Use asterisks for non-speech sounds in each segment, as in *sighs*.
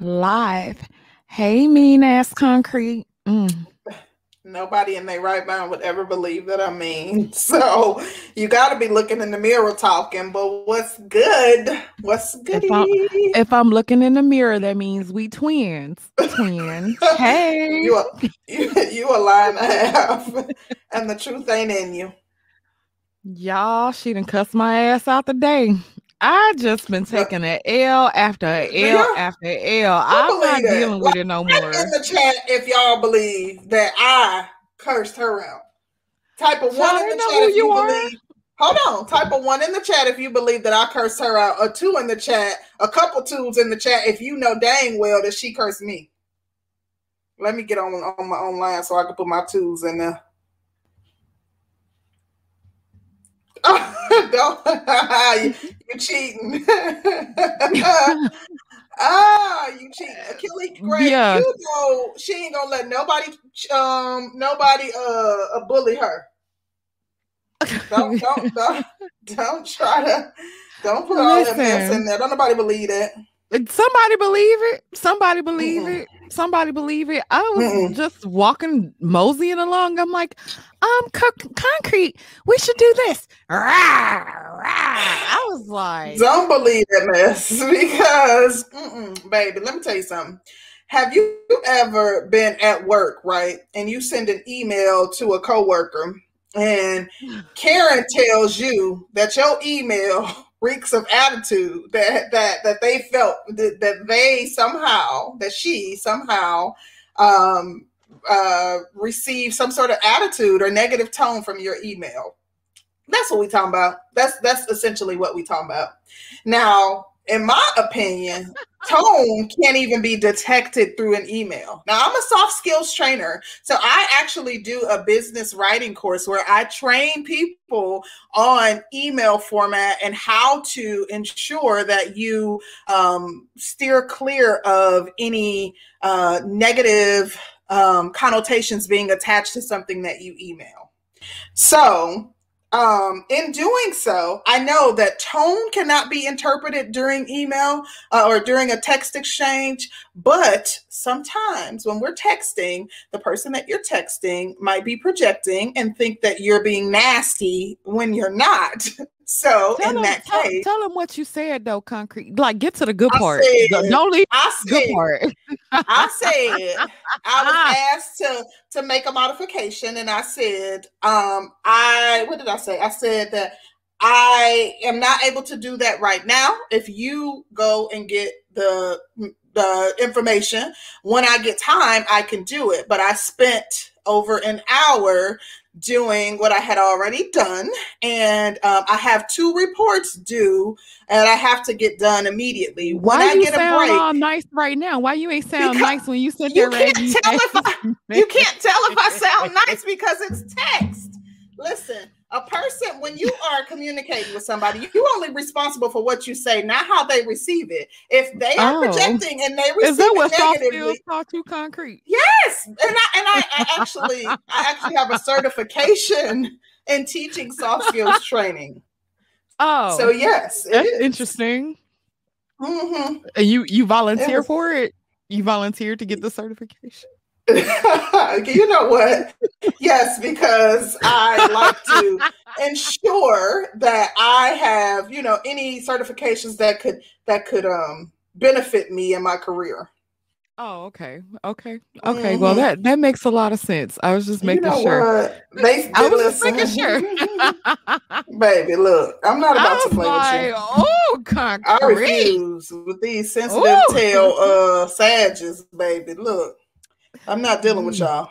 Live. Hey, mean ass concrete. Mm. Nobody in their right mind would ever believe that I mean. *laughs* So you got to be looking in the mirror talking. But what's good? What's good? If I'm, if I'm looking in the mirror, that means we twins. Twins. hey. *laughs* You a, you, you a lie and a half, and the truth ain't in you. Y'all, she done cuss my ass out today. I just been taking an L after an L after an L. I'm not that. dealing with it no more. In the chat, if y'all believe that I cursed her out, type of one in the chat if you, you believe. Hold on, type of one in the chat if you believe that I cursed her out, or two in the chat, a couple twos in the chat if you know dang well that she cursed me. Let me get on on my online so I can put my twos in there. Don't *laughs* you, you cheating. *laughs* ah, you cheating. Achilles great. Yeah. You know she ain't gonna let nobody um nobody uh, bully her. Don't don't *laughs* don't, don't try to don't put all that mess in there. Don't nobody believe that. Somebody believe it. Somebody believe mm-hmm. it. Somebody believe it. I was mm-hmm. just walking, moseying along. I'm like, um, co- concrete. We should do this. Rah, rah. I was like, don't believe that mess *laughs* because, baby. Let me tell you something. Have you ever been at work, right, and you send an email to a coworker, and *sighs* Karen tells you that your email *laughs* reeks of attitude that that that they felt that, that they somehow that she somehow um uh received some sort of attitude or negative tone from your email that's what we talking about that's that's essentially what we talking about now in my opinion, *laughs* tone can't even be detected through an email. Now, I'm a soft skills trainer. So I actually do a business writing course where I train people on email format and how to ensure that you um, steer clear of any uh, negative um, connotations being attached to something that you email. So, um, in doing so, I know that tone cannot be interpreted during email uh, or during a text exchange, but sometimes when we're texting, the person that you're texting might be projecting and think that you're being nasty when you're not. *laughs* So tell in them, that tell, case, tell them what you said though, concrete. Like get to the good I part. Said, Don't leave I said, good part. I said I was *laughs* asked to to make a modification, and I said, um, I what did I say? I said that I am not able to do that right now. If you go and get the the information when I get time, I can do it. But I spent over an hour doing what I had already done. And um, I have two reports due and I have to get done immediately. Why when I you get sound a break, all nice right now? Why you ain't sound nice when you sit there? You can't, tell if I, you can't tell if I sound *laughs* nice because it's text. Listen, a person when you are communicating with somebody you're only responsible for what you say not how they receive it. If they are oh. projecting and they receive is that what negatively talk to concrete? Yes. And i and I, I *laughs* actually i actually have a certification in teaching soft skills training. Oh. So yes that's interesting. Mm-hmm. and you you volunteer was, for it? You volunteered to get the certification *laughs* you know what? Yes, because I like to ensure that I have, you know, any certifications that could that could um benefit me in my career. Oh, okay. Okay. Okay. Mm-hmm. Well, that that makes a lot of sense. I was just making you know sure. What? They, *laughs* I was just making sure. *laughs* Baby, look, I'm not about to play like, with you. Oh, concrete. I refuse with these sensitive Ooh. tail uh sages, baby. Look. I'm not dealing with mm. y'all.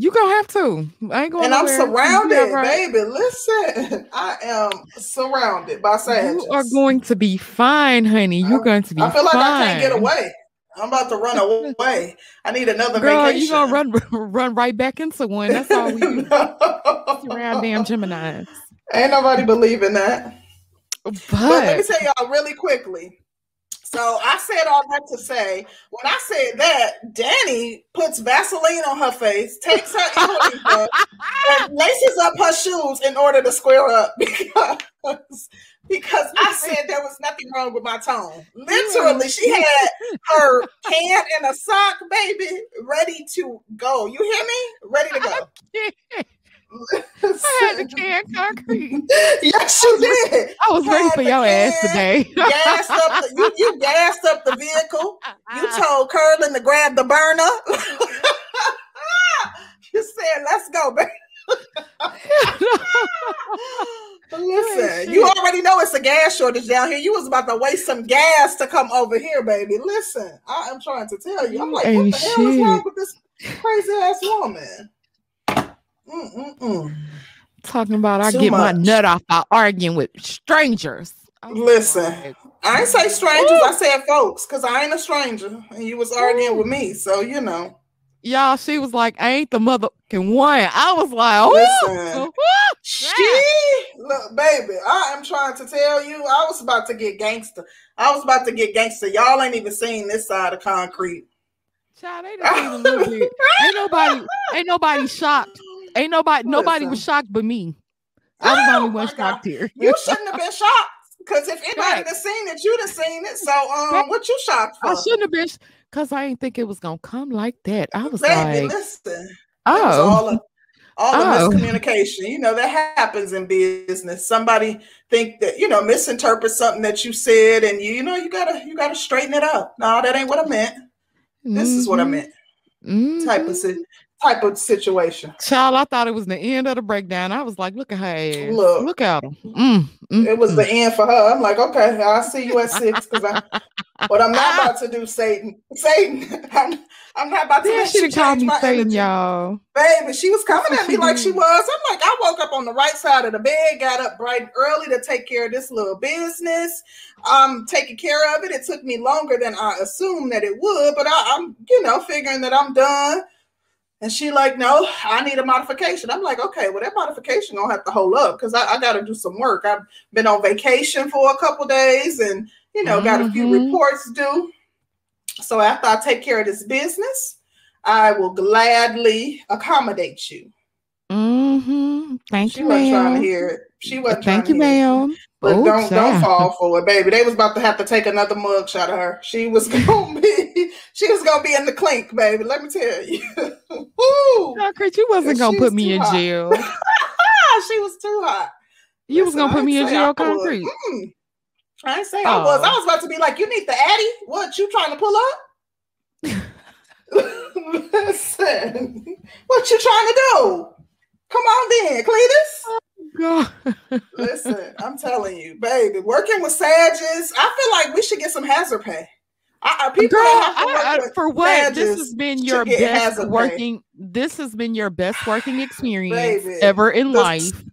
You gonna have to. I ain't going. And I'm surrounded, baby. Listen, *laughs* I am surrounded by savages. You are going to be fine, honey. You're going to be. I feel like I can't get away. I'm about to run away. I need another Girl, vacation. You gonna run *laughs* run right back into one. That's all we *laughs* do. Around damn Gemini's. Ain't nobody believing that. But, but let me tell y'all really quickly. So I said all that to say, when I said that, Danny puts Vaseline on her face, takes her *laughs* and laces up her shoes in order to square up *laughs* because because I said there was nothing wrong with my tone. Literally, she mm. had her *laughs* hand in a sock, baby, ready to go. You hear me? Ready to go. I had to *laughs* can concrete. *laughs* yes, you did. I was ready for your ass today. gassed up the, you, you gassed up the vehicle. You *laughs* told Curlin to grab the burner. you said, "Let's go, baby." Listen, you already know it's a gas shortage down here. You was about to waste some gas to come over here, baby. Listen, I am trying to tell you. I'm like, what the hell is wrong with this crazy ass woman? Mm-mm-mm. Talking about I Too get much. my nut off by arguing with strangers. Oh Listen, like, I ain't say strangers. Woo! I said folks because I ain't a stranger, and you was arguing Woo! with me, so you know. Y'all, she was like, "I ain't the mother can one." I was like, Listen, *laughs* she look, baby. I am trying to tell you, I was about to get gangster. I was about to get gangster. Y'all ain't even seen this side of concrete. Child, they didn't even look. Ain't nobody, ain't nobody shocked Ain't nobody Listen. nobody was shocked but me. I was oh, only one shocked here. You shouldn't have been shocked. Because if anybody right. have seen it, you'd have seen it. So um what you shocked for? I shouldn't have been because I didn't think it was gonna come like that. I was Baby, like, listen. Oh, all of, all oh. miscommunication. You know that happens in business. Somebody think that you know misinterpret something that you said, and you, you know you gotta you gotta straighten it up. No, that ain't what I meant. This mm-hmm. is what I mm-hmm. meant. Mm-hmm. Type of type of situation. Child, I thought it was the end of the breakdown. I was like, look at her ass. Look, look at him. Mm, mm, it was mm. the end for her. I'm like, okay, I'll see you at six because I. What I'm not *laughs* about to do, Satan. Satan, *laughs* I'm, I'm not about to. Yeah, she called me Satan, energy. y'all. Baby, she was coming at me like she was. I'm like, I woke up on the right side of the bed, got up bright and early to take care of this little business. I'm taking care of it. It took me longer than I assumed that it would, but I, I'm, you know, figuring that I'm done and she like, no, I need a modification. I'm like, okay, well, that modification gonna have to hold up because I, I got to do some work. I've been on vacation for a couple days, and you know, mm-hmm. got a few mm-hmm. reports due. So after I take care of this business, I will gladly accommodate you. Mm-hmm. Thank she you. She wasn't trying to hear it. She wasn't. Thank you, ma'am. But Ooh, don't don't fall for it, baby. They was about to have to take another mug shot of her. She was *laughs* gonna be she was gonna be in the clink, baby. Let me tell you. *laughs* Woo! Chris, you wasn't gonna put me in hot. jail. *laughs* she was too hot. You Listen, was gonna put me in jail, concrete. Mm. I say oh. I was. I was about to be like, you need the Addy. What you trying to pull up? Listen, what you trying to do? Come on then, Cletus. *laughs* Listen, I'm telling you, baby, working with Sages, I feel like we should get some hazard pay. I, people Girl, I, I, for what this has been your best working. Pay. This has been your best working experience baby, ever in the, life.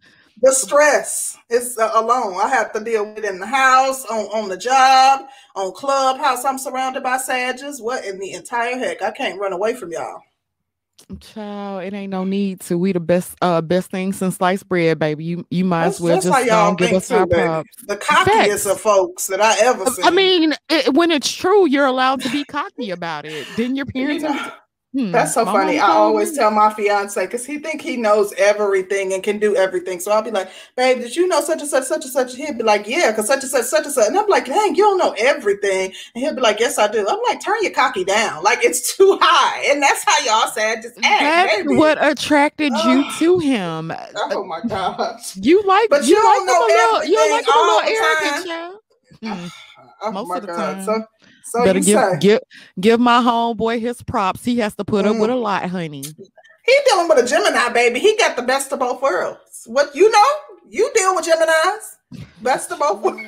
The stress is uh, alone. I have to deal with in the house, on on the job, on clubhouse. I'm surrounded by Sages. What in the entire heck? I can't run away from y'all. Child, it ain't no need to. We the best uh best thing since sliced bread, baby. You you might that's, as well just um, give us too, our props. The cockiest of folks that I ever seen. I mean, it, when it's true, you're allowed to be cocky about it. Didn't your *laughs* parents? You know, Hmm, That's so funny. I always tell my fiance because he think he knows everything and can do everything. So I'll be like, "Babe, did you know such and such, such and such?" He'll be like, "Yeah, because such and such, such and such." And I'm like, "Dang, you don't know everything." And he'll be like, "Yes, I do." I'm like, "Turn your cocky down. Like it's *laughs* too high." And that's how y'all said just act. That's what attracted you to him. Oh my gosh. You like, but you, you like know him a little, you like him a little arrogant, child. Hmm. *sighs* Oh Most my of the God. time. So so Better give, say. give give my homeboy his props. He has to put mm. up with a mm. lot, honey. He dealing with a Gemini, baby. He got the best of both worlds. What you know? You deal with Geminis. Best of both worlds.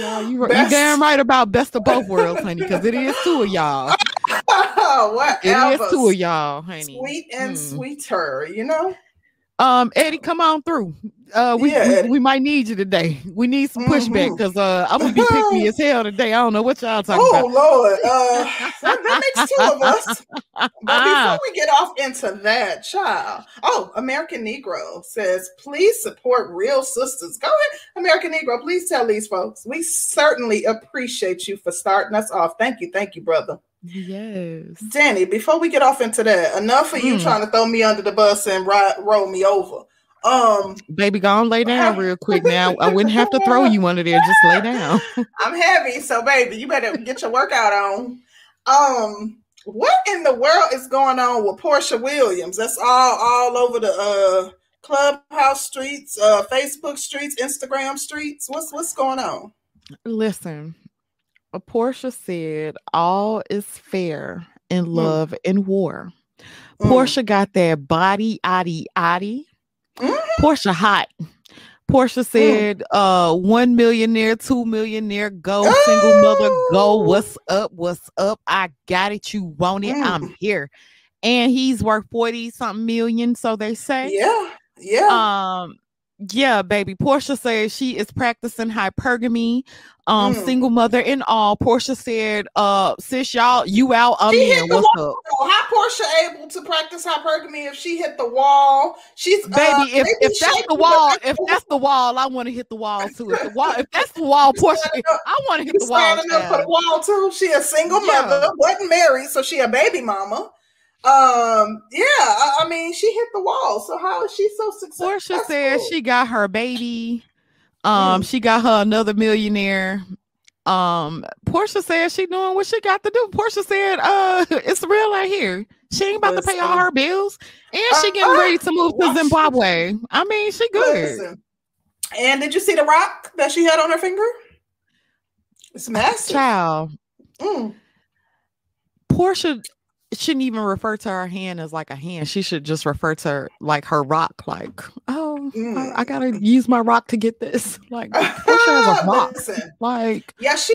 y'all, you, *laughs* best. you damn right about best of both worlds, honey, because it is two of y'all. Whatever. *laughs* It is two of y'all, honey. Sweet and hmm. sweeter, you know? Um, Eddie, come on through. Uh, we, yeah, we, we, might need you today. We need some pushback because mm-hmm. uh, I'm gonna be picky *laughs* as hell today. I don't know what y'all talking oh, about. Oh Lord, uh, that, makes two of us. But before we get off into that, child. Oh, American Negro says, please support real sisters. Go ahead, American Negro. Please tell these folks. We certainly appreciate you for starting us off. Thank you, thank you, brother. Yes. Danny, before we get off into that, enough of mm. you trying to throw me under the bus and ride, roll me over. Um, baby, go on lay *laughs* down real quick now. I wouldn't have to throw you under there. Just lay down. *laughs* I'm heavy, so baby, you better get your workout on. Um, what in the world is going on with Porsha Williams? That's all all over the uh clubhouse streets, uh Facebook streets, Instagram streets. What's what's going on? Listen, Portia said, All is fair in mm. love mm. and war. Mm. Porsha got that body, addy, addy. Mm-hmm. Porsha hot. Porsha mm. said, mm. uh, one millionaire, two millionaire, go, oh. single mother, go. What's up? What's up? I got it. You want it? I'm mm. here. And he's worth 40 something million, so they say. Yeah. Yeah. Um, yeah, baby. Porsha says she is practicing hypergamy, um, mm. single mother and all. Porsha said, uh, sis, y'all, you out, I'm she in. What's wall. up? How Porsha able to practice hypergamy if she hit the wall? She's baby, uh, if, if that's the wall, if that's the wall, I want to hit the wall too. If the wall, if that's the wall, *laughs* Porsha, I want to hit the wall. Standing up for the wall too. She a single yeah. mother, wasn't married, so she a baby mama. Um, yeah, I, I, mean, she hit the wall. So how is she so successful? Porsha said she got her baby. Um, mm. she got her another millionaire. Um, Porsha said she doing what she got to do. Porsha said, uh, *laughs* it's real right here. She ain't about listen. to pay all her bills, and she getting uh, ready to move to *laughs* Zimbabwe. I mean, she good. Listen. And did you see the rock that she had on her finger? It's massive. Child. Mm. Porsha shouldn't even refer to her hand as like a hand. She should just refer to her, like her rock, like, oh, mm. I, I, gotta use my rock to get this. *laughs* Like, *laughs* Porsha has a rock. Listen, like, yeah, she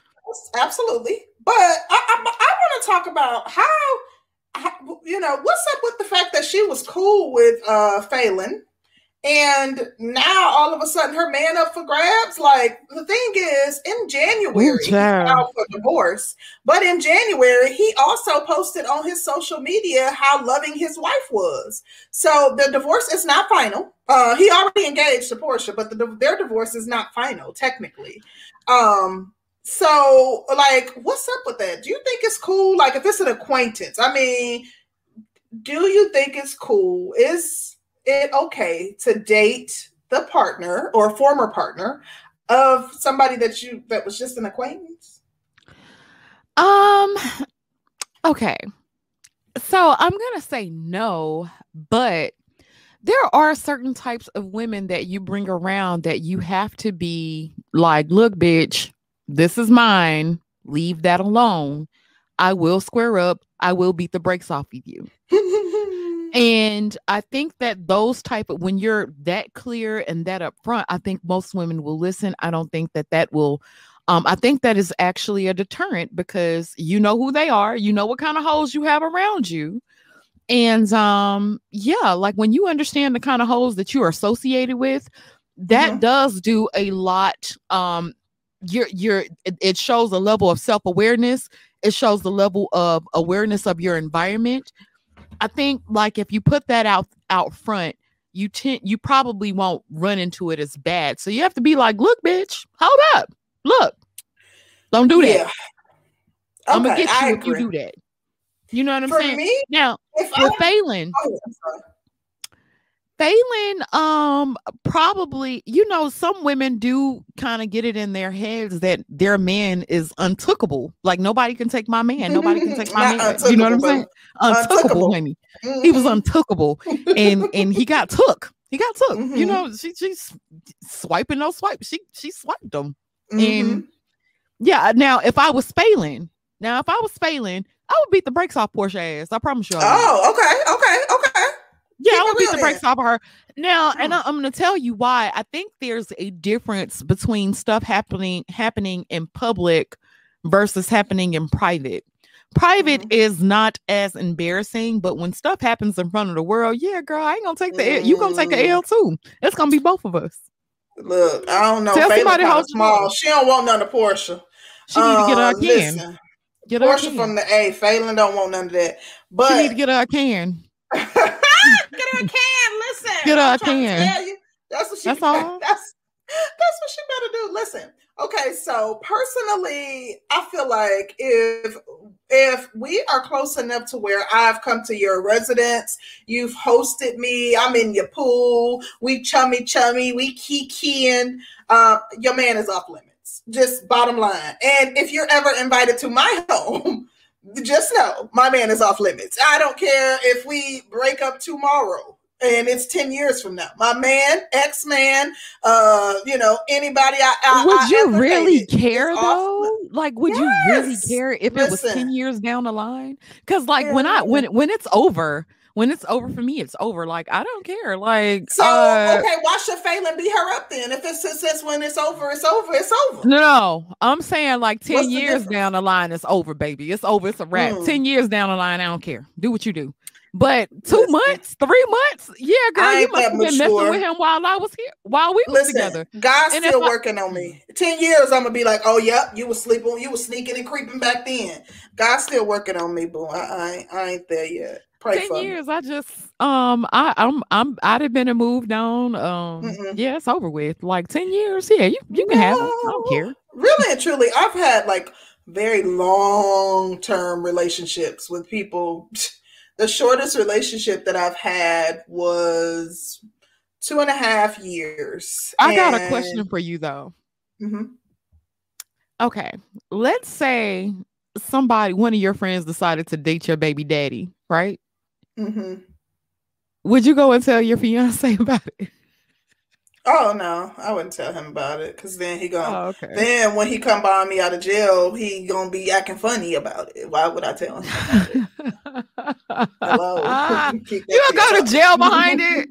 absolutely. But I, I, I want to talk about how, how, you know, what's up with the fact that she was cool with uh Falynn and now all of a sudden her man up for grabs. Like the thing is, in January, he filed for divorce. But in January, he also posted on his social media how loving his wife was. So the divorce is not final. Uh, he already engaged to Porsha, but the, their divorce is not final technically. Um, so like, what's up with that? Do you think it's cool? Like, if it's an acquaintance, I mean, do you think it's cool? Is it okay to date the partner or former partner of somebody that you that was just an acquaintance? Um okay. So I'm going to say no, but there are certain types of women that you bring around that you have to be like, look, bitch, this is mine. Leave that alone. I will square up. I will beat the brakes off of you. *laughs* and i think that those type of when you're that clear and that upfront i think most women will listen. I don't think that that will um, i think that is actually a deterrent because you know who they are you know what kind of holes you have around you. And um yeah like when you understand the kind of holes that you are associated with that mm-hmm. does do a lot um you're you're it, it shows a level of self-awareness. It shows the level of awareness of your environment I think like if you put that out out front, you tend you probably won't run into it as bad. So you have to be like, look, bitch, hold up, look, don't do that. Yeah. Okay, I'm gonna get you if you do that. You know what I'm For saying? Me, now, if we're failing. Oh, Falynn, um, probably, you know, some women do kind of get it in their heads that their man is untookable. Like nobody can take my man. Nobody can take *laughs* my man. You know what I'm saying? Untookable, honey. Mm-hmm. He was mm-hmm. untookable, and and he got took. He got took. Mm-hmm. You know, she she's swiping those swipes. She she swiped them, mm-hmm. and yeah. Now, if I was Falynn, now if I was Falynn, I would beat the brakes off Porsha ass. I promise you. I oh, okay, okay, okay. Yeah, I would beat the brakes off of her. Now, and I, am going to tell you why. I think there's a difference between stuff happening happening in public versus happening in private. Private mm-hmm. is not as embarrassing, but when stuff happens in front of the world, yeah, girl, I ain't gonna take the mm. L. You gonna take the L mm. too. It's gonna be both of us. Look, I don't know. Tell somebody how small. She don't want none of Porsha. She need to get her a uh, can. Listen, get her Porsha from the A. Falynn don't want none of that. But she need to get her a can. *laughs* get her a can. Listen, get her a can. That's what she. That's all. *laughs* That's that's what she better do. Listen, okay, so personally, I feel like if if we are close enough to where I've come to your residence, you've hosted me, I'm in your pool, we chummy chummy, we kikiing, uh, your man is off limits. Just bottom line. And if you're ever invited to my *laughs* home, just know my man is off limits. I don't care if we break up tomorrow and it's 10 years from now. My man, ex man, uh, you know, anybody I, I would I you really care though? Like, would yes. you really care if Listen. it was 10 years down the line? Because like yeah. when I when when it's over, when it's over for me, it's over. Like I don't care. Like so, uh, okay, why should Falynn beat her up then? If it's says when it's over, it's over, it's over. No, I'm saying like ten What's years down the line, it's over, baby. It's over. It's a wrap. Mm. Ten years down the line, I don't care. Do what you do. But two Listen, months, three months, yeah, girl, you must have been mature. messing with him while I was here, while we were together. God's and still working I, on me. Ten years, I'm gonna be like, oh, yep, you was sleeping, you was sneaking and creeping back then. God's still working on me, boo. I, I, I ain't there yet. Pray ten years, me. I just, um, I, I'm, I'm, I'd have been and moved on. Um, Mm-mm. yeah, it's over with. Like ten years, yeah, you, you can no, have it. I don't care. Really and truly, I've had like very long term relationships with people *laughs* the shortest relationship that I've had was two and a half years. I and... got a question for you though. Mm-hmm. Okay, let's say somebody, one of your friends, decided to date your baby daddy, right? Mm-hmm. Would you go and tell your fiance *laughs* about it? Oh no, I wouldn't tell him about it because then he gonna. Oh, okay. Then when he come by me out of jail, he gonna be acting funny about it. Why would I tell him? Hello, *laughs* *laughs* you gonna go to jail behind it?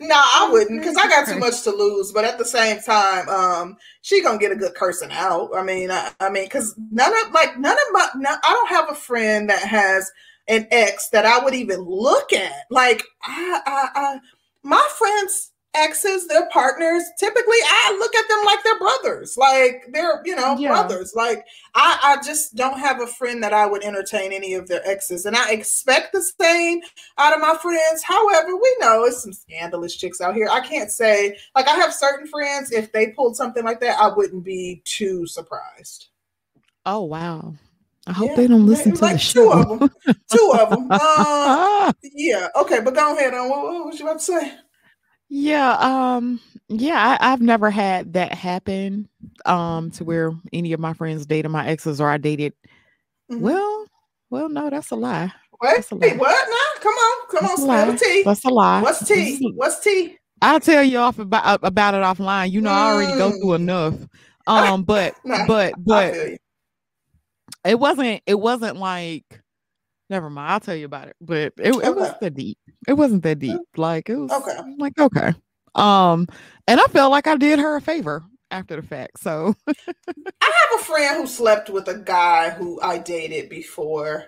no, I wouldn't because I got too much to lose. But at the same time, um, she gonna get a good cursing out. I mean, I, I mean, because none of like none of my, no, I don't have a friend that has an ex that I would even look at. Like I, I, I my friends exes, their partners, typically I look at them like they're brothers, like they're, you know, yeah. brothers. Like I, I just don't have a friend that I would entertain any of their exes. And I expect the same out of my friends. However, we know it's some scandalous chicks out here. I can't say, like, I have certain friends, if they pulled something like that, I wouldn't be too surprised. Oh, wow. I hope yeah, they don't listen to like the show. Two of them. two of them. *laughs* Uh, yeah. Okay, but go ahead. What, what was you about to say? Yeah, um, yeah, I, have never had that happen. Um, to where any of my friends dated my exes or I dated. Mm-hmm. Well, well, no, that's a lie. Wait, a lie. what now? Come on, come that's on, spill the tea. That's a lie. What's tea? What's tea? I'll tell you off about about it offline. You know, mm. I already go through mm. enough. Um, but *laughs* but but it wasn't it wasn't like never mind. I'll tell you about it. But it, okay. it was the deep. It wasn't that deep. Like it was okay. like okay. Um, and I felt like I did her a favor after the fact. So I have a friend who slept with a guy who I dated before.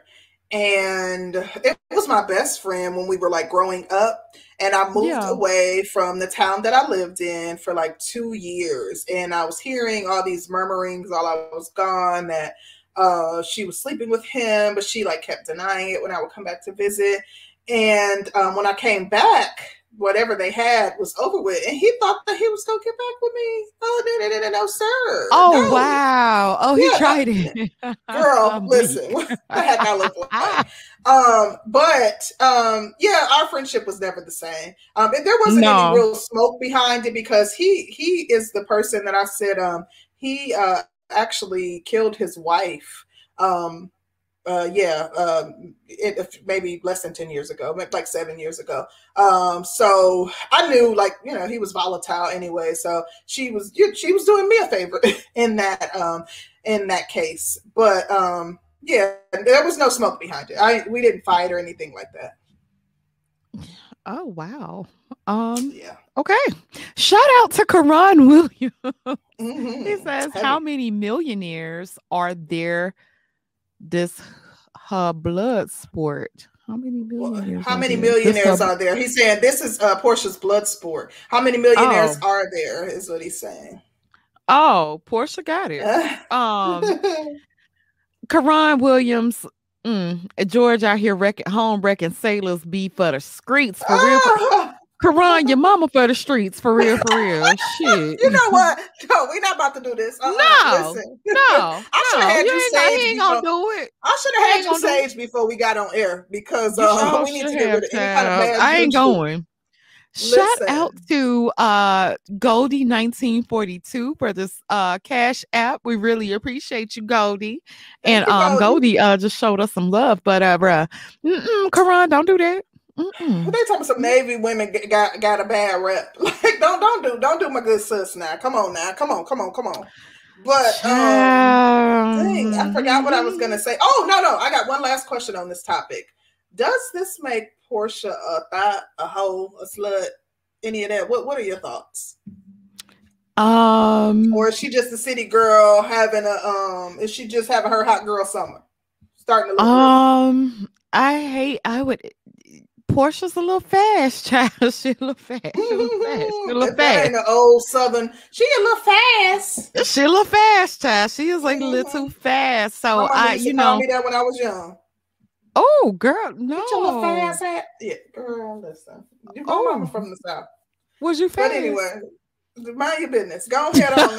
And it was my best friend when we were like growing up. And I moved yeah. away from the town that I lived in for like two years. And I was hearing all these murmurings while I was gone that uh, she was sleeping with him, but she like kept denying it when I would come back to visit. And um, when I came back, whatever they had was over with, and he thought that he was gonna get back with me. Oh no, no, no, no, sir. Oh no. wow. Oh, he yeah. tried it. *laughs* *laughs* Girl, listen, what the heck I look like. *laughs* um, but um, yeah, our friendship was never the same. Um, and there wasn't no. any real smoke behind it because he he is the person that I said um he uh actually killed his wife. Um, uh, yeah, um, it, maybe less than 10 years ago, like seven years ago. Um, so I knew like, you know, he was volatile anyway. So she was, she was doing me a favor *laughs* in that, um, in that case. But, um, yeah, there was no smoke behind it. I, we didn't fight or anything like that. Oh, wow. Um, yeah. Okay. Shout out to Karan Williams. *laughs* Mm-hmm. He says, How many millionaires are there this her blood sport. How many millionaires? How many millionaires are there? He's saying this is uh, Porsha's blood sport. How many millionaires oh. are there? Is what he's saying. Oh, Porsha got it. *laughs* um, *laughs* Karan Williams, mm, George out here wrecking home wrecking sailors be for the streets for real. Karan, your mama for the streets for real, for real. Shit. *laughs* You know what? No, we're not about to do this. Uh-uh. No, Listen. no. *laughs* I should have had you, you sage. He ain't gonna do it. I should have had you sage before we got on air because uh, we need to get rid of any kind of bad. I ain't going. Shout out to uh Goldie 1942 for this uh cash app. We really appreciate you, Goldie. And um Goldie uh just showed us some love, but uh bruh, Karan, don't do that. Mm-mm. They talking some Navy women got got a bad rep. *laughs* Like don't don't do don't do my good sis now. Come on now. Come on, come on, come on. But um, dang, I forgot what I was gonna say. Oh no, no, I got one last question on this topic. Does this make Porsha a thought, a hoe, a slut, any of that? What What are your thoughts? Um, or is she just a city girl having a um? Is she just having her hot girl summer? Starting to um, I hate. I would. Porsha's a little fast, child. *laughs* She a little fast. She a little fast. She a little fast. That ain't an old southern. She a little fast. She a little fast, child. She is like a little too fast. So I, you know, me that when I was young. Oh, girl, no. Get your little fast hat. Yeah, girl, listen. You my oh. mama from the south. Was you fast? But anyway, mind your business. Go ahead on. *laughs* *laughs*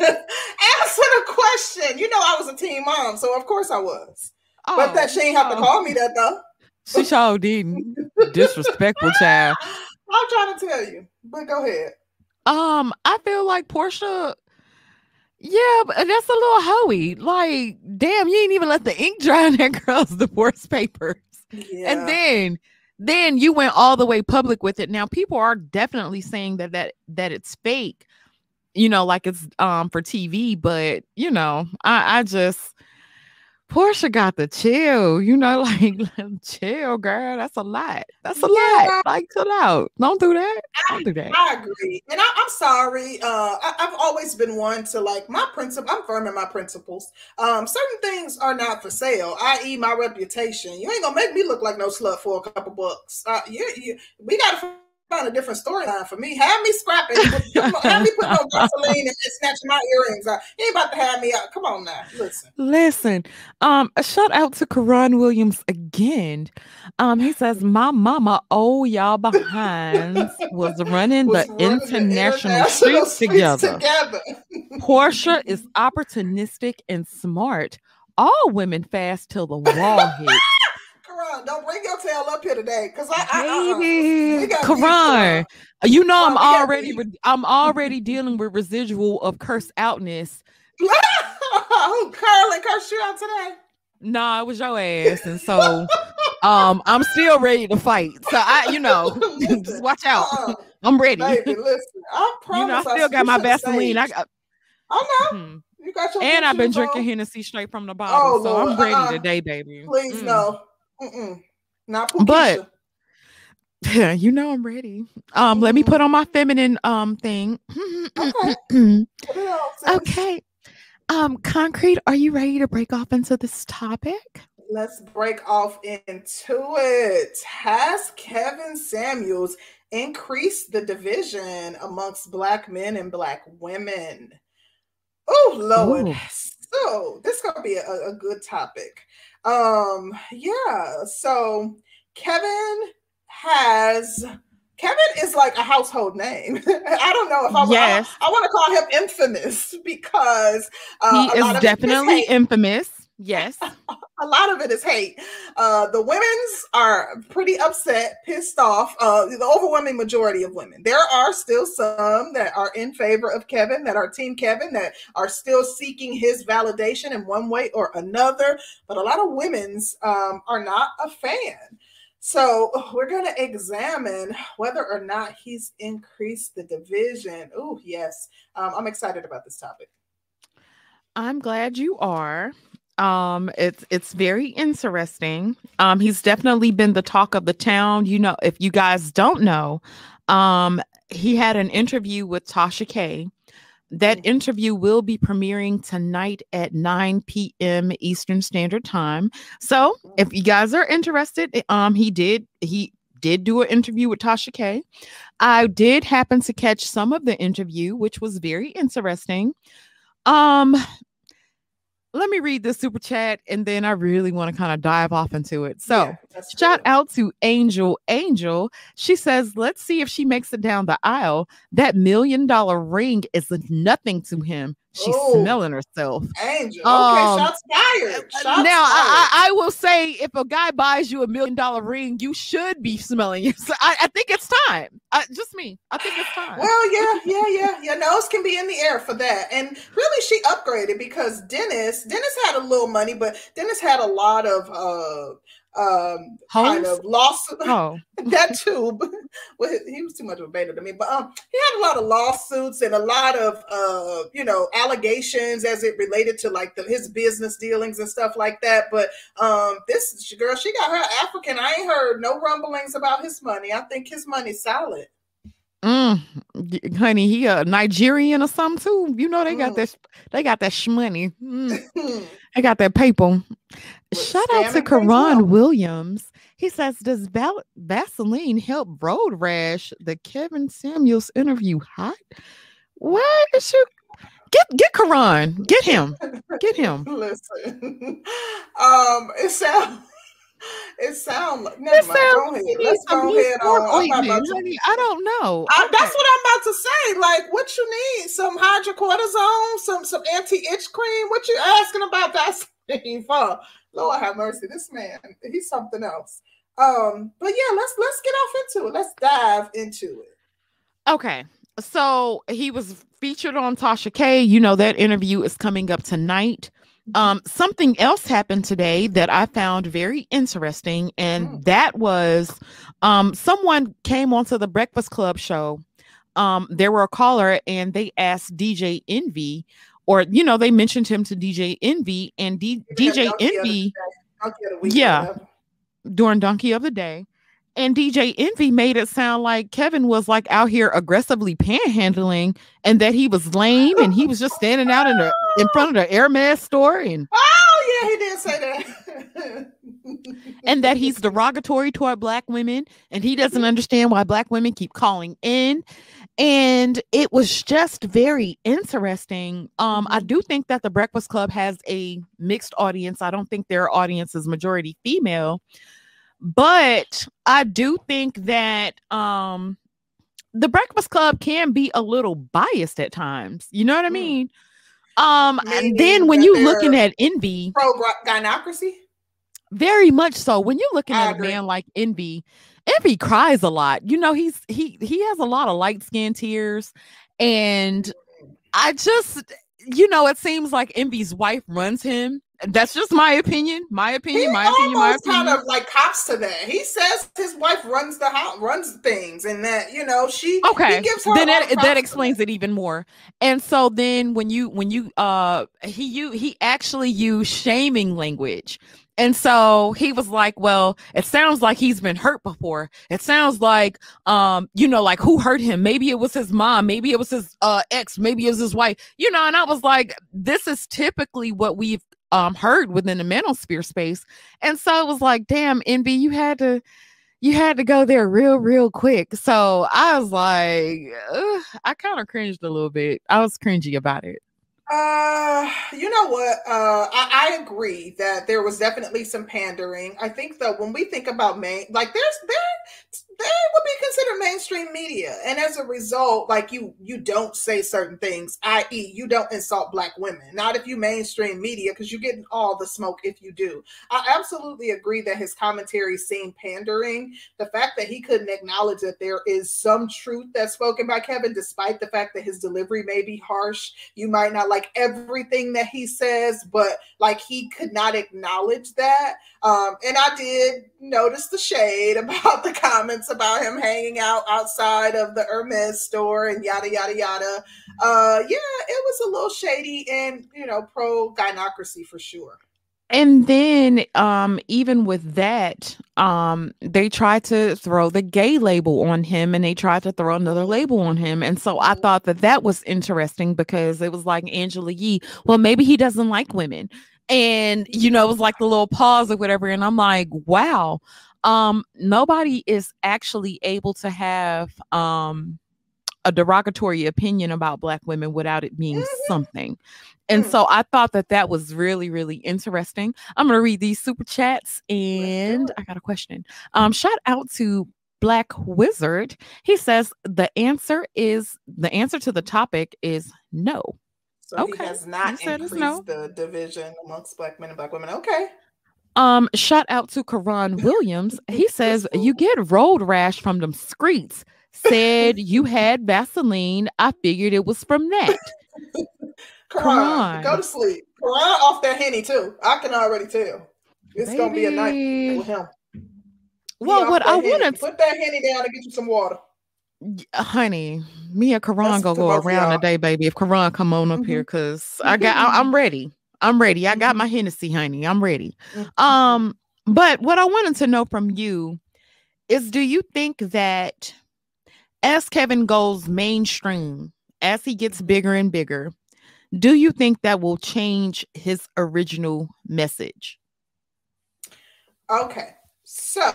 Answer the question. You know I was a teen mom, so of course I was. Oh, but that she ain't have to call me that though. She sure didn't. Disrespectful child. I'm trying to tell you, but go ahead. Um, I feel like Porsha yeah, but that's a little hoey. Like, damn, you ain't even let the ink dry on that girl's *laughs* divorce papers. Yeah. And then then you went all the way public with it. Now people are definitely saying that that that it's fake, you know, like it's um for TV, but you know, I I just Porsha got the chill, you know, *laughs* like chill, girl. That's a lot. That's a yeah. lot. Like, chill out. Don't do that. Don't do that. I, agree, and I, am sorry. Uh, I, have always been one to like my principle. I'm firm in my principles. Um, certain things are not for sale, i.e., my reputation. You ain't gonna make me look like no slut for a couple bucks. Uh, you, you, we gotta find a different storyline for me. Have me scrapping, have me put no gasoline and snatching my earrings out. You ain't about to have me out. Come on now, listen. Listen, um, a shout out to Karan Williams again. Um, he says, "My mama, oh y'all behind, was running was the running international, the streets, streets together. together. Porsha is opportunistic and smart. All women fast till the wall hits." Karan, don't bring your tail up here today, cause I, I, uh, Karan, you know I'm already re- I'm already dealing with residual of curse outness. *laughs* Who curling curse you out today? Nah, it was your ass, and so um I'm still ready to fight. So I, you know, *laughs* just *laughs* watch out. Uh-uh. I'm ready. Baby, listen, I promise. You know, I still I got my Vaseline. I got. I know. Mm-hmm. You got your and I've been drinking Hennessy straight from the bottle, oh, so Lord. I'm ready uh-uh. today, baby. Please mm. no. Mm-mm. Not but *laughs* you know I'm ready. Um, mm-hmm. let me mm-hmm. put on my feminine um thing. okay. *clears throat* okay. Um, concrete, are you ready to break off into this topic? Let's break off into it. Has Kevin Samuels increased the division amongst black men and black women? Oh Lord. Ooh. So this is gonna be a, a good topic. Um, yeah. So Kevin has Kevin is like a household name. *laughs* I don't know if I, yes. I, I want to call him infamous because uh, he is definitely infamous. Yes. *laughs* a lot of it is hate. Uh, the women's are pretty upset, pissed off. Uh, the overwhelming majority of women. There are still some that are in favor of Kevin, that are Team Kevin, that are still seeking his validation in one way or another. But a lot of women's um, are not a fan. So we're going to examine whether or not he's increased the division. Oh, yes. Um, I'm excited about this topic. I'm glad you are. Um, it's it's very interesting. Um, he's definitely been the talk of the town. You know, if you guys don't know, um, he had an interview with Tasha K that interview will be premiering tonight at 9 p.m. Eastern Standard Time. So if you guys are interested, eh, um, he did he did do an interview with Tasha K. I did happen to catch some of the interview, which was very interesting. Um, let me read this super chat and then I really want to kind of dive off into it. So, yeah, shout out to Angel Angel. She says, Let's see if she makes it down the aisle. That million dollar ring is nothing to him. She's Ooh, smelling herself. Angel. Um, okay, shots fired. Uh, shots now, fired. I, I, will say if a guy buys you a million dollar ring, you should be smelling *laughs* yourself. I, I think it's time. I, just me. I think it's time. Well, yeah, yeah, yeah. Your nose can be in the air for that. And really, she upgraded because Dennis, Dennis had a little money, but Dennis had a lot of uh um kind of lawsuit *laughs* oh. that too well, he was too much of a beta to me but um he had a lot of lawsuits and a lot of uh you know allegations as it related to like the, his business dealings and stuff like that but um this girl she got her african. I ain't heard no rumblings about his money. I think his money's solid Mm, honey, he a Nigerian or something too. You know they got mm. that they got that shmoney. Mm. *laughs* they got that paper. Shout out to Karan Williams. He says, "Does Val- Vaseline help road rash?" The Kevin Samuels interview hot. What is you get get Karan? Get him. Get him. *laughs* Listen, *laughs* um, it sounds it sounds like never mind. Go ahead. Let's go ahead. On, honey, I don't know. I, okay. That's what I'm about to say. Like, what you need? Some hydrocortisone, some some anti-itch cream. What you asking about that *laughs* for? Lord have mercy. This man, he's something else. Um, but yeah, let's let's get off into it. Let's dive into it. Okay. So he was featured on Tasha K. You know that interview is coming up tonight. Um, something else happened today that I found very interesting, and mm. that was um, someone came onto the Breakfast Club show. Um, there were a caller, and they asked DJ Envy, or you know, they mentioned him to DJ Envy, and D- DJ Envy, yeah, during Donkey of the Day. And DJ Envy made it sound like Kevin was like out here aggressively panhandling and that he was lame and he was just standing out in the in front of the Hermes store and *laughs* Oh yeah, he did say that. *laughs* and that he's derogatory toward black women and he doesn't understand why black women keep calling in. And it was just very interesting. Um, I mm-hmm. do think that the Breakfast Club has a mixed audience. I don't think their audience is majority female but I do think that um the Breakfast Club can be a little biased at times. You know what I hmm. mean? Mm. Um, and then when you're looking at Envy, pro gynocracy, very much so. When you're looking I at agree. a man like Envy, Envy cries a lot. You know, he's he he has a lot of light skin tears, and I just you know, it seems like Envy's wife runs him that's just my opinion. My opinion. He my opinion. My opinion. Kind of like cops to that. He says his wife runs the house, runs things, and that you know she. Okay. then that, that explains it even more. And so then when you when you uh he you he actually used shaming language. And so he was like, well, it sounds like he's been hurt before. It sounds like, um, you know, like who hurt him? Maybe it was his mom. Maybe it was his uh, ex. Maybe it was his wife. You know, and I was like, this is typically what we've um heard within the manosphere space. And so it was like, damn, Envy, you had to you had to go there real, real quick. So I was like, I kind of cringed a little bit. I was cringy about it. Uh, you know what? Uh, I, I, agree that there was definitely some pandering. I think though, when we think about main, like there's there they would be considered mainstream media. And as a result like you you don't say certain things i.e you don't insult black women. Not if you mainstream media because you're getting all the smoke if you do. I absolutely agree that his commentary seemed pandering. The fact that he couldn't acknowledge that there is some truth that's spoken by kevin despite the fact that his delivery may be harsh. You might not like everything that he says but like he could not acknowledge that. Um, and i did notice the shade *laughs* about the comments comments about him hanging out outside of the Hermes store and yada yada yada. Uh, yeah, it was a little shady and you know pro gynocracy for sure. And then um even with that, um they tried to throw the gay label on him and they tried to throw another label on him. And so I thought that that was interesting because it was like Angela Yee, well maybe he doesn't like women. And you know, it was like the little pause or whatever and I'm like, wow. Um nobody is actually able to have um a derogatory opinion about black women without it being mm-hmm. something. And mm. so I thought that that was really, really interesting. I'm going to read these super chats and I got a question. Um, shout out to Black Wizard. He says the answer is the answer to the topic is no. So okay. he has not he increased no. the division amongst black men and black women. Okay. Um, shout out to Karan Williams. *laughs* He says you get road rash from them screets. Said you *laughs* had Vaseline. I figured it was from that. *laughs* Karan, go to sleep. Karan off that henny too. I can already tell. It's Baby. gonna be a night with him. Well, what I want to put that henny down and get you some water. Honey, me and Karan gonna go around today, baby. If Karan come on up mm-hmm. here, cause I got, I, am ready. I'm ready. I got mm-hmm. my Hennessy, honey. I'm ready. Mm-hmm. Um, but what I wanted to know from you is, do you think that as Kevin goes mainstream, as he gets bigger and bigger, do you think that will change his original message? Okay, so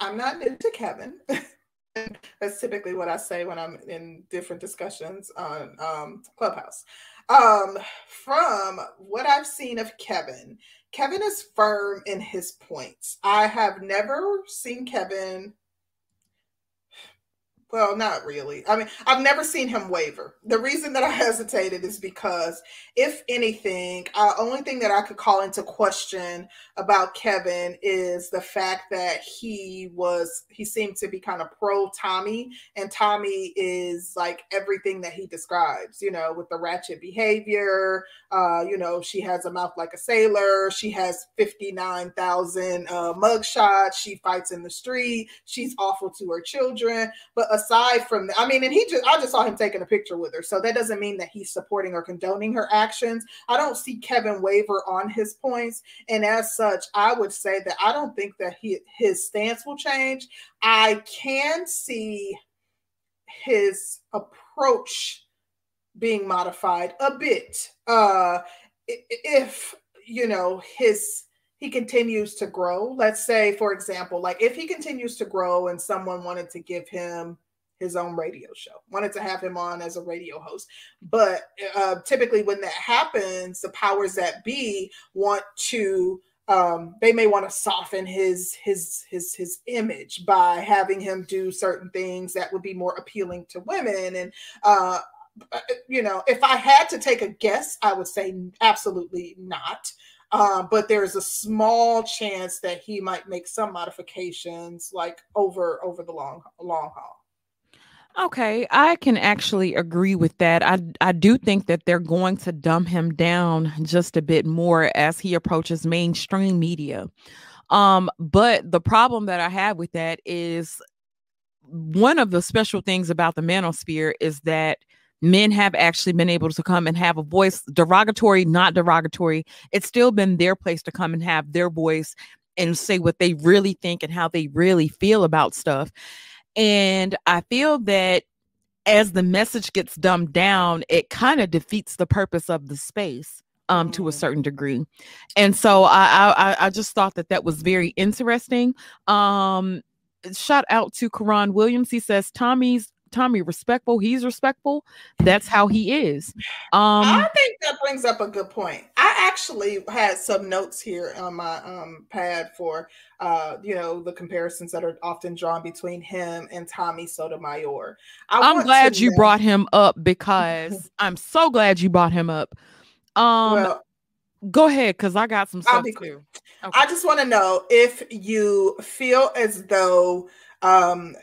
I'm not new to Kevin. *laughs* That's typically what I say when I'm in different discussions on um, Clubhouse. Um, from what I've seen of Kevin, Kevin is firm in his points. I have never seen Kevin well, not really. I mean, I've never seen him waver. The reason that I *laughs* hesitated is because, if anything, uh, only thing that I could call into question about Kevin is the fact that he was he seemed to be kind of pro Tommy, and Tommy is like everything that he describes. You know, with the ratchet behavior. Uh, you know, she has a mouth like a sailor. She has fifty nine thousand uh, mugshots. She fights in the street. She's awful to her children, but aside from I mean, and he just, I just saw him taking a picture with her. So that doesn't mean that he's supporting or condoning her actions. I don't see Kevin waver on his points. And as such, I would say that I don't think that he, his stance will change. I can see his approach being modified a bit. Uh, if, you know, his, he continues to grow. Let's say, for example, like if he continues to grow and someone wanted to give him his own radio show. Wanted to have him on as a radio host. But uh, typically, when that happens, the powers that be want to. Um, they may want to soften his his his his image by having him do certain things that would be more appealing to women and uh, you know if i had to take a guess i would say absolutely not uh, but there's a small chance that he might make some modifications like over over the long long haul Okay, I can actually agree with that. I I do think that they're going to dumb him down just a bit more as he approaches mainstream media. Um, but the problem that I have with that is one of the special things about the manosphere is that men have actually been able to come and have a voice, derogatory, not derogatory. It's still been their place to come and have their voice and say what they really think and how they really feel about stuff. And I feel that as the message gets dumbed down, it kind of defeats the purpose of the space um, to a mm. certain degree. And so I, I, I just thought that that was very interesting. Um, shout out to Karan Williams. He says Tomi's Tomi respectful. He's respectful. That's how he is. Um, I think that brings up a good point. I actually had some notes here on my um, pad for uh, you know the comparisons that are often drawn between him and Tommy Sotomayor. I am glad you know- brought him up because *laughs* I'm so glad you brought him up. Um, well, go ahead because I got some stuff too. Okay. I just want to know if you feel as though um,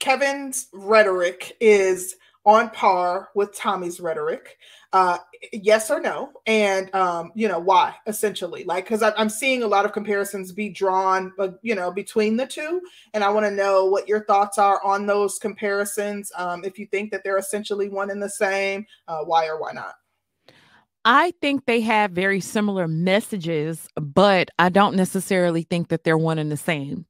Kevin's rhetoric is on par with Tommy's rhetoric. Uh, yes or no, and um, you know why? Essentially, like because I'm seeing a lot of comparisons be drawn, uh, you know, between the two, and I want to know what your thoughts are on those comparisons. Um, if you think that they're essentially one and the same, uh, why or why not? I think they have very similar messages, but I don't necessarily think that they're one and the same.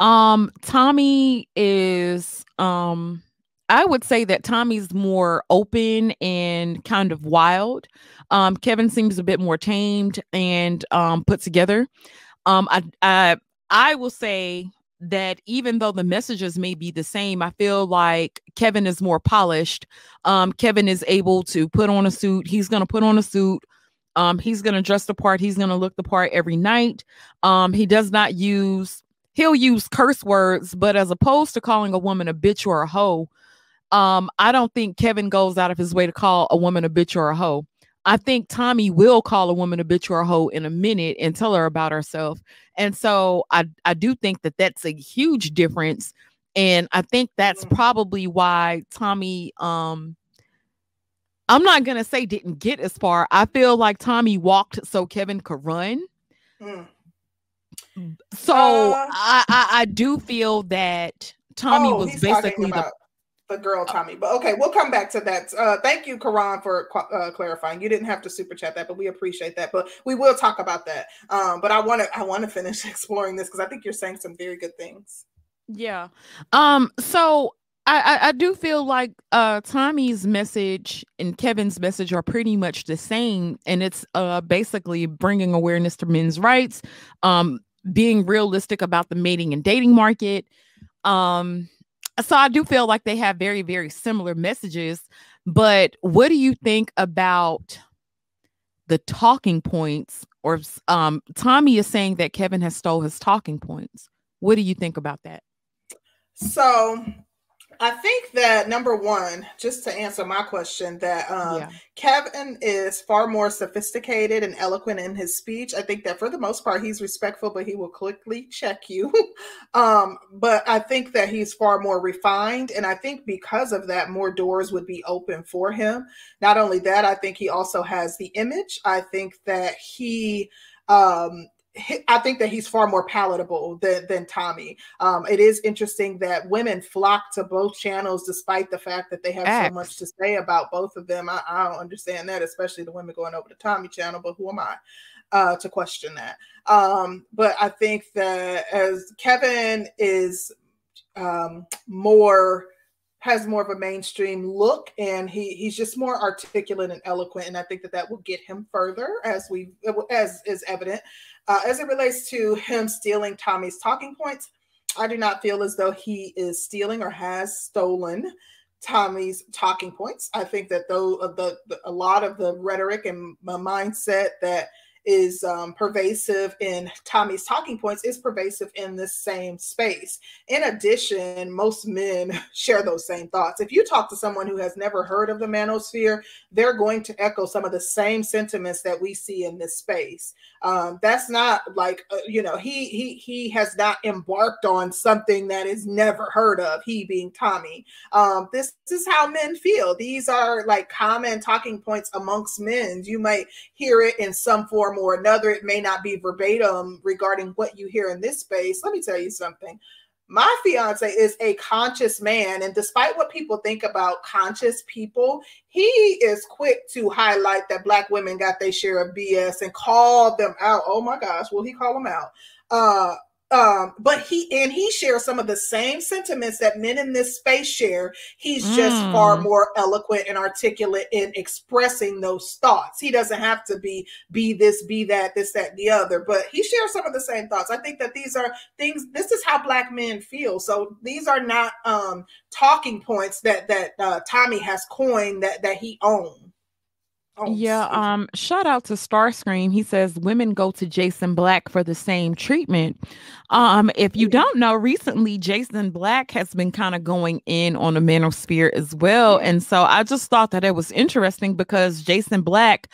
Um, Tommy is um I would say that Tommy's more open and kind of wild. Um, Kevin seems a bit more tamed and um, put together. Um, I, I I will say that even though the messages may be the same, I feel like Kevin is more polished. Um, Kevin is able to put on a suit. He's going to put on a suit. Um, he's going to dress the part. He's going to look the part every night. Um, he does not use, he'll use curse words, but as opposed to calling a woman a bitch or a hoe, um, I don't think Kevin goes out of his way to call a woman a bitch or a hoe. I think Tommy will call a woman a bitch or a hoe in a minute and tell her about herself. And so I, I do think that that's a huge difference. And I think that's mm. probably why Tommy, um, I'm not going to say didn't get as far. I feel like Tommy walked so Kevin could run. Mm. So uh, I, I, I do feel that Tommy oh, was basically the the girl Tommy. But okay, we'll come back to that. Uh, thank you, Karan, for uh, clarifying. You didn't have to super chat that, but we appreciate that. But we will talk about that. Um, but I want to I want to *laughs* finish exploring this because I think you're saying some very good things. Yeah. Um. So I, I, I do feel like uh Tommy's message and Kevin's message are pretty much the same, and it's uh basically bringing awareness to men's rights, um, being realistic about the mating and dating market, um so I do feel like they have very, very similar messages. But what do you think about the talking points? Or um, Tommy is saying that Kevin has stole his talking points. What do you think about that? So I think that number one, just to answer my question, that um, yeah. Kevin is far more sophisticated and eloquent in his speech. I think that for the most part, he's respectful, but he will quickly check you. *laughs* um, but I think that he's far more refined. And I think because of that, more doors would be open for him. Not only that, I think he also has the image. I think that he um I think that he's far more palatable than, than Tommy. Um, it is interesting that women flock to both channels despite the fact that they have X. so much to say about both of them. I, I, don't understand that, especially the women going over to Tommy channel, but who am I uh, to question that? Um, but I think that as Kevin is um, more has more of a mainstream look and he he's just more articulate and eloquent and i think that that will get him further as we as is evident uh, as it relates to him stealing Tommy's talking points, I do not feel as though he is stealing or has stolen Tommy's talking points. I think that though the, the a lot of the rhetoric and mindset that is um, pervasive in Tommy's talking points is pervasive in this same space. In addition, most men *laughs* share those same thoughts. If you talk to someone who has never heard of the manosphere, they're going to echo some of the same sentiments that we see in this space. Um, that's not like uh, you know he he he has not embarked on something that is never heard of. He being Tommy. Um, this, this is how men feel. These are like common talking points amongst men. You might hear it in some form or another. It may not be verbatim regarding what you hear in this space. Let me tell you something my fiance is a conscious man and despite what people think about conscious people he is quick to highlight that black women got their share of bs and call them out. Oh my gosh will he call them out? Uh um but he and he shares some of the same sentiments that men in this space share. He's just mm. far more eloquent and articulate in expressing those thoughts. He doesn't have to be be this be that this that the other but he shares some of the same thoughts. I think that these are things this is how black men feel. So these are not um talking points that that uh, tommy has coined that that he owns Oh, yeah, um, shout out to Starscream. He says women go to Jason Black for the same treatment. Um, if you don't know, recently Jason Black has been kind of going in on the manosphere as well. And so I just thought that it was interesting because Jason Black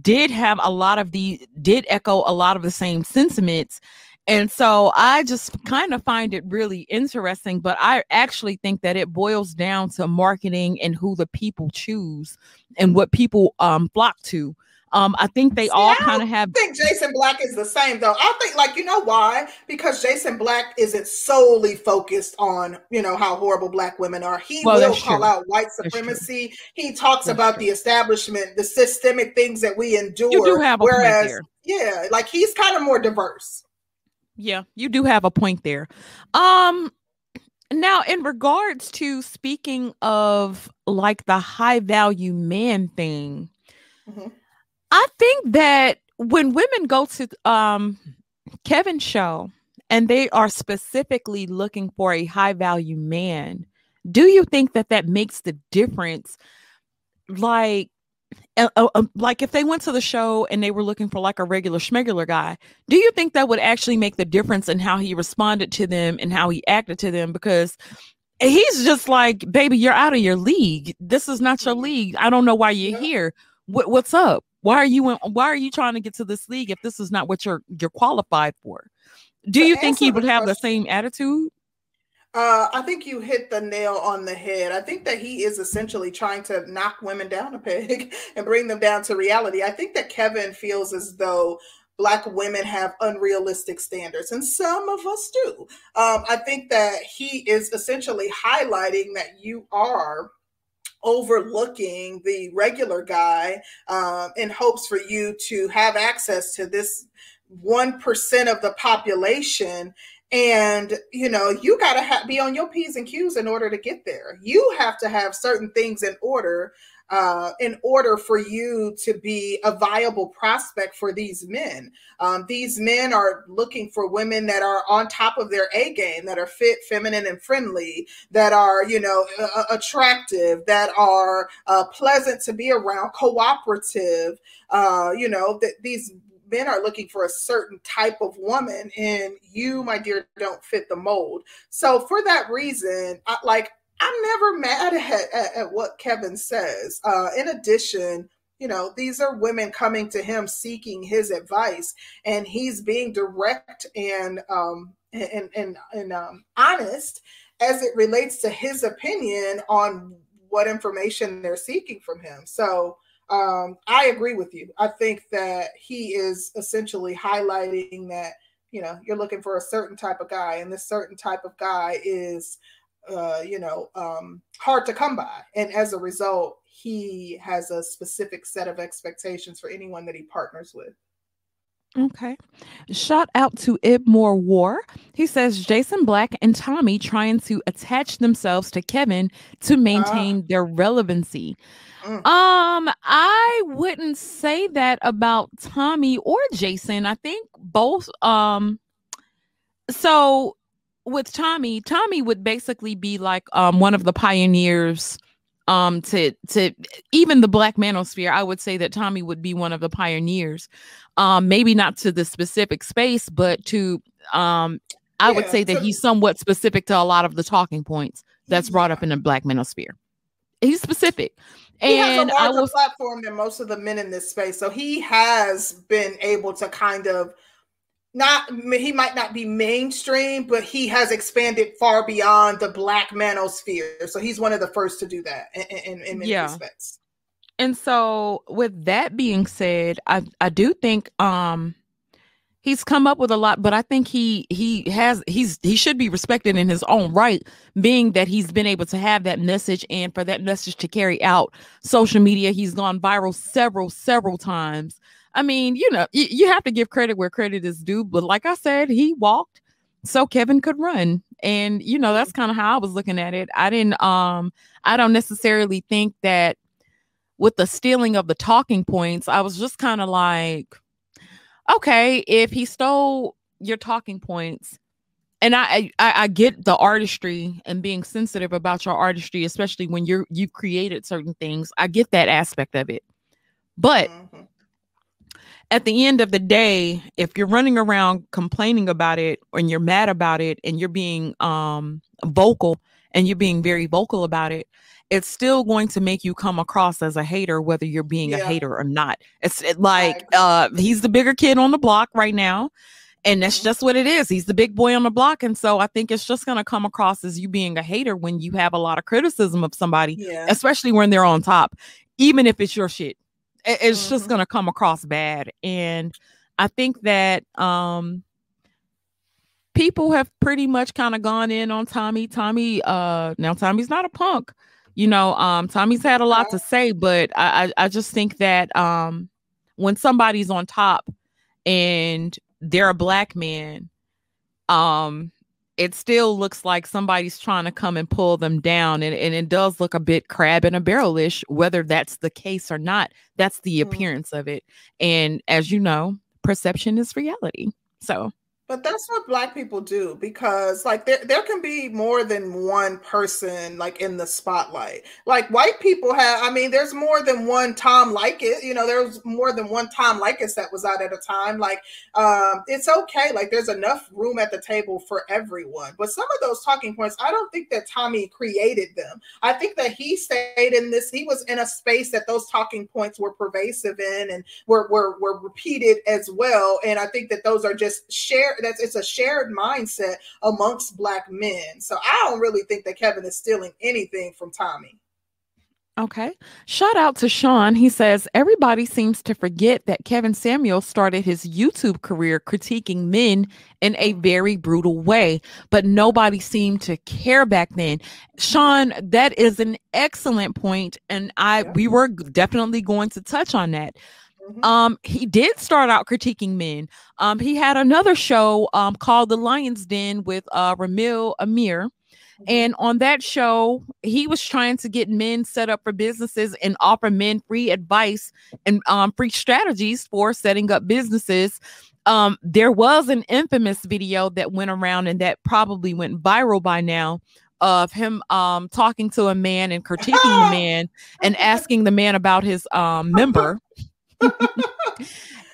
did have a lot of the did echo a lot of the same sentiments and so I just kind of find it really interesting, but I actually think that it boils down to marketing and who the people choose and what people um, flock to. Um, I think they See, all kind of have. I think Jason Black is the same though. I think like you know why? Because Jason Black isn't solely focused on you know how horrible black women are. He well, will call true. out white supremacy. He talks that's about true. the establishment, the systemic things that we endure. You do have a whereas, yeah, like he's kind of more diverse. Yeah, you do have a point there. Um, now, in regards to speaking of like the high value man thing, mm-hmm. I think that when women go to um Kevin's show and they are specifically looking for a high value man, do you think that that makes the difference? Like, uh, uh, like if they went to the show and they were looking for like a regular schmegular guy, do you think that would actually make the difference in how he responded to them and how he acted to them? Because he's just like, baby, you're out of your league. This is not your league. I don't know why you're here. What, what's up? Why are you in, why are you trying to get to this league if this is not what you're you're qualified for? Do you think he would have the same attitude? Uh, I think you hit the nail on the head. I think that he is essentially trying to knock women down a peg *laughs* and bring them down to reality. I think that Kevin feels as though black women have unrealistic standards and some of us do um, i think that he is essentially highlighting that you are overlooking the regular guy um, in hopes for you to have access to this 1% of the population and you know you got to ha- be on your p's and q's in order to get there. You have to have certain things in order uh, in order for you to be a viable prospect for these men. Um, these men are looking for women that are on top of their a game that are fit feminine and friendly that are you know attractive that are uh, pleasant to be around cooperative uh, you know that these men are looking for a certain type of woman and you my dear don't fit the mold. So for that reason I, like i'm never mad at, at, at what kevin says. Uh, in addition you know these are women coming to him seeking his advice and he's being direct and um and and, and um, honest as it relates to his opinion on what information they're seeking from him. So um, I agree with you. I think that he is essentially highlighting that you know you're looking for a certain type of guy, and this certain type of guy is uh, you know um, hard to come by, and as a result, he has a specific set of expectations for anyone that he partners with. Okay. Shout out to Ibmore War. He says Jason Black and Tommy trying to attach themselves to Kevin to maintain uh, their relevancy. Mm. Um, I wouldn't say that about Tommy or Jason. I think both um so with Tommy, Tommy would basically be like um one of the pioneers um to to even the black manosphere. I would say that Tommy would be one of the pioneers. Um maybe not to the specific space, but to um I yeah, would say that he's somewhat specific to a lot of the talking points that's brought up in the black manosphere. He's specific. He and has a larger was, platform than most of the men in this space. So he has been able to kind of not he might not be mainstream, but he has expanded far beyond the black manosphere. So he's one of the first to do that in, in, in many yeah. respects. And so with that being said, I I do think um he's come up with a lot but i think he he has he's he should be respected in his own right being that he's been able to have that message and for that message to carry out social media he's gone viral several several times i mean you know y- you have to give credit where credit is due but like i said he walked so kevin could run and you know that's kind of how i was looking at it i didn't um i don't necessarily think that with the stealing of the talking points i was just kind of like okay, if he stole your talking points, and I, I I get the artistry and being sensitive about your artistry, especially when you're you've created certain things. I get that aspect of it, but mm-hmm. At the end of the day, if you're running around complaining about it and you're mad about it and you're being um vocal and you're being very vocal about it, it's still going to make you come across as a hater, whether you're being yeah. a hater or not. It's it, like uh, he's the bigger kid on the block right now. And that's mm-hmm. just what it is. He's the big boy on the block. And so I think it's just going to come across as you being a hater when you have a lot of criticism of somebody, yeah. especially when they're on top, even if it's your shit. It's mm-hmm. just going to come across bad and i think that um people have pretty much kind of gone in on tommy tommy uh now tommy's not a punk you know um tommy's had a lot to say but i i, I just think that um when somebody's on top and they're a black man um it still looks like somebody's trying to come and pull them down and, and it does look a bit crab in a barrelish whether that's the case or not. That's the mm-hmm. appearance of it. And as you know perception is reality. So but that's what black people do because like there there can be more than one person like in the spotlight. Like white people have I mean there's more than one Tom Leykis, you know, there's more than one Tom Leykis that was out at a time. Like um it's okay. Like there's enough room at the table for everyone. But some of those talking points, I don't think that Tommy created them. I think that he stayed in this, he was in a space that those talking points were pervasive in and were were, were repeated as well. And I think that those are just shared that's it's a shared mindset amongst black men. So I don't really think that Kevin is stealing anything from Tommy. Okay. Shout out to Sean. He says everybody seems to forget that Kevin Samuel started his YouTube career critiquing men in a very brutal way, but nobody seemed to care back then. Sean, that is an excellent point, and I yeah. we were definitely going to touch on that. Mm-hmm. Um, he did start out critiquing men. Um, he had another show um called The Lion's Den with uh Ramil Amir. Mm-hmm. And on that show, he was trying to get men set up for businesses and offer men free advice and um, free strategies for setting up businesses. Um, there was an infamous video that went around and that probably went viral by now of him um, talking to a man and critiquing the *laughs* man and asking the man about his um, member *laughs*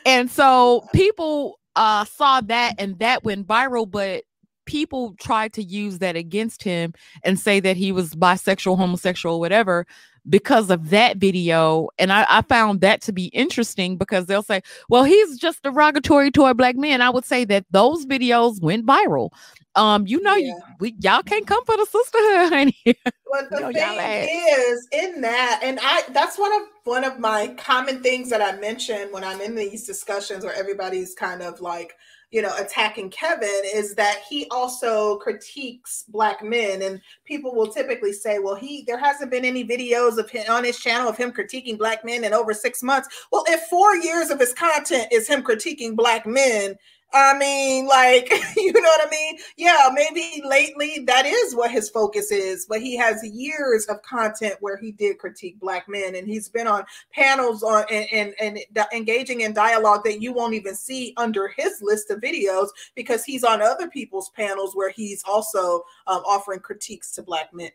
and so people uh, saw that and that went viral, but people tried to use that against him and say that he was bisexual, homosexual, whatever, because of that video. And I, I, found that to be interesting because they'll say, well, he's just derogatory toward black men. I would say that those videos went viral. Um, you know, yeah. you, we, y'all can't come for the sisterhood, *laughs* honey. But the you know, thing is, in that, and I that's one of one of my common things that I mention when I'm in these discussions where everybody's kind of like, you know, attacking Kevin is that he also critiques black men, and people will typically say, "Well, he there hasn't been any videos of him on his channel of him critiquing black men in over six months." Well, if four years of his content is him critiquing black men, I mean, like, *laughs* you know what I mean? Yeah, maybe lately that is what his focus is, but he has years of content where he did critique black men and he's been on panels on and, and, and engaging in dialogue that you won't even see under his list of videos because he's on other people's panels where he's also um, offering critiques to black men.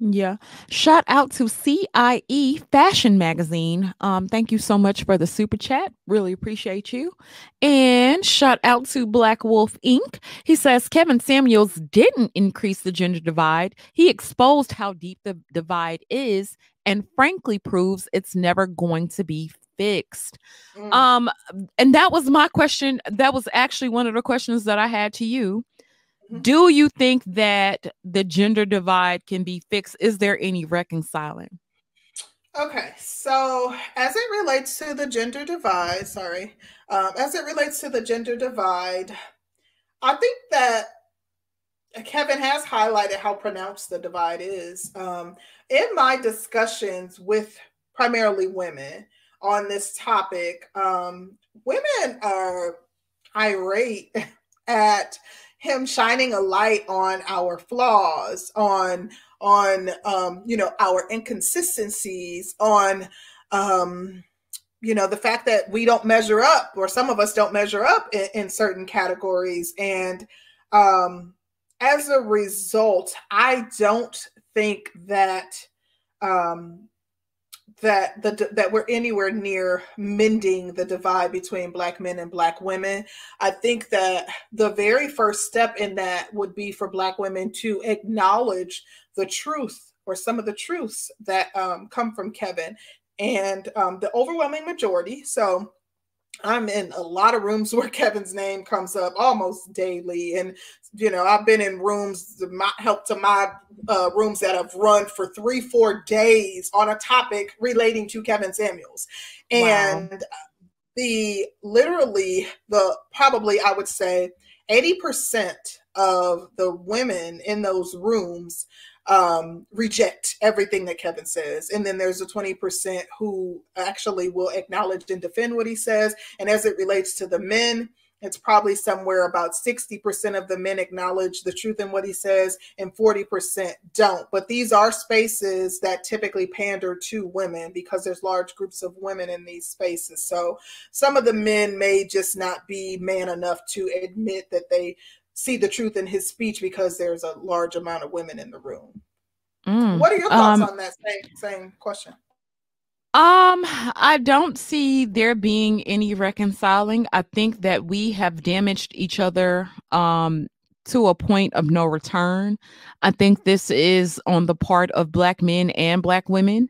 Yeah. Shout out to CIE Fashion Magazine. Um, thank you so much for the super chat. Really appreciate you. And shout out to Black Wolf Inc. He says Kevin Samuels didn't increase the gender divide. He exposed how deep the divide is and frankly proves it's never going to be fixed. Mm. Um, and that was my question. That was actually one of the questions that I had to you. Mm-hmm. Do you think that the gender divide can be fixed? Is there any reconciling? Okay, so as it relates to the gender divide, sorry, um, as it relates to the gender divide, I think that Kevin has highlighted how pronounced the divide is. Um, in my discussions with primarily women on this topic, um, women are irate *laughs* at him shining a light on our flaws, on on um, you know our inconsistencies, on um, you know the fact that we don't measure up, or some of us don't measure up in, in certain categories, and um, as a result, I don't think that um, that the that we're anywhere near mending the divide between black men and black women. I think that the very first step in that would be for black women to acknowledge the truth or some of the truths that um, come from kevin and um, the overwhelming majority. So I'm in a lot of rooms *laughs* where Kevin's name comes up almost daily. And, you know, I've been in rooms, my, help to my uh, rooms that have run for three, four days on a topic relating to Kevin Samuels. And wow. the literally, the probably, I would say, 80% of the women in those rooms um, reject everything that Kevin says. And then there's a 20% who actually will acknowledge and defend what he says. And as it relates to the men, it's probably somewhere about 60% of the men acknowledge the truth in what he says and 40% don't. But these are spaces that typically pander to women because there's large groups of women in these spaces. So some of the men may just not be man enough to admit that they see the truth in his speech because there's a large amount of women in the room. Mm, what are your thoughts um, on that same same question? Um, I don't see there being any reconciling. I think that we have damaged each other um to a point of no return. I think this is on the part of black men and black women.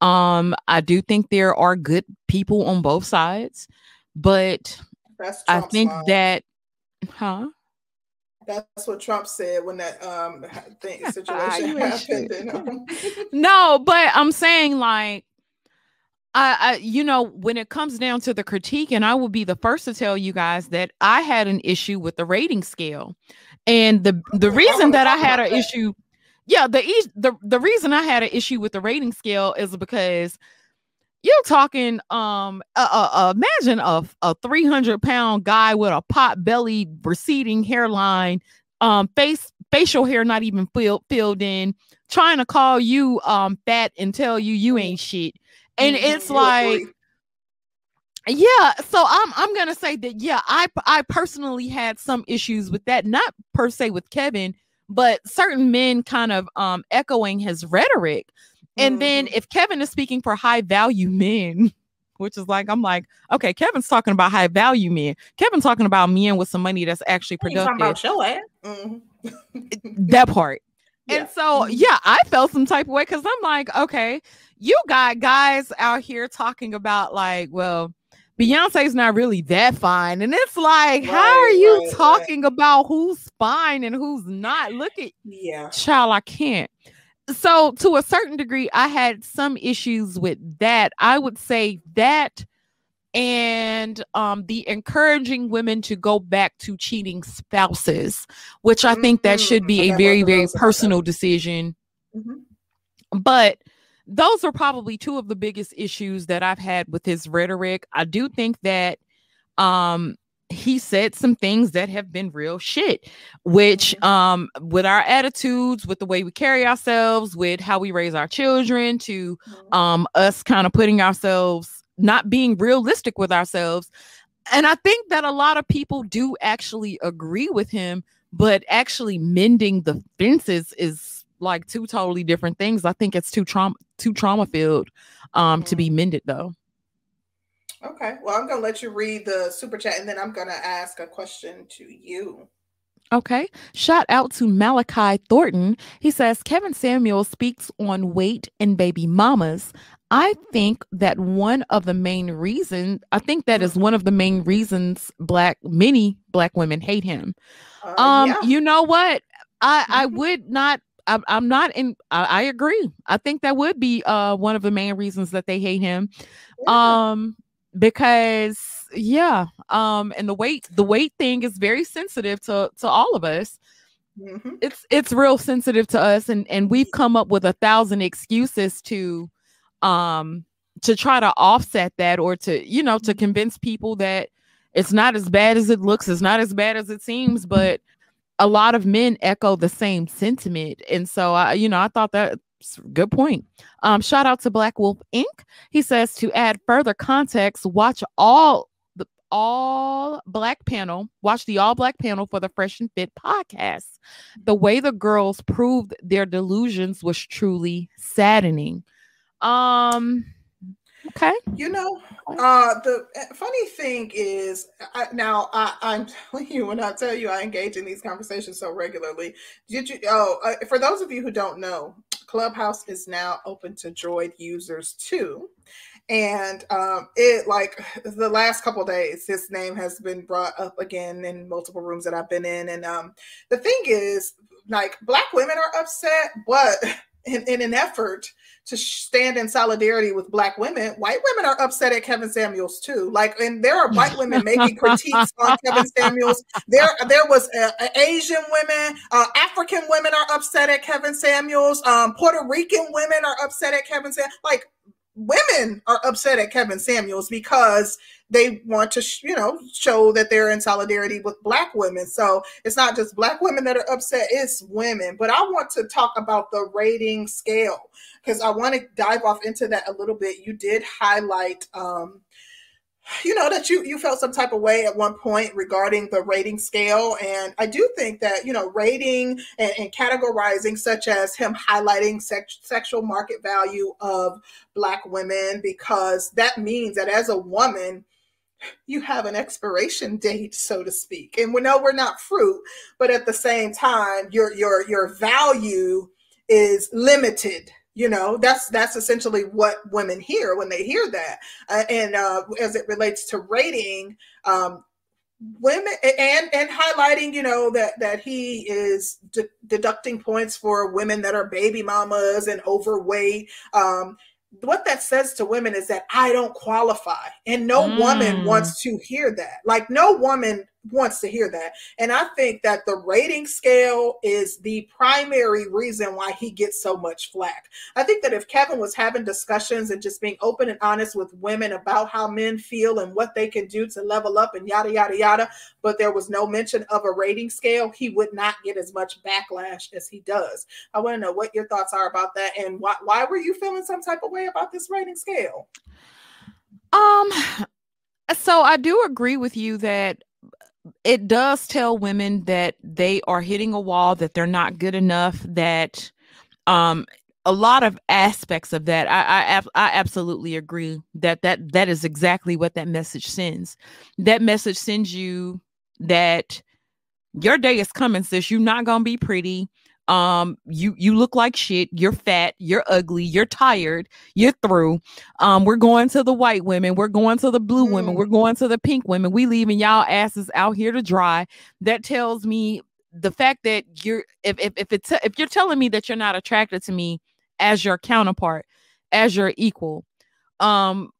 Um, I do think there are good people on both sides, but I think that huh? That's what Trump said when that um thing *laughs* situation happened. *laughs* no, but I'm saying like I, I, you know, when it comes down to the critique, and I will be the first to tell you guys that I had an issue with the rating scale, and the the reason that I had an issue, yeah, the the the reason I had an issue with the rating scale is because you're talking um uh, uh, imagine a, a 300 pound guy with a pot belly receding hairline um face facial hair not even filled filled in trying to call you um fat and tell you you ain't shit and mm-hmm. it's *laughs* like yeah so i'm i'm gonna say that yeah i i personally had some issues with that not per se with kevin but certain men kind of um echoing his rhetoric and mm-hmm. then if Kevin is speaking for high value men, *laughs* which is like, I'm like, okay, Kevin's talking about high value men. Kevin's talking about men with some money that's actually productive. About your ass. Mm-hmm. *laughs* that part. Yeah. And so, mm-hmm. yeah, I felt some type of way because I'm like, okay, you got guys out here talking about like, well, Beyonce's not really that fine. And it's like, right, how are you right, talking right. about who's fine and who's not? Look at yeah, child, I can't so to a certain degree i had some issues with that i would say that and um, the encouraging women to go back to cheating spouses which i think that should be mm-hmm. a very very personal decision mm-hmm. but those are probably two of the biggest issues that i've had with his rhetoric i do think that um he said some things that have been real shit which mm-hmm. um with our attitudes with the way we carry ourselves with how we raise our children to mm-hmm. um us kind of putting ourselves not being realistic with ourselves and i think that a lot of people do actually agree with him but actually mending the fences is like two totally different things i think it's too trauma too trauma filled um to be mm-hmm. mended though Okay. Well, I'm going to let you read the super chat and then I'm going to ask a question to you. Okay. Shout out to Malachi Thornton. He says Kevin Samuel speaks on weight and baby mamas. I think that one of the main reasons, I think that is one of the main reasons black many black women hate him. Uh, um, yeah. you know what? I I mm-hmm. would not I'm, I'm not in I, I, agree. I think that would be uh one of the main reasons that they hate him. Yeah. Um because yeah um and the weight the weight thing is very sensitive to to all of us mm-hmm. it's it's real sensitive to us and and we've come up with a thousand excuses to um to try to offset that or to you know to mm-hmm. convince people that it's not as bad as it looks it's not as bad as it seems but a lot of men echo the same sentiment and so i you know i thought that good point. Um, shout out to Black Wolf Inc. He says to add further context, watch all the all black panel, watch the all black panel for the Fresh and Fit podcast. The way the girls proved their delusions was truly saddening. Um Okay. You know, uh, the eh, funny thing is, I, now I, am *laughs* telling you when I tell you I engage in these conversations so regularly. Did you? Oh, uh, for those of you who don't know, Clubhouse is now open to Droid users too. and um, it like *sighs* the last couple days, his name has been brought up again in multiple rooms that I've been in, and um, the thing is, like, black women are upset, but *laughs* in, in an effort to stand in solidarity with black women, white women are upset at Kevin Samuels too. Like, and there are white women making critiques on *laughs* Kevin Samuels. There, there was uh, Asian women, uh, African women are upset at Kevin Samuels. Um, Puerto Rican women are upset at Kevin Samuels. Like, women are upset at Kevin Samuels because they want to, you know, show that they're in solidarity with Black women. So it's not just Black women that are upset, it's women. But I want to talk about the rating scale because I want to dive off into that a little bit. You did highlight, um, you know that you you felt some type of way at one point regarding the rating scale and i do think that you know rating and, and categorizing such as him highlighting sex, sexual market value of black women because that means that as a woman you have an expiration *laughs* date, so to speak. And we know we're not fruit, but at the same time, your your your value is limited. You know, that's that's essentially what women hear when they hear that. Uh, and uh, as it relates to rating, um, women and and highlighting you know that that he is de- deducting points for women that are baby mamas and overweight um what that says to women is that I don't qualify. And no mm. woman wants to hear that. Like, no woman wants to hear that. And I think that the rating scale is the primary reason why he gets so much flack. I think that if Kevin was having discussions and just being open and honest with women about how men feel and what they can do to level up and yada, yada, yada, but there was no mention of a rating scale, he would not get as much backlash as he does. I want to know what your thoughts are about that and why, why were you feeling some type of way about this rating scale? Um, so I do agree with you that it does tell women that they are hitting a wall, that they're not good enough, that um a lot of aspects of that I, I i absolutely agree that that that is exactly what that message sends. That message sends you that your day is coming sis. You're not gonna be pretty um you you look like shit. You're fat. You're ugly. You're tired. You're through. Um we're going to the white women. We're going to the blue mm. women we're going to the pink women. We leaving y'all asses out here to dry. That tells me the fact that you're if if, if it's if you're telling me that you're not attracted to me as your counterpart as your equal um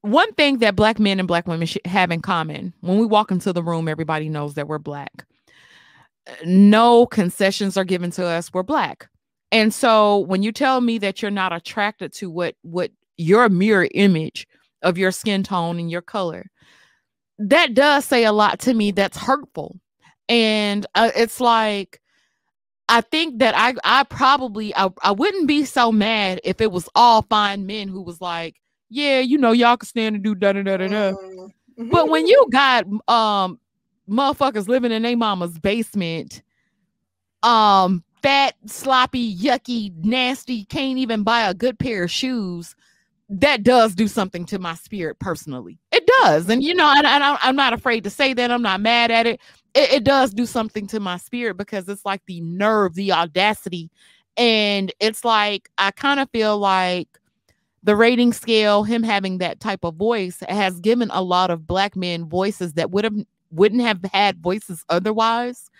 one thing that black men and black women should have in common when we walk into the room everybody knows that we're black no concessions are given to us. We're black. And so when you tell me that you're not attracted to what what your mirror image of your skin tone and your color that does say a lot to me that's hurtful. And uh, it's like i think that i i probably I, I wouldn't be so mad if it was all fine men who was like yeah you know y'all can stand and do da da da da da. Mm-hmm. but when you got um motherfuckers living in their mama's basement, um, fat, sloppy, yucky, nasty, can't even buy a good pair of shoes. That does do something to my spirit personally. It does. And, you know, and, and I'm not afraid to say that. I'm not mad at it. it. It does do something to my spirit because it's like the nerve, the audacity. And it's like, I kind of feel like the rating scale, him having that type of voice, has given a lot of black men voices that would have wouldn't have had voices otherwise.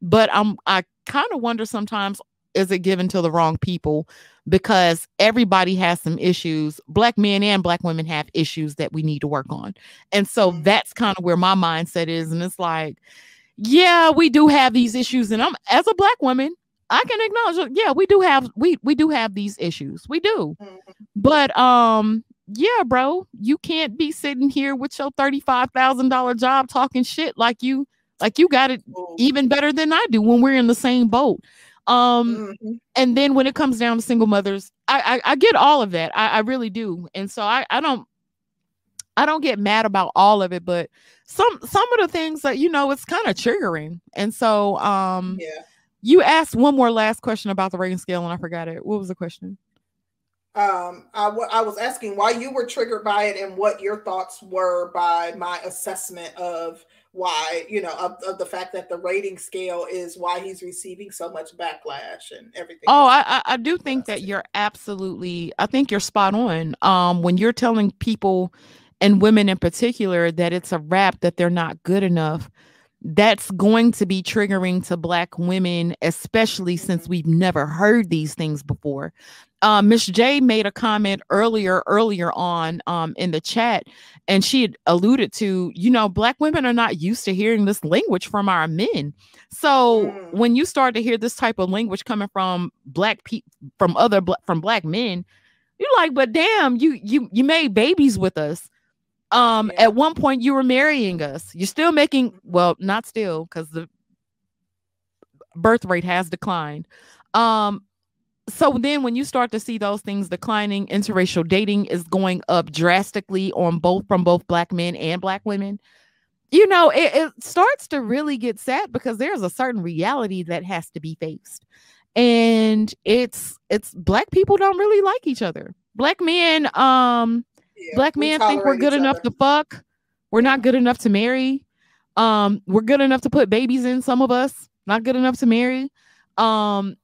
But I'm I kind of wonder sometimes is it given to the wrong people because everybody has some issues. Black men and black women have issues that we need to work on. And so mm-hmm. that's kind of where my mindset is. And it's like, yeah, we do have these issues. And I'm as a black woman, I can acknowledge, yeah, we do have we we do have these issues. We do. Mm-hmm. But um yeah, bro, you can't be sitting here with your $35,000 job talking shit like you like you got it even better than I do when we're in the same boat. Um mm-hmm. and then when it comes down to single mothers, I I, I get all of that. I, I really do. And so I I don't I don't get mad about all of it, but some some of the things that you know it's kind of triggering. And so um yeah. You asked one more last question about the rating scale and I forgot it. What was the question? Um, I, w- I was asking why you were triggered by it and what your thoughts were by my assessment of why you know of, of, the fact that the rating scale is why he's receiving so much backlash and everything oh I, I do think that you're absolutely i think you're spot on. Um when you're telling people and women in particular that it's a rap that they're not good enough that's going to be triggering to black women especially since we've never heard these things before uh, Miss J made a comment earlier, earlier on um, in the chat, and she had alluded to, you know, black women are not used to hearing this language from our men. So mm. when you start to hear this type of language coming from black people, from other bl- from black men, you're like, but damn, you you you made babies with us. Um, yeah. at one point you were marrying us. You're still making well, not still, because the birth rate has declined. Um, so then when you start to see those things declining interracial dating is going up drastically on both from both black men and black women you know it, it, starts to really get sad because there's a certain reality that has to be faced and it's it's black people don't really like each other black men um yeah, black men think we're good enough other. to fuck. We're not good enough to marry. Um we're good enough to put babies in some of us. Not good enough to marry. Um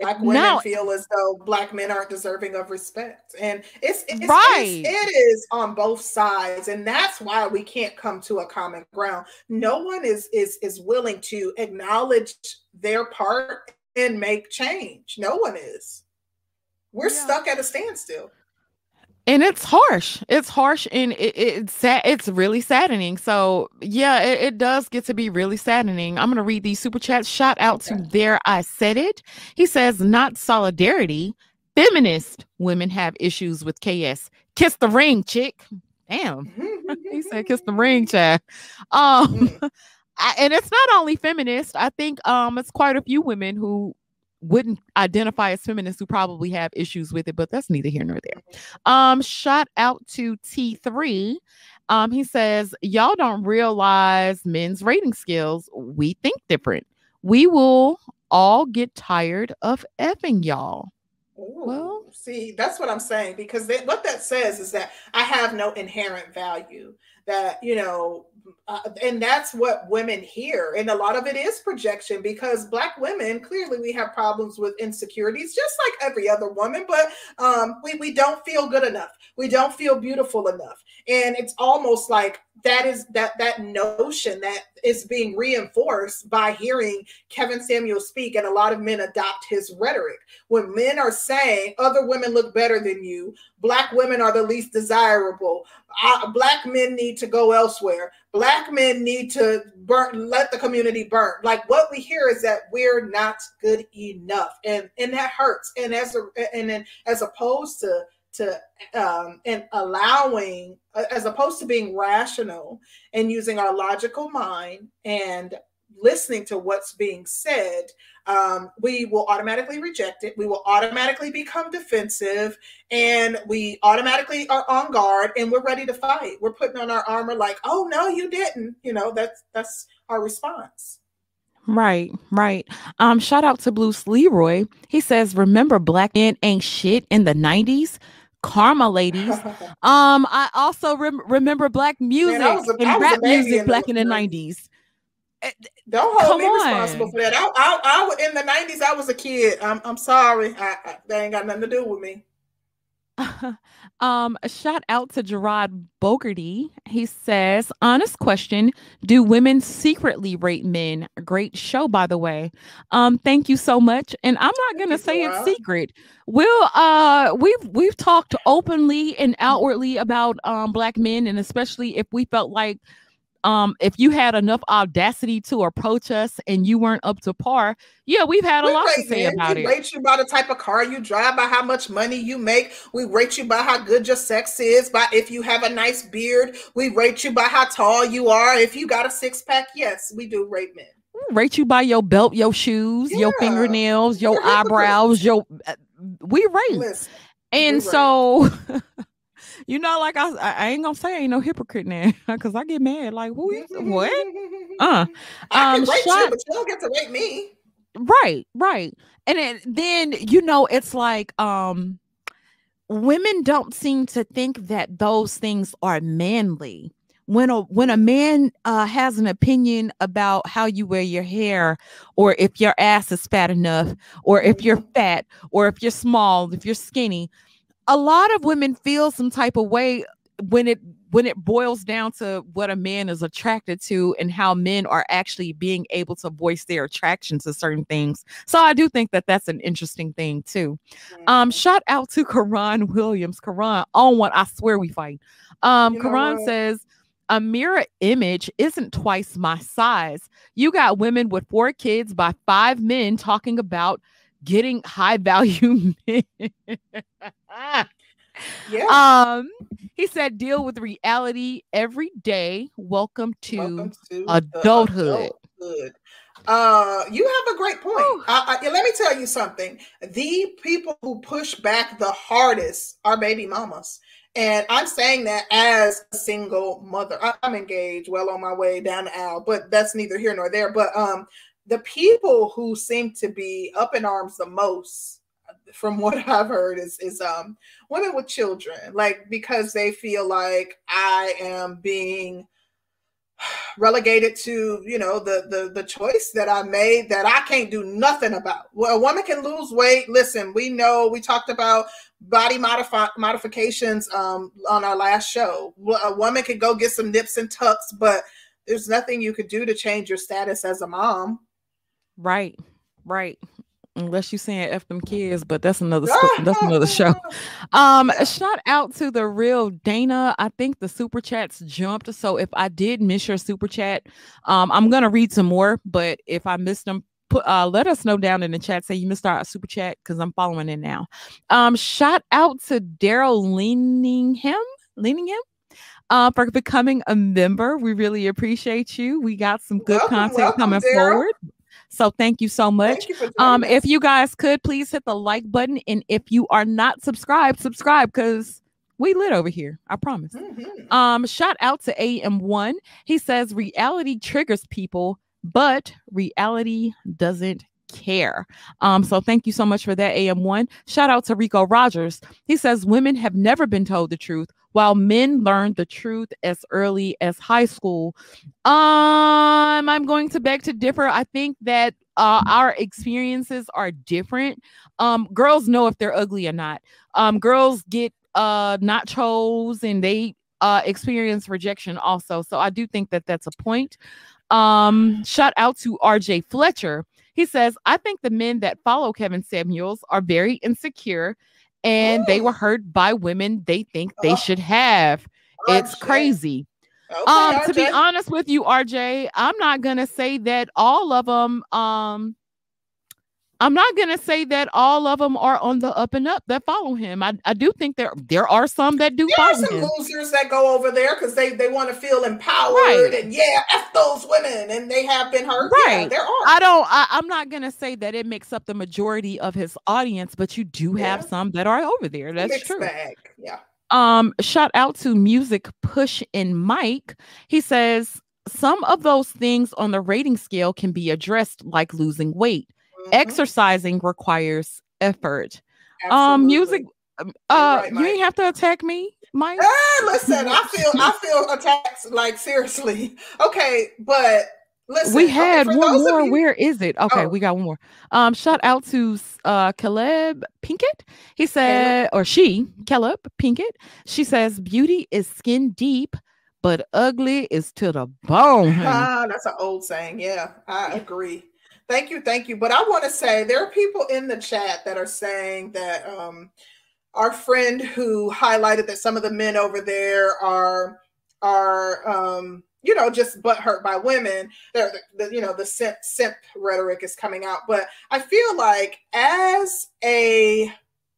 black women now, feel as though black men aren't deserving of respect. And it's, it's right. it's, it is on both sides. And that's why we can't come to a common ground. No one is is is willing to acknowledge their part and make change. No one is. We're yeah. stuck at a standstill and it's harsh. It's harsh and it, it's sad it's really saddening. So yeah it, it, does get to be really saddening. I'm gonna read these super chats. Shout out to there i said it. He says not solidarity. Feminist women have issues with ks kiss the ring chick. Damn. *laughs* He said kiss the ring *laughs* chat um mm. *laughs* I, and it's not only feminist. I think um it's quite a few women who wouldn't identify as feminists who probably have issues with it, but that's neither here nor there. Um, shout out to T3. Um, he says, Y'all don't realize men's rating skills. We think different. We will all get tired of effing y'all. Ooh, well, see, that's what I'm saying because they, what that says is that I have no inherent value. That you know, uh, and that's what women hear, and a lot of it is projection because Black women clearly we have problems with insecurities, just like every other woman. But um, we we don't feel good enough. We don't feel beautiful enough, and it's almost like that is that that notion that is being reinforced by hearing Kevin Samuels speak and a lot of men adopt his rhetoric. When men are saying other women look better than you, black women are the least desirable, uh, black men need to go elsewhere, black men need to burn let the community burn. Like what we hear is that we're not good enough and and that hurts. And as a and then as opposed to to um, and allowing as opposed to being rational and using our logical mind and listening to what's being said um, we will automatically reject it. We will automatically become defensive and we automatically are on guard and we're ready to fight. We're putting on our armor like oh no you didn't. You know that's that's our response. Right, right. Um, shout out to Bruce Leroy. He says, "Remember, black men ain't shit in the '90s karma ladies. *laughs* Um i also rem- remember black music Man, a, and rap music black in the 90s eh, don't hold Come me on. responsible for that I, I, I, in the 90s i was a kid i'm, I'm sorry I, I, that ain't got nothing to do with me *laughs* um, a shout out to Gerard Bogarty. He says, honest question, do women secretly rape men? Great show, by the way. Um, thank you so much. And I'm not gonna say it's secret. We'll uh we've we've talked openly and outwardly about um black men, and especially if we felt like um if you had enough audacity to approach us and you weren't up to par yeah we've had a we lot to say man. about we it rate you by the type of car you drive by how much money you make we rate you by how good your sex is by if you have a nice beard we rate you by how tall you are if you got a six-pack yes we do rate men rate you by your belt your shoes yeah. your fingernails your *laughs* eyebrows your uh, we rate Listen, and we so rate. *laughs* you know, like I, I ain't gonna say I ain't no hypocrite now *laughs* because I get mad. Like, who is what? *laughs* Uh, I um, can shot, you, but you don't get to rate me. Right, right. And it, then you know, it's like um, women don't seem to think that those things are manly. when a when a man uh, has an opinion about how you wear your hair or if your ass is fat enough or if you're mm-hmm. fat or if you're small if you're skinny a lot of women feel some type of way when it when it boils down to what a man is attracted to and how men are actually being able to voice their attraction to certain things. So I do think that that's an interesting thing too. Um, mm-hmm. shout out to Karan Williams. Karan on one, I swear we fight. Um, you Karan says a mirror image isn't twice my size. You got women with four kids by five men talking about getting high value *laughs* men. Yeah. Um, he said, deal with reality every day. Welcome to, Welcome to adulthood. adulthood. Uh, you have a great point. I, I, let me tell you something. The people who push back the hardest are baby mamas. And I'm saying that as a single mother. I'm engaged, well on my way down the aisle, but that's neither here nor there. But um, the people who seem to be up in arms the most from what *laughs* I've heard is is um women with children, like because they feel like I am being *sighs* relegated to you know the the the choice that I made that I can't do nothing about. Well, a woman can lose weight. Listen, we know we talked about body modify modifications um on our last show. A woman could go get some nips and tucks, but there's nothing you could do to change your status as a mom. Right, right unless you're saying f them kids but that's another *laughs* that's another show um shout out to the real dana i think the super chats jumped so if i did miss your super chat um i'm gonna read some more but if i missed them put uh let us know down in the chat say you missed our super chat because i'm following it now um shout out to daryl leaningham leaningham uh, for becoming a member. We really appreciate you. We got some good welcome, content welcome, coming Daryl. forward. So thank you so much. You um, if you guys could please hit the like button, and if you are not subscribed, subscribe because we lit over here. I promise. Mm-hmm. Um, shout out to AM1. He says reality triggers people, but reality doesn't care. Um, so thank you so much for that, AM1. Shout out to Rico Rogers. He says women have never been told the truth, while men learn the truth as early as high school. Um, I'm going to beg to differ. I think that uh, our experiences are different. Um, girls know if they're ugly or not. Um, girls get uh nachos and they uh experience rejection also. So I do think that that's a point. Um, shout out to RJ Fletcher. He says, I think the men that follow Kevin Samuels are very insecure and they were hurt by women they think they oh. should have. It's crazy. Okay, um, to be honest with you, RJ, I'm not gonna say that all of them um I'm not gonna say that all of them are on the up and up that follow him. I, I do think there there are some that do there follow are some him. losers that go over there because they they want to feel empowered right. and yeah, f those women and they have been hurt. Right, yeah, there are. I don't. I, am not gonna say that it makes up the majority of his audience, but you do yeah. have some that are over there. That's Mixed true. Bag. Yeah. Um, shout out to Music Push and Mike. He says some of those things on the rating scale can be addressed, like losing weight Mm-hmm. Exercising requires effort. Um, Absolutely. Um, music. Uh, right, you ain't have to attack me, Mike. Ah, listen, I feel I feel attacked. Like seriously. *laughs* Okay, but Listen, we had okay, one more. You... Where is it? Okay, oh. we got one more. Um, shout out to uh Caleb Pinkett. He said, Caleb. or she, Caleb Pinkett. She says, "Beauty is skin deep, but ugly is to the bone." Ah, that's an old saying. Yeah, I agree. Thank you, thank you. But I want to say there are people in the chat that are saying that um, our friend who highlighted that some of the men over there are are um, you know just but hurt by women. They're the, you know the simp, simp rhetoric is coming out, but I feel like as a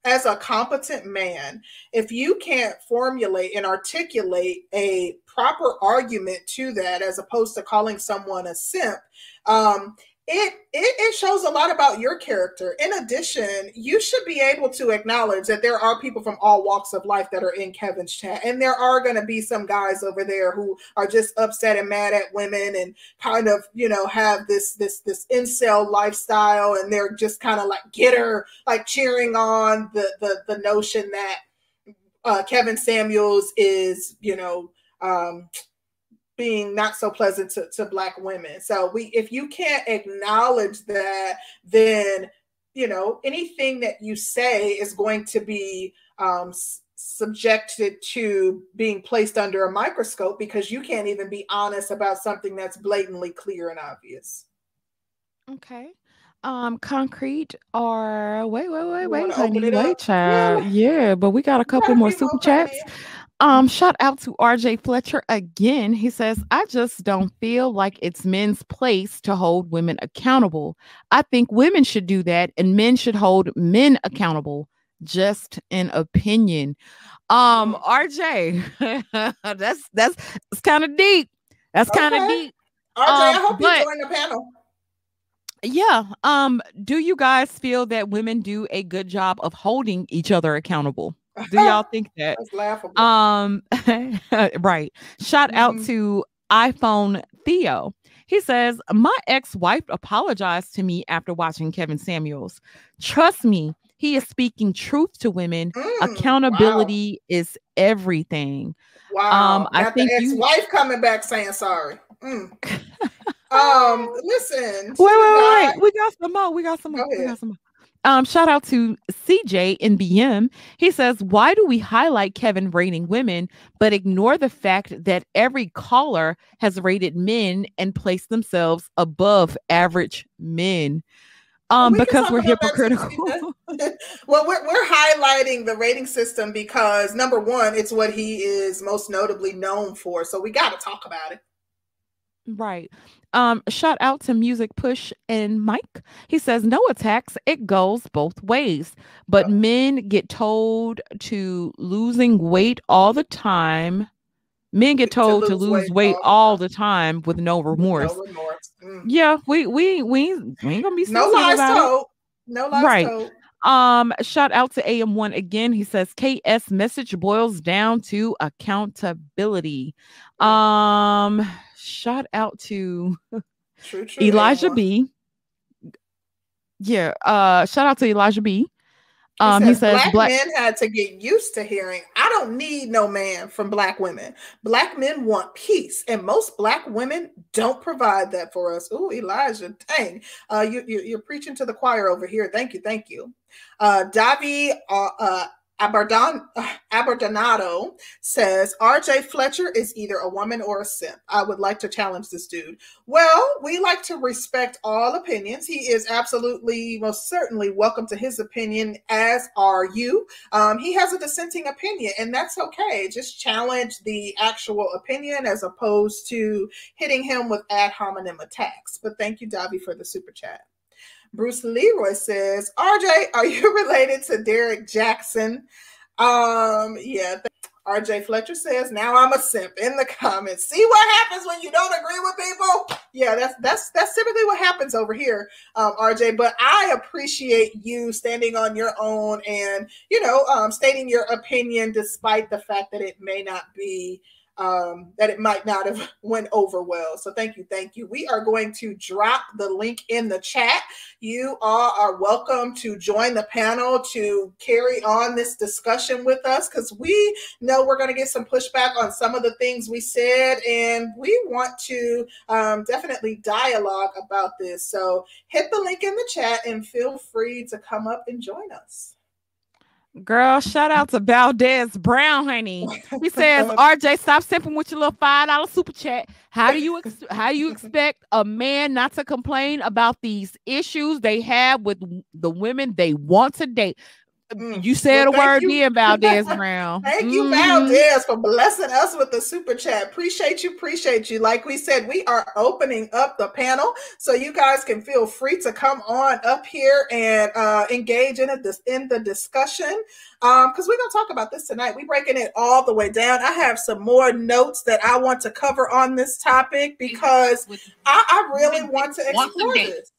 as a competent man, if you can't formulate and articulate a proper argument to that, as opposed to calling someone a simp, um, it, it it shows a lot about your character. In addition, you should be able to acknowledge that there are people from all walks of life that are in Kevin's chat, and there are going to be some guys over there who are just upset and mad at women and kind of you know have this this this incel lifestyle, and they're just kind of like get her like cheering on the the the notion that uh, Kevin Samuels is you know um, being not so pleasant to, to black women. So we if you can't acknowledge that, then you know anything that you say is going to be um, subjected to being placed under a microscope because you can't even be honest about something that's blatantly clear and obvious. Okay. Um, concrete or wait, wait, wait, wait, honey, wait, child. Yeah. yeah. but we got a couple more super chats. Um, shout out to RJ Fletcher again. He says, I just don't feel like it's men's place to hold women accountable. I think women should do that and men should hold men accountable. Just an opinion. Um, RJ, *laughs* that's that's it's kind of deep. That's kind of okay. deep. RJ, um, I hope but, you join the panel. Yeah. Um, do you guys feel that women do a good job of holding each other accountable? Do y'all think *laughs* that? That's laughable. Um, *laughs* right. Shout mm-hmm. out to iPhone Theo. He says, My ex wife apologized to me after watching Kevin Samuels. Trust me, he is speaking truth to women. Mm, Accountability wow. is everything. Wow. Um, I think the ex-wife you... coming back saying sorry. Mm. *laughs* um, listen. Wait, wait, wait. We got some more. We got some more. We got some more. Um, shout out to CJ in BM. He says, Why do we highlight Kevin rating women, but ignore the fact that every caller has rated men and placed themselves above average men? Um, we because we're hypocritical. *laughs* *laughs* well, we're, we're highlighting the rating system because number one, it's what he is most notably known for. So we got to talk about it. Right. Um, shout out to Music Push and Mike. He says, No attacks, it goes both ways. But oh. men get told to losing weight all the time. Men get *laughs* told to lose, to lose weight, weight all, the time with no remorse. No remorse. Mm. Yeah, we we we we ain't gonna be no lies told. It. No lies right. told. Um, shout out to AM1 again. He says KS message boils down to accountability. Um, shout out to true, true, Elijah B. Yeah, uh, shout out to Elijah B. Um, he says, he says black, black, men had to get used to hearing, I don't need no man from black women. Black men want peace, and most black women don't provide that for us. Oh, Elijah, dang. Uh, you, you, are preaching to the choir over here. Thank you, thank you. Uh, Davi uh, uh Aberdon, Aberdonato says RJ Fletcher is either a woman or a simp. I would like to challenge this dude. Well, we like to respect all opinions. He is absolutely, most certainly welcome to his opinion, as are you. Um, he has a dissenting opinion, and that's okay. Just challenge the actual opinion as opposed to hitting him with ad hominem attacks. But thank you, Davi, for the super chat. Bruce Leroy says, RJ, are you *laughs* related to Derek Jackson? Um, yeah. RJ Fletcher says, now I'm a simp in the comments. See what happens when you don't agree with people? Yeah, that's that's that's typically what happens over here, um, RJ. But I appreciate you standing on your own and you know um, stating your opinion despite the fact that it may not be um, that it might not have *laughs* went over well. So thank you, thank you. We are going to drop the link in the chat. You all are welcome to join the panel to carry on this discussion with us because we know we're going to get some pushback on some of the things we said, and we want to um, definitely dialogue about this. So hit the link in the chat and feel free to come up and join us. Girl, shout out to Valdez Brown, honey. He says, *laughs* "RJ, stop simping with your little five dollar super chat. How do you ex- how do you expect a man not to complain about these issues they have with the women they want to date? Mm. You said well, a word you. then, Valdez Brown. *laughs* thank mm-hmm. you, Valdez, for blessing us with the super chat. Appreciate you, appreciate you. Like we said, we are opening up the panel so you guys can feel free to come on up here and uh, engage in it this in the discussion. Um, because we're gonna talk about this tonight. We're breaking it all the way down. I have some more notes that I want to cover on this topic because I, I really want to explore this.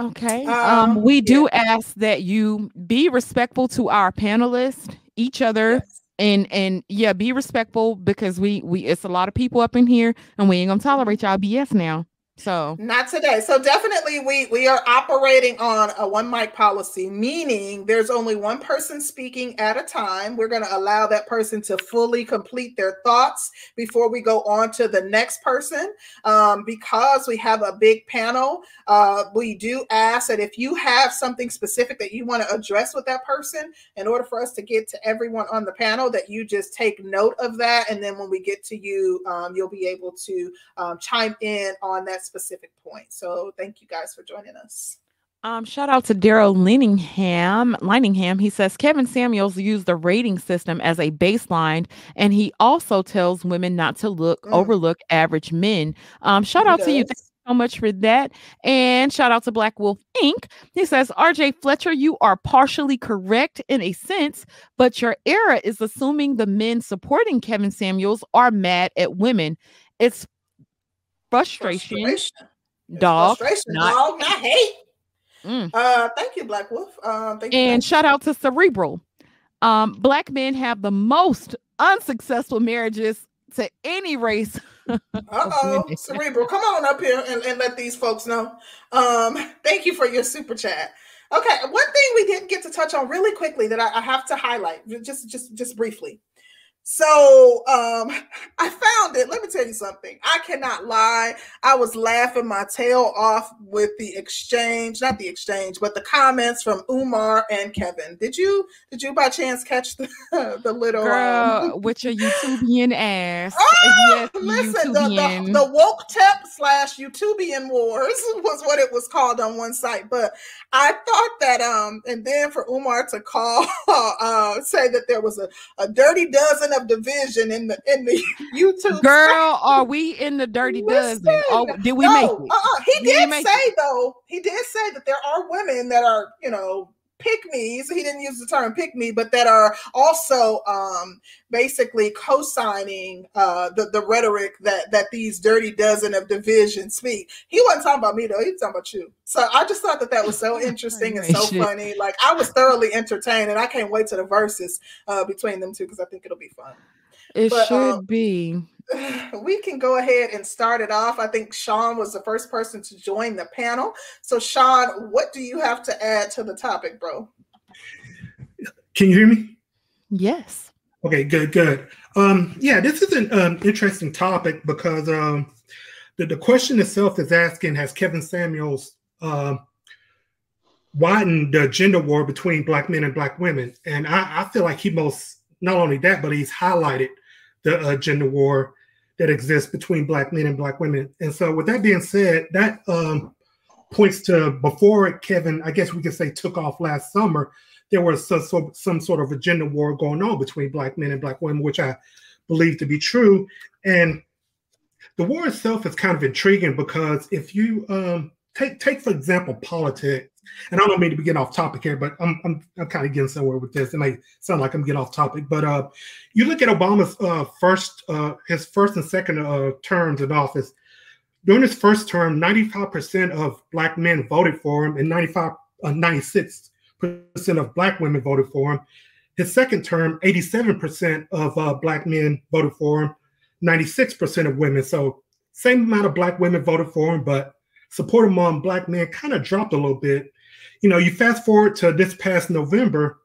Okay. Um, um we do yeah. ask that you be respectful to our panelists, each other, yes. and and yeah, be respectful because we we it's a lot of people up in here and we ain't gonna tolerate y'all BS now. So not today. So definitely we we are operating on a one mic policy, meaning there's only one person speaking at a time. We're going to allow that person to fully complete their thoughts before we go on to the next person. Um, because we have a big panel, uh, we do ask that if you have something specific that you want to address with that person, in order for us to get to everyone on the panel, that you just take note of that, and then when we get to you, um, you'll be able to um, chime in on that specific point. So thank you guys for joining us. Um, shout out to Daryl Leningham. Liningham. He says Kevin Samuels used the rating system as a baseline, and he also tells women not to look mm. overlook average men. Um, shout he out does. to you. Thank you so much for that. And shout out to Black Wolf Inc. He says, RJ Fletcher, you are partially correct in a sense, but your era is assuming the men supporting Kevin Samuels are mad at women. It's frustration, frustration. dog, frustration, not, dog, not hate. Mm. Uh, thank you, Black Wolf. Um, thank and you, shout out to Cerebral. Um, black men have the most unsuccessful marriages to any race. *laughs* uh oh, Cerebral, come on up here and, and let these folks know. Um, thank you for your super chat. Okay, one thing we didn't get to touch on really quickly that I, I have to highlight, just just just briefly. So um, I found it. Let me tell you something. I cannot lie. I was laughing my tail off with the exchange, not the exchange, but the comments from Umar and Kevin. Did you did you by chance catch the, *laughs* the little girl um... *laughs* with your YouTubian ass? Oh, yes, listen, YouTubian. The, the, the woke tep slash YouTubian wars *laughs* was what it was called on one site. But I thought that um, and then for Umar to call uh say that there was a, a dirty dozen of division in the in the *laughs* YouTube. Girl, are we in the dirty Listen, dozen? Oh, did we no, make it? Uh-uh. He did, did say it? though. He did say that there are women that are, you know, pick me. So he didn't use the term pick me, but that are also um, basically co-signing uh, the, the rhetoric that that these dirty dozen of division speak. He wasn't talking about me though. He was talking about you. So I just thought that that was so *laughs* interesting and so funny. Like I was thoroughly entertained, and I can't wait to the verses uh, between them two because I think it'll be fun. It but, should um, be. *sighs* We can go ahead and start it off. I think Sean was the first person to join the panel. So, Sean, what do you have to add to the topic, bro? Can you hear me? Yes. Okay, good, good. Um, yeah, this is an um, interesting topic because um, the, the question itself is asking Has Kevin Samuels uh, widened the gender war between black men and black women? And I, I feel like he most, not only that, but he's highlighted the uh, gender war that exists between black men and black women. And so, with that being said, that um, points to before Kevin, I guess we could say, took off last summer, there was some, some, sort of a gender war going on between black men and black women, which I believe to be true. And the war itself is kind of intriguing because if you um, take take for example politics, and I don't mean to be getting off topic here, but I'm I'm, I'm kind of getting somewhere with this. It may sound like I'm getting off topic, but uh, you look at Obama's uh, first uh, his first and second uh, terms in office. During his first term, 95% of black men voted for him, and 95 uh, 96 percent of black women voted for him. His second term, 87% of uh, black men voted for him, 96% of women. So same amount of black women voted for him, but support among black men kind of dropped a little bit. You know, you fast forward to this past November,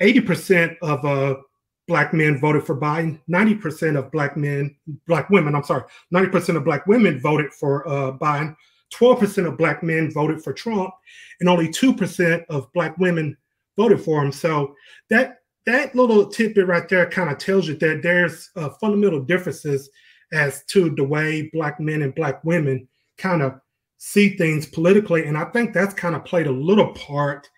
80% of uh, black men voted for Biden, 90% of black men, black women, I'm sorry, 90% of black women voted for uh, Biden, 12% of black men voted for Trump, and only 2% of black women voted for him. So that that little tidbit right there kind of tells you that there's uh, fundamental differences as to the way black men and black women kind of see things politically. And I think that's kind of played a little part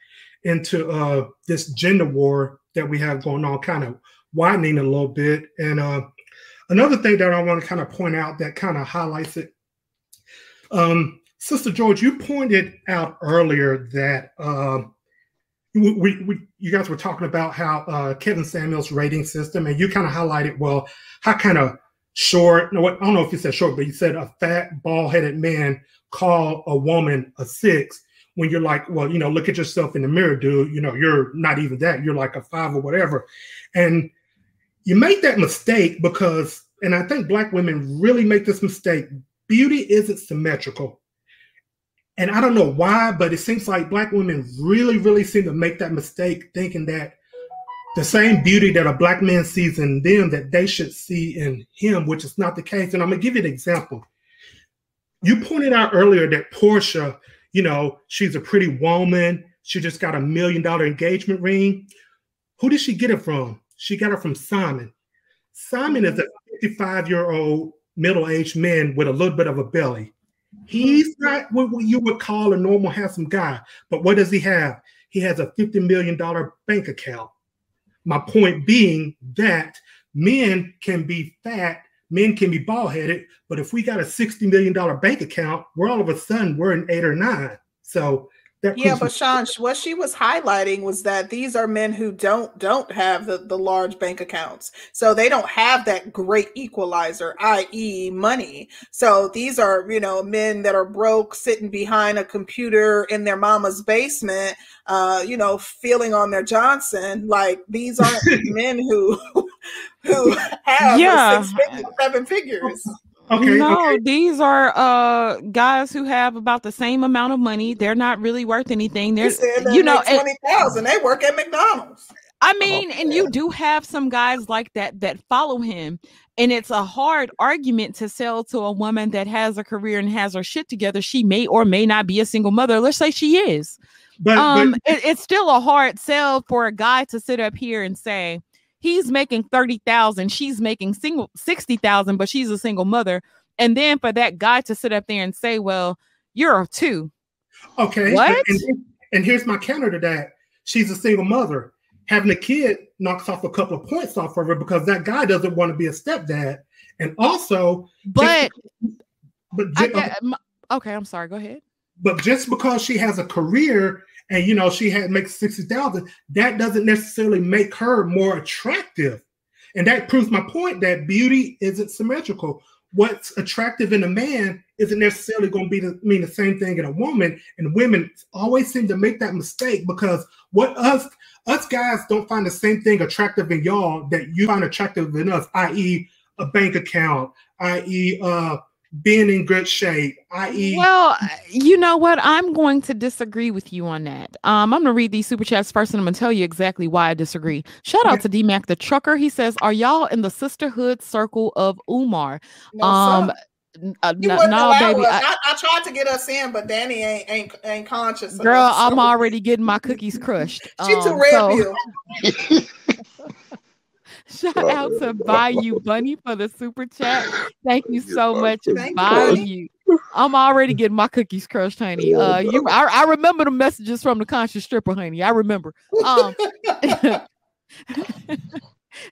into uh, this gender war that we have going on, kind of widening a little bit. And uh, another thing that I want to kind of point out that kind of highlights it. Um, Sister George, you pointed out earlier that uh, we, we, you guys were talking about how uh, Kevin Samuels' rating system, and you kind of highlighted, well, how kind of short, no, I don't know if you said short, but you said a fat, bald headed man call a woman a six when you're like, well, you know, look at yourself in the mirror, dude. You know, you're not even that. You're like a five or whatever. And you make that mistake because, and I think black women really make this mistake beauty isn't symmetrical. And I don't know why, but it seems like black women really, really seem to make that mistake thinking that the same beauty that a black man sees in them that they should see in him, which is not the case. And I'm gonna give you an example. You pointed out earlier that Porsha, you know, she's a pretty woman. She just got a million dollar engagement ring. Who did she get it from? She got it from Simon. Simon is a 55 year old middle aged man with a little bit of a belly. He's not what you would call a normal handsome guy, but what does he have? He has a $50 million bank account. My point being that men can be fat, men can be bald headed, but if we got a $60 million bank account, we're all of a sudden we're an eight or nine. So that yeah, but Sean, what she was highlighting was that these are men who don't don't have the, the large bank accounts, so they don't have that great equalizer, i.e., money. So these are you know men that are broke, sitting behind a computer in their mama's basement, uh, you know, feeling on their Johnson. Like these aren't *laughs* men who *laughs* who have yeah. six figures, seven figures. Okay. No, okay. these are uh guys who have about the same amount of money. They're not really worth anything. They're you know twenty thousand. They work at McDonald's. I mean, and you do have some guys like that that follow him, and it's a hard argument to sell to a woman that has a career and has her shit together. She may or may not be a single mother. Let's say she is. But, um, but- it, it's still a hard sell for a guy to sit up here and say, he's making 30,000, she's making single 60,000, but she's a single mother. And then for that guy to sit up there and say, well, you're a two. Okay. What? And, and here's my counter to that. She's a single mother. Having a kid knocks off a couple of points off of her because that guy doesn't want to be a stepdad. And also, but, but get, okay, I'm sorry. Go ahead. But just because she has a career and you know she had makes 60,000 that doesn't necessarily make her more attractive. And that proves my point that beauty isn't symmetrical. What's attractive in a man isn't necessarily going to be the, mean the same thing in a woman. And women always seem to make that mistake because what us us guys don't find the same thing attractive in y'all that you find attractive in us i.e a bank account i.e uh being in good shape, i.e. Well, you know what? I'm going to disagree with you on that. Um, I'm gonna read these super chats first and I'm gonna tell you exactly why I disagree. Shout out to D Mac the trucker. He says, Are y'all in the sisterhood circle of Umar? No, um uh, no, no baby. I, I, I, tried to get us in, but Danny ain't ain't, ain't conscious. Girl, us, so. I'm already getting my cookies crushed. *laughs* she um, too red so. *laughs* Shout out to Bayou Bunny for the super chat. Thank you so much, Thank Bayou. I'm already getting my cookies crushed, honey. Uh, you, I, I remember the messages from the conscious stripper, honey. I remember. Um, *laughs*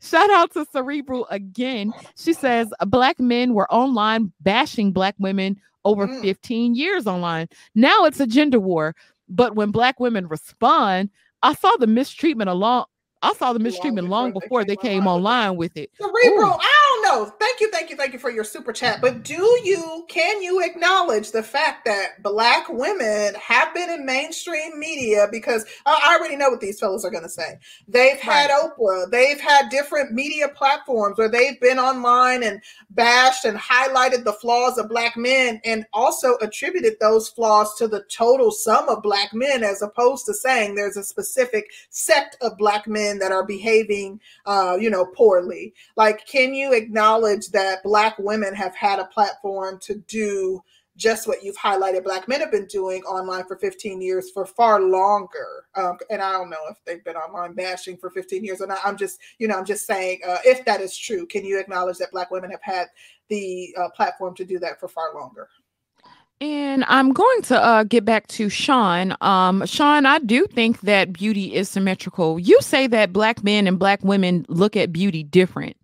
Shout out to Cerebral again. She says black men were online bashing black women over mm. 15 years online. Now it's a gender war. But when black women respond, I saw the mistreatment along I saw the mistreatment long before they came online with it. Cerebral, Ooh. I. Thank you, thank you, thank you for your super chat. But do you can you acknowledge the fact that black women have been in mainstream media because I already know what these fellows are going to say. They've had right. Oprah, they've had different media platforms where they've been online and bashed and highlighted the flaws of black men and also attributed those flaws to the total sum of black men as opposed to saying there's a specific sect of black men men that are behaving, uh, you know, poorly. Like, can you acknowledge that Black women have had a platform to do just what you've highlighted black men have been doing online for 15 years for far longer um, and i don't know if they've been online bashing for 15 years or not i'm just you know i'm just saying uh, if that is true can you acknowledge that black women have had the uh, platform to do that for far longer and I'm going to uh, get back to Sean. Um, Sean, I do think that beauty is symmetrical. You say that black men and black women look at beauty different.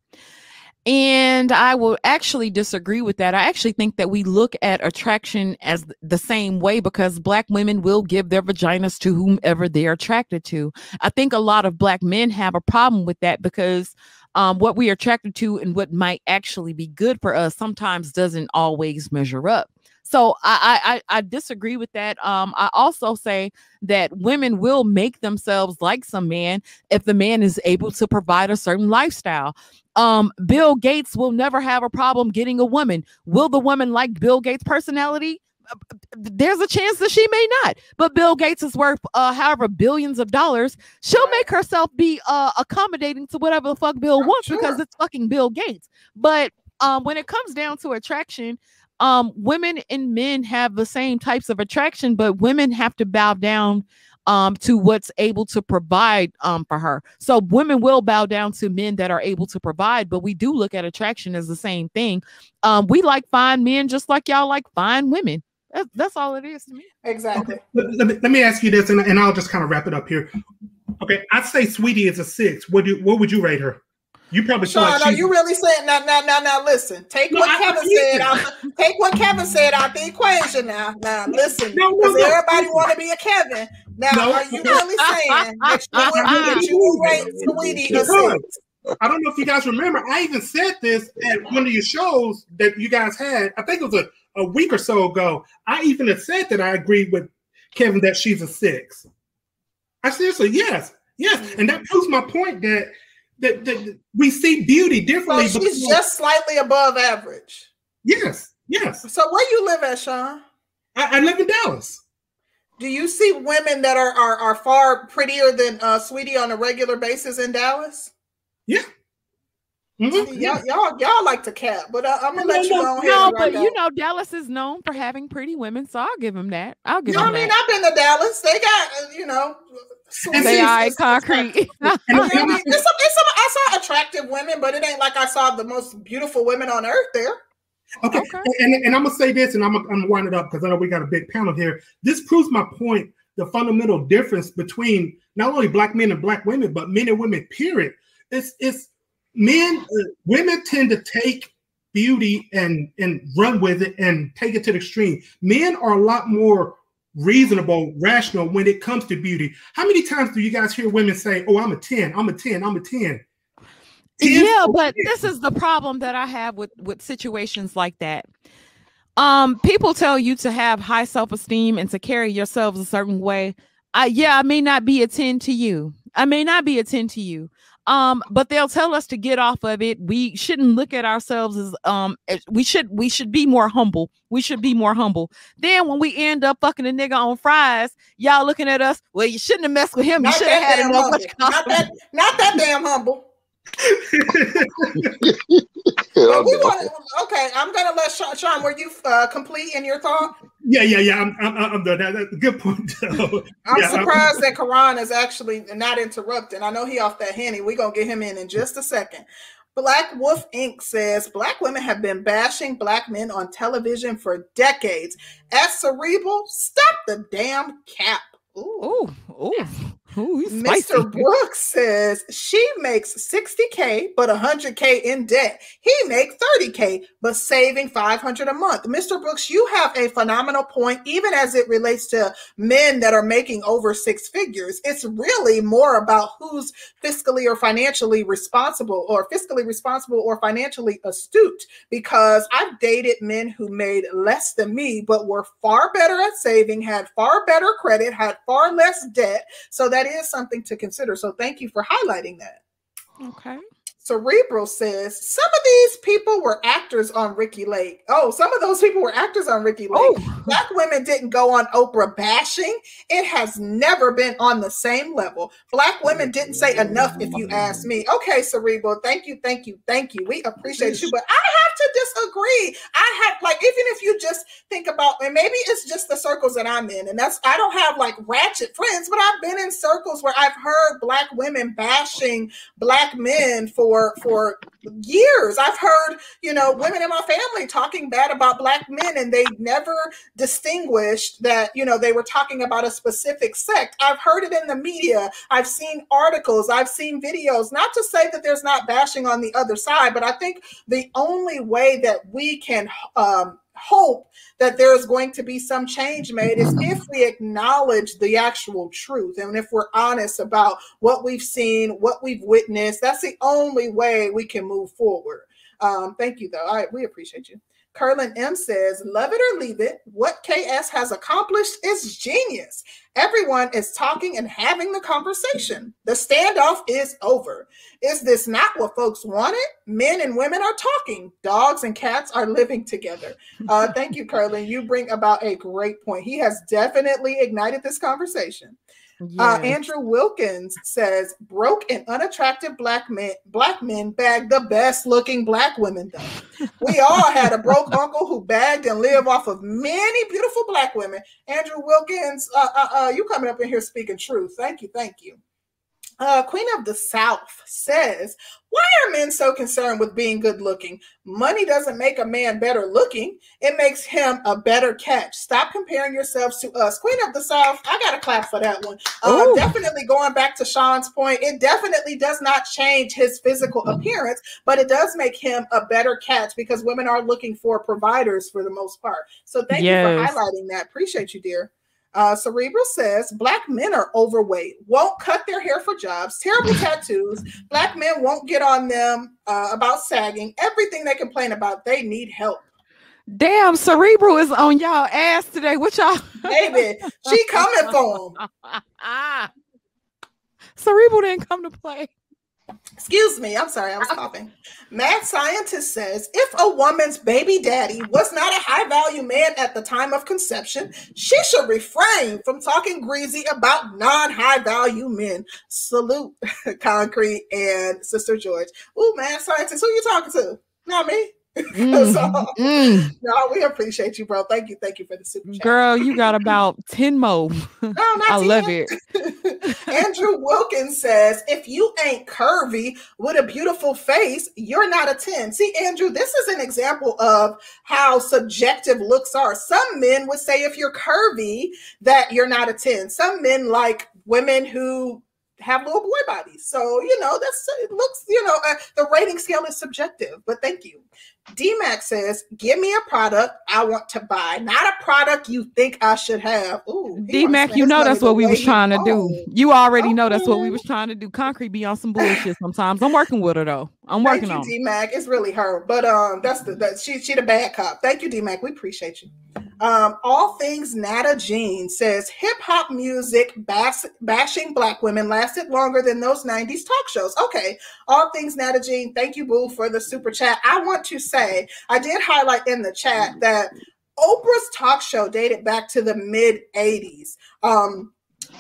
And I will actually disagree with that. I actually think that we look at attraction as the same way because black women will give their vaginas to whomever they're attracted to. I think a lot of black men have a problem with that because um, what we are attracted to and what might actually be good for us sometimes doesn't always measure up. So I, I I disagree with that. Um, I also say that women will make themselves like some man if the man is able to provide a certain lifestyle. Um, Bill Gates will never have a problem getting a woman. Will the woman like Bill Gates' personality? there's a chance that she may not. But Bill Gates is worth uh however billions of dollars. She'll make herself be uh accommodating to whatever the fuck Bill wants sure. because it's fucking Bill Gates. But um when it comes down to attraction, um women and men have the same types of attraction, but women have to bow down um to what's able to provide um for her. So women will bow down to men that are able to provide, but we do look at attraction as the same thing. Um we like fine men just like y'all like fine women. That's, that's all it is to me. Exactly. Okay. Let, me, let me ask you this, and, and I'll just kind of wrap it up here. Okay, I'd say Sweetie is a six. What do what would you rate her? You probably Sean, like are you really saying now? Now, now, now, listen. Take no, what I, Kevin I, said out. take what Kevin said out the equation. Now, now, listen. No, no, no. Everybody want to be a Kevin. Now, no. are you really saying that you would, that you rate Sweetie a six? I don't know if you guys remember. I even said this at one of your shows that you guys had. I think it was a a week or so ago, I even had said that I agreed with Kevin that she's a six. I seriously, yes, yes, and that mm-hmm. proves my point that that, that we see beauty differently. So she's just slightly above average. Yes, yes. So where you live at, Sean? I, I live in Dallas. Do you see women that are are, are far prettier than uh, Sweetie on a regular basis in Dallas? Yeah, Mm-hmm. Y'all, y'all, y'all like to cap, but uh, I'm gonna let you know. No, but you know, Dallas is known for having pretty women, so I'll give him that. I'll give. You know I mean, I've been to Dallas. They got, uh, you know, they are concrete. *laughs* I, mean, it's some, it's some, I saw attractive women, but it ain't like I saw the most beautiful women on earth there. Okay, okay. And, and I'm gonna say this, and I'm gonna, I'm gonna wind it up because I know we got a big panel here. This proves my point: the fundamental difference between not only black men and black women, but men and women. Period. It's it's men, uh, women tend to take beauty and and run with it and take it to the extreme. Men are a lot more reasonable, rational when it comes to beauty. How many times do you guys hear women say, "Oh, I'm a 10, I'm a 10, I'm a 10." Yeah, but this is the problem that I have with with situations like that. Um, people tell you to have high self-esteem and to carry yourselves a certain way. I yeah, I may not be a 10 to you. I may not be a 10 to you. Um but they'll tell us to get off of it. We shouldn't look at ourselves as um we should we should be more humble. We should be more humble. Then when we end up fucking a nigga on fries y'all looking at us well you shouldn't have messed with him. Not you should have had him not that, not that damn humble yeah, we want okay, I'm gonna let Sean. Sean were you uh, complete in your thought? Yeah, yeah, yeah. I'm, I'm, I'm done. That, that's a good point. I'm *laughs* yeah, surprised I'm, that Karan is actually not interrupting. I know he off that henny. We're gonna get him in in just a second. Black Wolf Inc. says black women have been bashing black men on television for decades. As cerebral, stop the damn cap. Ooh, ooh, ooh. Ooh, Mr. Brooks says she makes 60K but 100K in debt. He makes 30K but saving 500 a month. Mr. Brooks, you have a phenomenal point, even as it relates to men that are making over six figures. It's really more about who's fiscally or financially responsible or fiscally responsible or financially astute because I've dated men who made less than me but were far better at saving, had far better credit, had far less debt. So that that is something to consider. So thank you for highlighting that. Okay. Cerebral says some of these people were actors on Ricki Lake. Oh, some of those people were actors on Ricki Lake. Oh. Black women didn't go on Oprah bashing. It has never been on the same level. Black women didn't say enough, if you ask me. Okay, Cerebral, thank you, thank you, thank you. We appreciate you, but I have to disagree. I have like even if you just think about, and maybe it's just the circles that I'm in, and that's I don't have like ratchet friends, but I've been in circles where I've heard black women bashing black men for for for years. I've heard, you know, women in my family talking bad about black men and they never distinguished that, you know, they were talking about a specific sect. I've heard it in the media. I've seen articles, I've seen videos. Not to say that there's not bashing on the other side, but I think the only way that we can um hope that there is going to be some change made is if we acknowledge the actual truth and if we're honest about what we've seen, what we've witnessed. That's the only way we can move forward. Um, thank you, though. I, we appreciate you. Curlin M says, Love it or leave it. What KS has accomplished is genius. Everyone is talking and having the conversation. The standoff is over. Is this not what folks wanted? Men and women are talking. Dogs and cats are living together. Uh, thank you, Curlin. You bring about a great point. He has definitely ignited this conversation. Uh, yes. Uh, Andrew Wilkins says broke and unattractive black men black men bag the best looking black women though. we all had a broke *laughs* uncle who bagged and lived off of many beautiful black women. Andrew Wilkins, uh, uh, uh, you coming up in here speaking truth. Thank you, thank you. Uh, Queen of the South says, Why are men so concerned with being good looking? Money doesn't make a man better looking, it makes him a better catch. Stop comparing yourselves to us. Queen of the South, I got to clap for that one. Uh, definitely going back to Sean's point, it definitely does not change his physical mm-hmm. appearance, but it does make him a better catch because women are looking for providers for the most part. So thank yes. you for highlighting that. Appreciate you, dear. Uh, Cerebral says black men are overweight, won't cut their hair for jobs, terrible *laughs* tattoos. Black men won't get on them uh, about sagging. Everything they complain about, they need help. Damn, Cerebral is on y'all ass today. What y'all? *laughs* Baby, she coming for him. *laughs* Cerebral didn't come to play. Excuse me, I'm sorry, I was coughing. Mad scientist says if a woman's baby daddy was not a high value man at the time of conception, she should refrain from talking greasy about non high value men. Salute, *laughs* Concrete and Sister George. Ooh, mad scientist, who you talking to? Not me. Mm, *laughs* so, mm. no, we appreciate you, bro. Thank you, thank you for the super chat. Girl, you got about *laughs* ten more. No, I 10. love it. *laughs* Andrew Wilkins says, "If you ain't curvy with a beautiful face, you're not a ten. See, Andrew, this is an example of how subjective looks are. Some men would say if you're curvy, that you're not a ten. Some men like women who have little boy bodies. So, you know, that's it looks, you know, uh, the rating scale is subjective, but thank you. DMAC says, give me a product I want to buy, not a product you think I should have. Ooh, DMAC, you know that's what we was trying to do. You already know that's what we was trying to do. Concrete be on some bullshit sometimes. I'm working with her though. I'm working Thank on you, DMAC. It's really her. But um that's the that she she the bad cop. Thank you, DMAC. We appreciate you. Um, all things Nada Jean says hip hop music bash, bashing black women lasted longer than those 90s talk shows. Okay. All things Nada Jean, thank you, Boo, for the super chat. I want to say, I did highlight in the chat that Oprah's talk show dated back to the mid 80s. Um,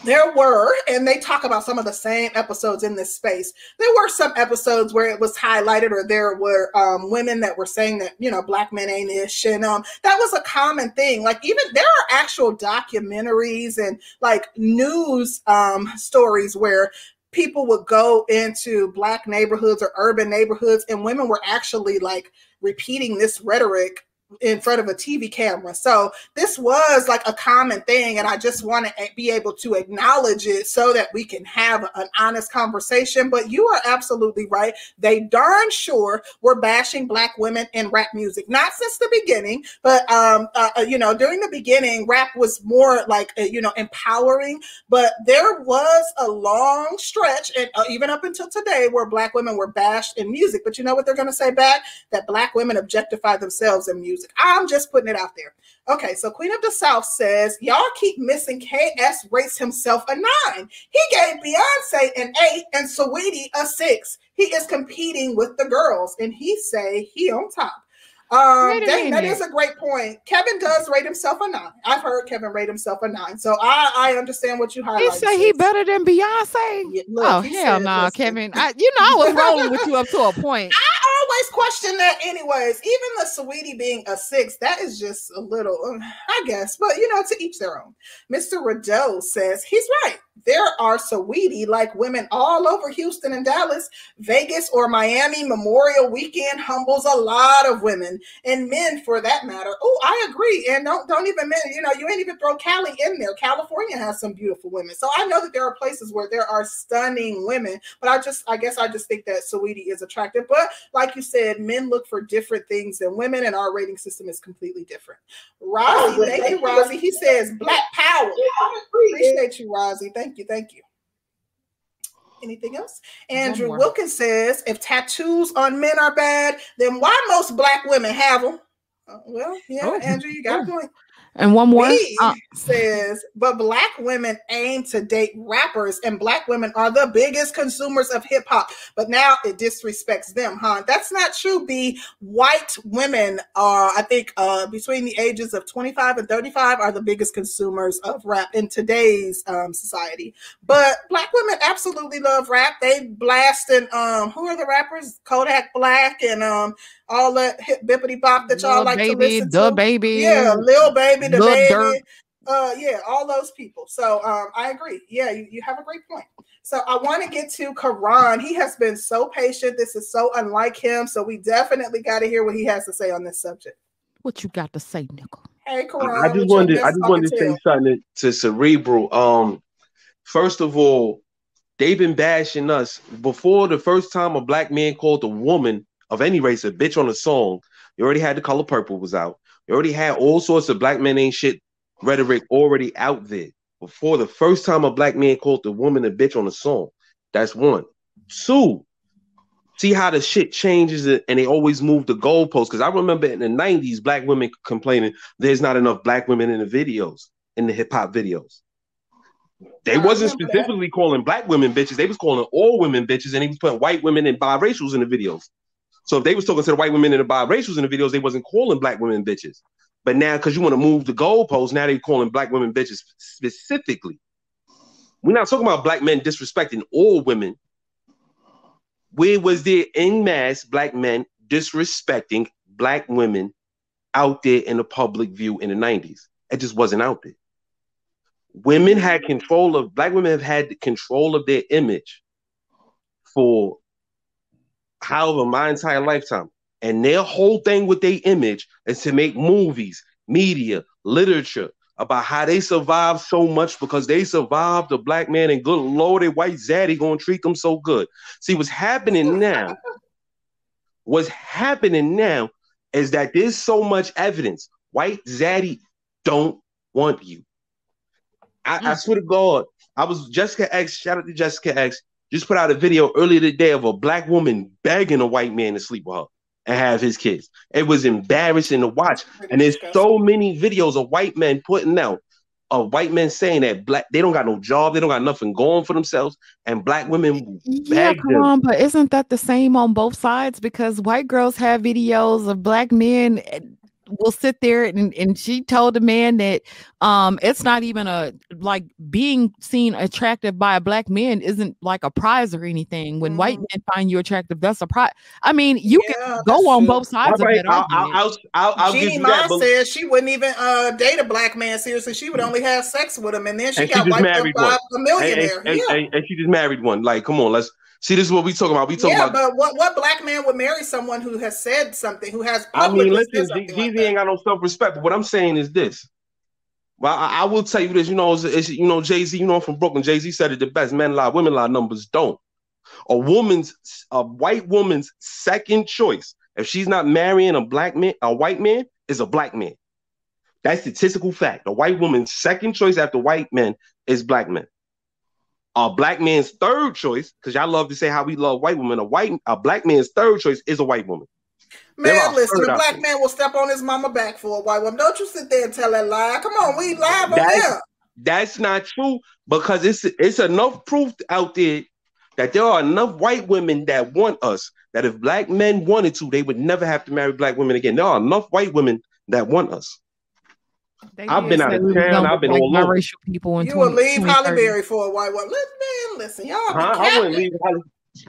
there were, and they talk about some of the same episodes in this space. There were some episodes where it was highlighted, or there were um, women that were saying that you know black men ain't ish, and um, that was a common thing. Like even there are actual documentaries and like news um, stories where people would go into black neighborhoods or urban neighborhoods, and women were actually like repeating this rhetoric in front of a TV camera. So this was like a common thing. And I just want to be able to acknowledge it so that we can have an honest conversation. But you are absolutely right. They darn sure were bashing black women in rap music, not since the beginning, but, um, uh, uh you know, during the beginning, rap was more like, uh, you know, empowering. But there was a long stretch, and uh, even up until today, where black women were bashed in music. But you know what they're going to say back? That black women objectify themselves in music music. I'm just putting it out there. Okay, so Queen of the South says, Y'all keep missing KS rates himself a nine. He gave Beyonce an eight and Saweetie a six. He is competing with the girls, and he say he on top. Um, that, that is a great point. Kevin does rate himself a nine. I've heard Kevin rate himself a nine, so I, I understand what you highlighted. He say he better than Beyonce. Yeah, look, oh hell no, nah, Kevin. *laughs* I, you know I was rolling with you up to a point. I always question that, anyways. Even the Saweetie being a six, that is just a little, I guess. But you know, to each their own. Mr. Rideau says he's right. There are Saweetie like women all over Houston and Dallas, Vegas or Miami Memorial Weekend humbles a lot of women and men for that matter. Oh, I agree. And don't don't even men, you know, you ain't even throw Cali in there. California has some beautiful women. So I know that there are places where there are stunning women, but I just I guess I just think that Saweetie is attractive. But like you said, men look for different things than women, and our rating system is completely different. Oh, thank you, Rozzy. He says black power. Yeah, Appreciate you, Rozzy. Thank you, thank you. Anything else? Andrew Wilkins says if tattoos on men are bad, then why most black women have them? Uh, well, yeah, oh. Andrew, you got a point. And one more uh, says, but black women aim to date rappers, and black women are the biggest consumers of hip hop. But now it disrespects them, huh? That's not true. B white women are, I think, uh, between the ages of 25 and 35 are the biggest consumers of rap in today's um, society. But black women absolutely love rap. They blast and um, who are the rappers? Kodak Black and um, all that hip bippity bop that y'all Lil like baby, to listen the to. baby, yeah, Lil Baby, the Lil baby, Durk. uh, yeah, all those people. So um, I agree. Yeah, you, you have a great point. So I want to get to Karan. He has been so patient. This is so unlike him. So we definitely got to hear what he has to say on this subject. What you got to say, Nickel? Hey, Karan. I just wanted, I just wanted to say something to, to Cerebral. Um, first of all, they've been bashing us before the first time a black man called a woman of any race a bitch on a song. You already had the color purple was out. You already had all sorts of black men ain't shit rhetoric already out there before the first time a black man called the woman a bitch on a song. That's one. Two, see how the shit changes it and they always move the goalposts. Because I remember in the 90s, black women complaining there's not enough black women in the videos, in the hip hop videos. They wasn't specifically that. calling black women bitches, they was calling all women bitches, and he was putting white women and biracials in the videos. So if they was talking to the white women and the biracials in the videos, they wasn't calling black women bitches. But now, because you want to move the goalposts, now they're calling black women bitches specifically. We're not talking about black men disrespecting all women. Where was there in mass black men disrespecting black women out there in the public view in the 90s? It just wasn't out there. Women had control of black women have had control of their image for however my entire lifetime. And their whole thing with their image is to make movies, media, literature about how they survived so much because they survived a black man and good lord, a white zaddy gonna treat them so good. See, what's happening now, *laughs* what's happening now is that there's so much evidence. White zaddy don't want you. I, I mm. swear to God, I was Jessica X. Shout out to Jessica X just put out a video earlier today of a black woman begging a white man to sleep with her and have his kids. It was embarrassing to watch. And there's so many videos of white men putting out of white men saying that black they don't got no job, they don't got nothing going for themselves, and black women yeah, come them. on, but isn't that the same on both sides? Because white girls have videos of black men will sit there and, and she told the man that um it's not even a like being seen attractive by a black man isn't like a prize or anything. When mm. white men find you attractive that's a prize i mean you yeah, can go on both sides right, of it I'll, I'll, I'll, I'll Jeannie Mai said she wouldn't even uh date a black man. Seriously she would only have sex with him and then she and got she wiped up by a millionaire. And, and, yeah. and, and she just married one. Like come on let's See, this is what we talking about. We talking yeah, about. but what, what black man would marry someone who has said something, who has? I mean, listen, Jeezy like ain't got no self respect. But what I'm saying is this. Well, I, I will tell you this. You know, it's, it's, you know, Jay Z. You know, I'm from Brooklyn. Jay Z said it the best. Men lie, women lie. Numbers don't. A woman's, a white woman's second choice, if she's not marrying a black man, a white man is a black man. That's statistical fact. A white woman's second choice after white men is black men a black man's third choice, because y'all love to say how we love white women, a white a black man's third choice is a white woman. Man, listen, a black man will step on his mama back for a white woman. Don't you sit there and tell that lie. Come on, we live on that's, That's not true because it's it's enough proof out there that there are enough white women that want us that if black men wanted to, they would never have to marry black women again. There are enough white women that want us. They I've been out of town. I've been all over. Racial people in you 20, would leave Halle Berry for a white woman. Listen, man, listen, y'all. Huh? I wouldn't leave Halle.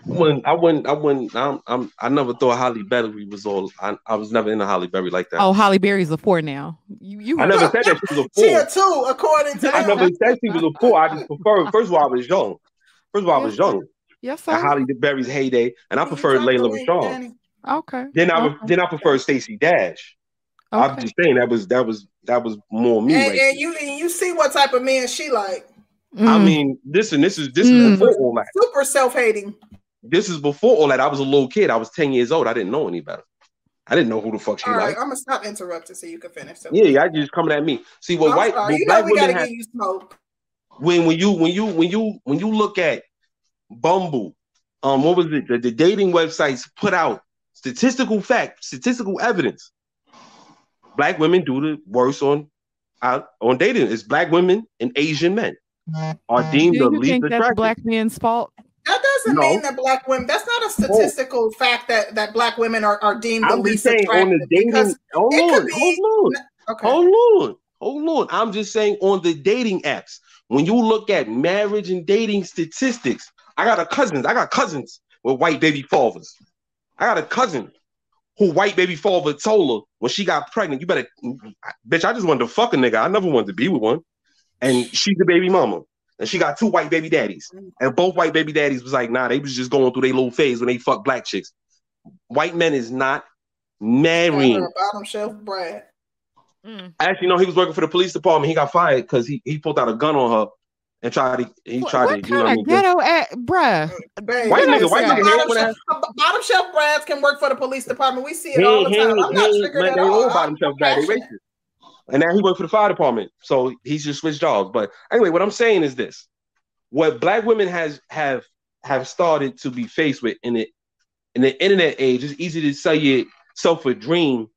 When I wouldn't, I wouldn't, I'm, I'm, I never thought Halle Berry was all. I, I was never into Halle Berry like that. Oh, Halle Berry's a four now. You, you. I never said that she was a *laughs* She four. a two, according to I them. never said she was a four. I just prefer. First of all, I was young. First of all, I was young. Yes, At sir. Halle Berry's heyday, and I preferred dropped the Layla link, Rashawn. Okay. Then I, okay. then I preferred Stacey Dash. I'm just saying that was that was that was more me. And, right and you and you see what type of man she like. there. I Mm. mean, listen, this is this Mm. is before all that. Super self-hating. This is before all that. I was a little kid. I was 10 years old. I didn't know any better. I didn't know who the fuck she All right, liked. I'm gonna stop interrupting so you can finish. So Yeah, y'all just coming at me. See what I'm white sorry. what You know black we women gotta have give you smoke. when when you when you when you when you look at Bumble, um, what was it? The, the dating websites put out statistical fact, statistical evidence. Black women do the worst on out on dating. It's black women and Asian men are uh, deemed Do the you least think that's black men's fault? That doesn't No. mean that black women. That's not a statistical fact that that black women are, are deemed the I'm just least saying on the dating. because, Hold on, be- hold on. okay, Hold on, hold on. I'm just saying on the dating apps, when you look at marriage and dating statistics, I got a cousins. I got cousins with white baby fathers. I got a cousin who white baby father told her when she got pregnant, you better, bitch. I just wanted to fuck a nigga. I never wanted to be with one. And she's the baby mama. And she got two white baby daddies. And both white baby daddies was like, nah, they was just going through their little phase when they fuck black chicks. White men is not marrying. Her bottom shelf Brad. Mm. Actually, no, he was working for the police department. He got fired because he, he pulled out a gun on her and tried to he What, tried what to you know kind what of ghetto at, bruh? Babe, White listen, nigga, white nigga, bottom, he shelf, bottom shelf uh, Brads can work for the police department. We see it He all the he time. ain't I'm he not ain't triggered man, at they all. all about I'm himself bad. They racist. And now he worked for the fire department, so he's just switched jobs. But anyway, what I'm saying is this: what black women has have have started to be faced with in the in the internet age, it's easy to sell yourself a dream.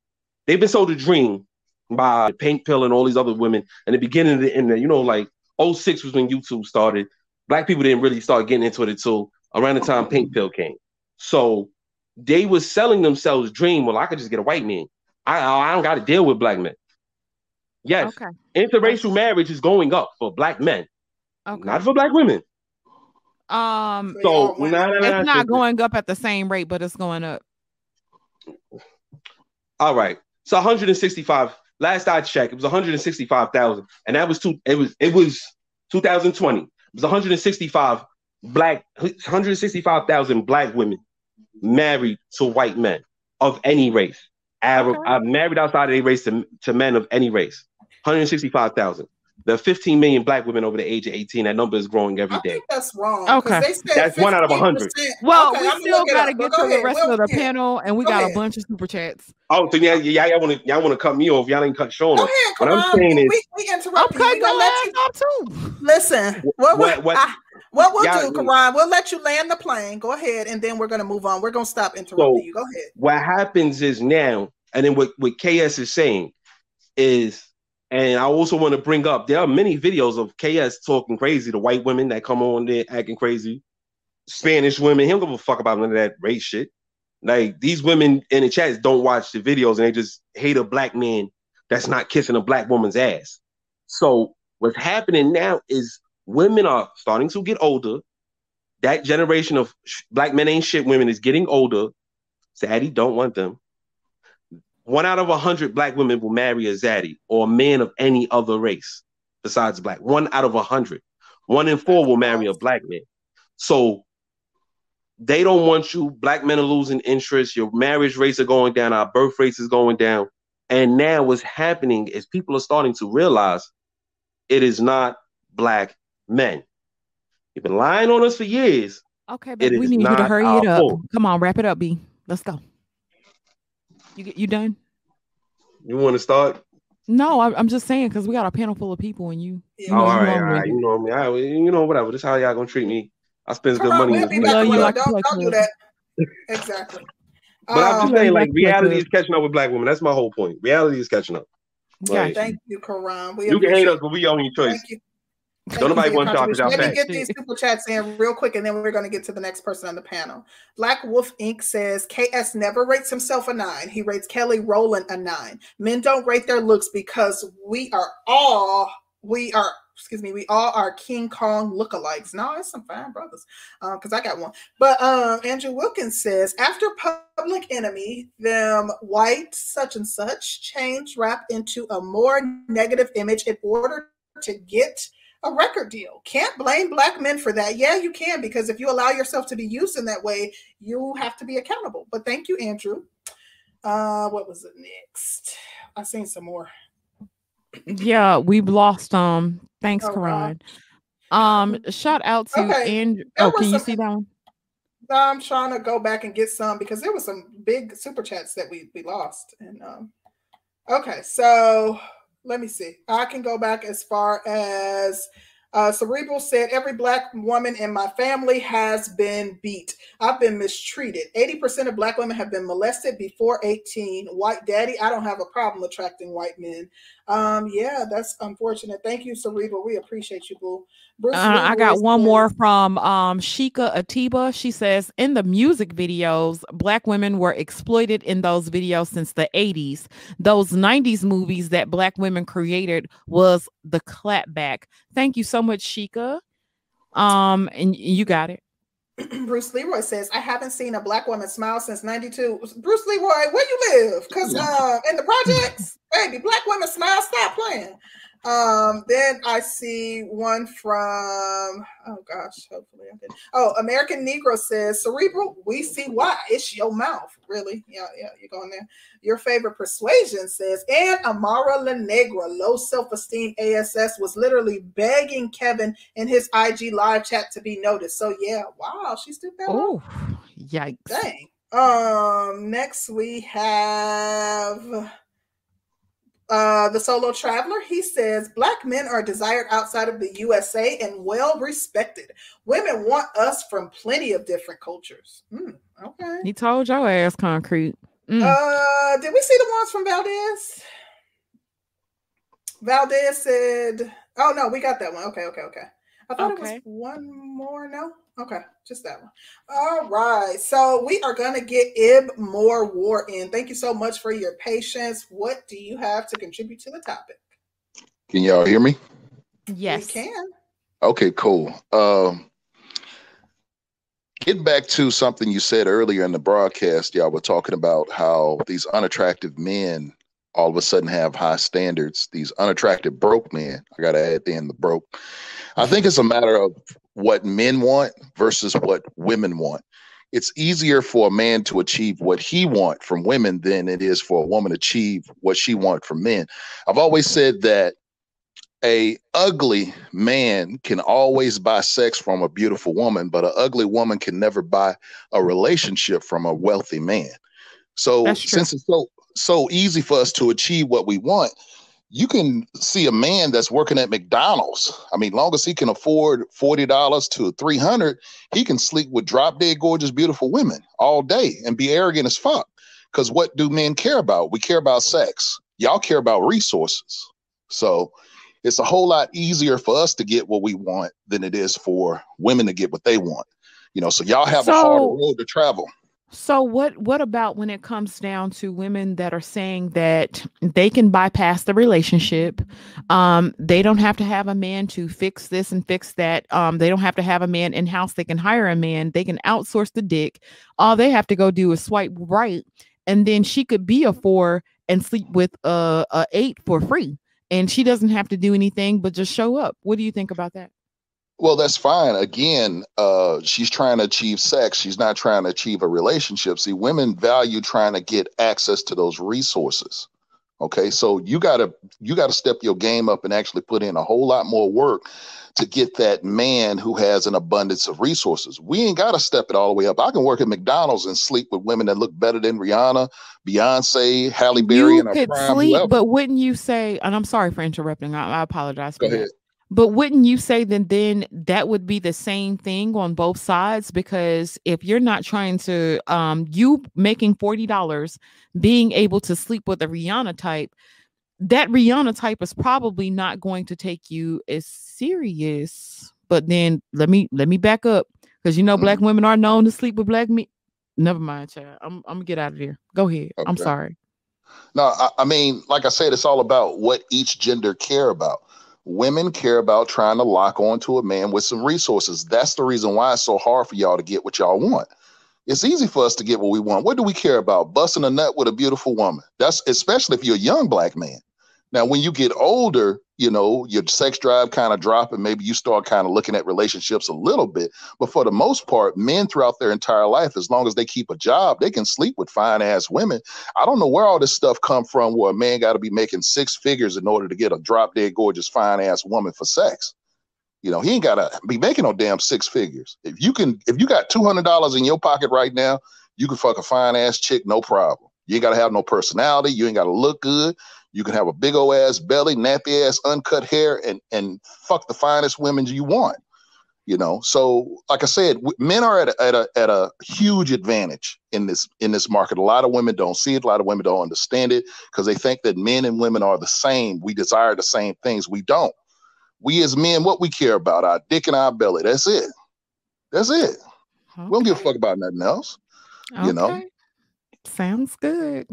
They've been sold a dream by Pink Pill and all these other women in the beginning of the internet. You know, like 06 was when YouTube started. Black people didn't really start getting into it until around the time Pink Pill came. So they were selling themselves dream. Well, I could just get a white man. I I don't got to deal with black men. Yes, Okay. interracial marriage is going up for black men, Okay. not for black women. Um, They So all win. nah, nah, nah, it's not sister. going up at the same rate, but it's going up. All right. So 165. Last I checked, it was 165,000, and that was two. It was it was 2020. It was 165 black 165,000 black women married to white men of any race. Arab, Okay. uh, married outside of their race to, to men of any race. 165,000. There are 15 million black women over the age of 18. That number is growing every day. I think that's wrong. Okay. they said That's one out of a hundred. Well, Okay, we I'm still got to get but to the rest Well, of the yeah. panel, and we Go got ahead. a bunch of super chats. Oh, so yeah, yeah, y'all want to y'all want to cut me off? Y'all ain't cut Sean Go ahead, What I'm Karan. saying we, is- we, we I'm you. We cutting your let ass you off too. listen. What, what- what, what- I, what we'll do, Karan, we'll let you land the plane. Go ahead, and then we're gonna move on. We're gonna stop interrupting So- you. Go ahead. what happens is now, and then what, what KS is saying is, and I also want to bring up there are many videos of KS talking crazy to white women that come on there acting crazy, Spanish women. He don't give a fuck about none of that race shit. Like these women in the chats don't watch the videos and they just hate a black man that's not kissing a black woman's ass. So what's happening now is women are starting to get older. That generation of sh- black men ain't shit women is getting older. Zaddy don't want them. One out of a hundred black women will marry a Zaddy or a man of any other race besides black. One out of a hundred. One in four will marry a black man. So they don't want you. Black men are losing interest. Your marriage rates are going down. Our birth rates is going down. And now what's happening is people are starting to realize it is not black men. You've been lying on us for years. Okay, It we need you to hurry it up. fault. Come on, wrap it up, B. Let's go. You you done? You want to start? No, I, I'm just saying because we got a panel full of people, and you. Yeah. Oh, know, all you right, all long-winded. right. You know me. I, you know, whatever. This is how y'all gonna treat me. I spend good Karan, money. we'll in be back Well, you like Don't, don't do that. Exactly. But I'm Um, just saying, like, like to play reality is catching up with black women. That's my whole point. Reality is catching up. Right. Gotcha. Thank you, Karan. We You can hate appreciate us, but we own your choice. Thank you. Don't nobody want y'all 'cause y'all. Let me get these super chats in real quick, and then we're going to get to the next person on the panel. Black Wolf Inc. says KS never rates himself a nine. He rates Kelly Rowland a nine. Men don't rate their looks because we are all we are excuse me, we all are King Kong lookalikes. No, it's some fine brothers, because uh, I got one. But um, Andrew Wilkins says after Public Enemy, them white such and such changed rap into a more negative image in order to get a record deal. Can't blame black men for that. Yeah, you can, because if you allow yourself to be used in that way, you have to be accountable. But thank you, Andrew. Uh, what was it next? I seen some more. Yeah, we've lost um thanks, oh, Karan. Um, shout out to okay. Andrew. Oh, can some, you see that one? I'm trying to go back and get some because there was some big super chats that we we lost. And um okay, so let me see. I can go back as far as uh, Cerebral said, Every black woman in my family has been beat. I've been mistreated. 80% of black women have been molested before 18. White daddy, I don't have a problem attracting white men. Um, yeah, that's unfortunate. Thank you, Cerebral. We appreciate you, boo. Uh, I got one more from um, Shika Atiba. She says, in the music videos, black women were exploited in those videos since the 80s. Those 90s movies that black women created was the clapback. Thank you so much, Shika. Um, and you got it. *clears throat* Bruce Leroy says, I haven't seen a black woman smile since 92. Bruce Leroy, where you live? Because uh, in the projects, baby, black women smile, stop playing. Um, then I see one from oh gosh, hopefully I did. Oh, American Negro says cerebral. We see why it's your mouth, really. Yeah, yeah, you're going there. Your favorite persuasion says, and Amara La Negra, low self-esteem ASS, was literally begging Kevin in his IG live chat to be noticed. So yeah, wow, she stood that. Oh, yikes! Dang. Um, next we have uh, the solo traveler, he says, Black men are desired outside of the USA and well respected. Women want us from plenty of different cultures. Mm, okay. He told your ass concrete. Mm. Uh, did we see the ones from Valdez? Valdez said, Oh, no, we got that one. Okay, okay, okay. I thought okay. it was one more. No, okay, just that one. All right, so we are gonna get Ib More War in. Thank you so much for your patience. What do you have to contribute to the topic? Can y'all hear me? Yes, we can. Okay, cool. Um, getting back to something you said earlier in the broadcast, y'all were talking about how these unattractive men all of a sudden have high standards. These unattractive broke men. I got to add in the broke I think it's a matter of what men want versus what women want. It's easier for a man to achieve what he want from women than it is for a woman to achieve what she want from men. I've always said that a ugly man can always buy sex from a beautiful woman, but an ugly woman can never buy a relationship from a wealthy man. So since it's so so easy for us to achieve what we want, you can see a man that's working at McDonald's. I mean, long as he can afford forty dollars to three hundred, he can sleep with drop dead gorgeous, beautiful women all day and be arrogant as fuck. Because what do men care about? We care about sex. Y'all care about resources. So it's a whole lot easier for us to get what we want than it is for women to get what they want. You know, so y'all have so, a hard road to travel. So what what about when it comes down to women that are saying that they can bypass the relationship? Um, they don't have to have a man to fix this and fix that. Um, they don't have to have a man in house. They can hire a man. They can outsource the dick. All they have to go do is swipe right, and then she could be a four and sleep with a, a eight for free, and she doesn't have to do anything but just show up. What do you think about that? Well, that's fine. Again, uh, she's trying to achieve sex. She's not trying to achieve a relationship. See, women value trying to get access to those resources. Okay, so you gotta you gotta step your game up and actually put in a whole lot more work to get that man who has an abundance of resources. We ain't gotta step it all the way up. I can work at McDonald's and sleep with women that look better than Rihanna, Beyonce, Halle Berry, you could sleep, whoever. but wouldn't you say? And I'm sorry for interrupting. I, I apologize. For Go ahead. That. But wouldn't you say then then that would be the same thing on both sides? Because if you're not trying to um you making forty dollars, being able to sleep with a Rihanna type, that Rihanna type is probably not going to take you as serious. But then let me let me back up because you know mm-hmm. black women are known to sleep with black men. Never mind, child. I'm I'm gonna get out of here. Go ahead. Okay. I'm sorry. No, I, I mean, like I said, it's all about what each gender care about Women care about trying to lock on to a man with some resources. That's the reason why it's so hard for y'all to get what y'all want. It's easy for us to get what we want. What do we care about? Busting a nut with a beautiful woman. That's especially if you're a young black man. Now, when you get older, you know, your sex drive kind of drop and maybe you start kind of looking at relationships a little bit. But for the most part, men throughout their entire life, as long as they keep a job, they can sleep with fine ass women. I don't know where all this stuff come from where a man got to be making six figures in order to get a drop dead gorgeous fine ass woman for sex. You know, he ain't gotta be making no damn six figures. If you can, if you got two hundred dollars in your pocket right now, you can fuck a fine ass chick, no problem. You ain't gotta have no personality. You ain't gotta look good. You can have a big old ass belly, nappy ass, uncut hair, and and fuck the finest women you want. You know, so like I said, men are at a, at a at a huge advantage in this in this market. A lot of women don't see it. A lot of women don't understand it because they think that men and women are the same. We desire the same things. We don't. We as men, what we care about, our dick and our belly. That's it. That's it. Okay. We don't give a fuck about nothing else. Okay. You know. Sounds good.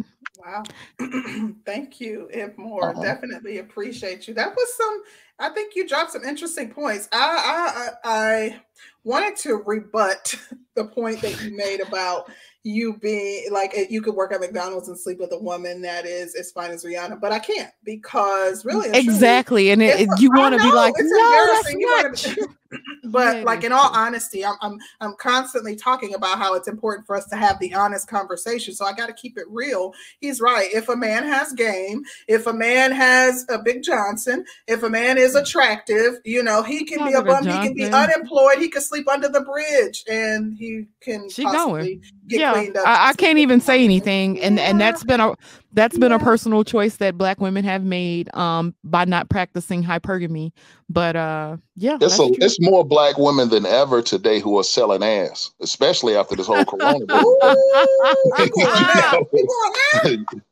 Wow. *clears throat* Thank you, if more. Uh-huh. Definitely appreciate you. That was some, I think you dropped some interesting points. I, I, I wanted to rebut *laughs* the point that you made about you being like you could work at McDonald's and sleep with a woman that is as fine as Rihanna, but I can't because really exactly, and it, you want to be like, no, that's not be, *laughs* but like in all honesty, I'm, I'm I'm constantly talking about how it's important for us to have the honest conversation. So I got to keep it real. He's right. If a man has game, if a man has a big Johnson, if a man is attractive, you know, he can be a bum, he can be unemployed, he can sleep under the bridge, and he can she going. yeah, I, I, can't even say anything, and yeah. and that's been a that's been yeah. a personal choice that black women have made um by not practicing hypergamy. But uh yeah, it's a, it's more black women than ever today who are selling ass, especially after this whole corona. *laughs* *laughs*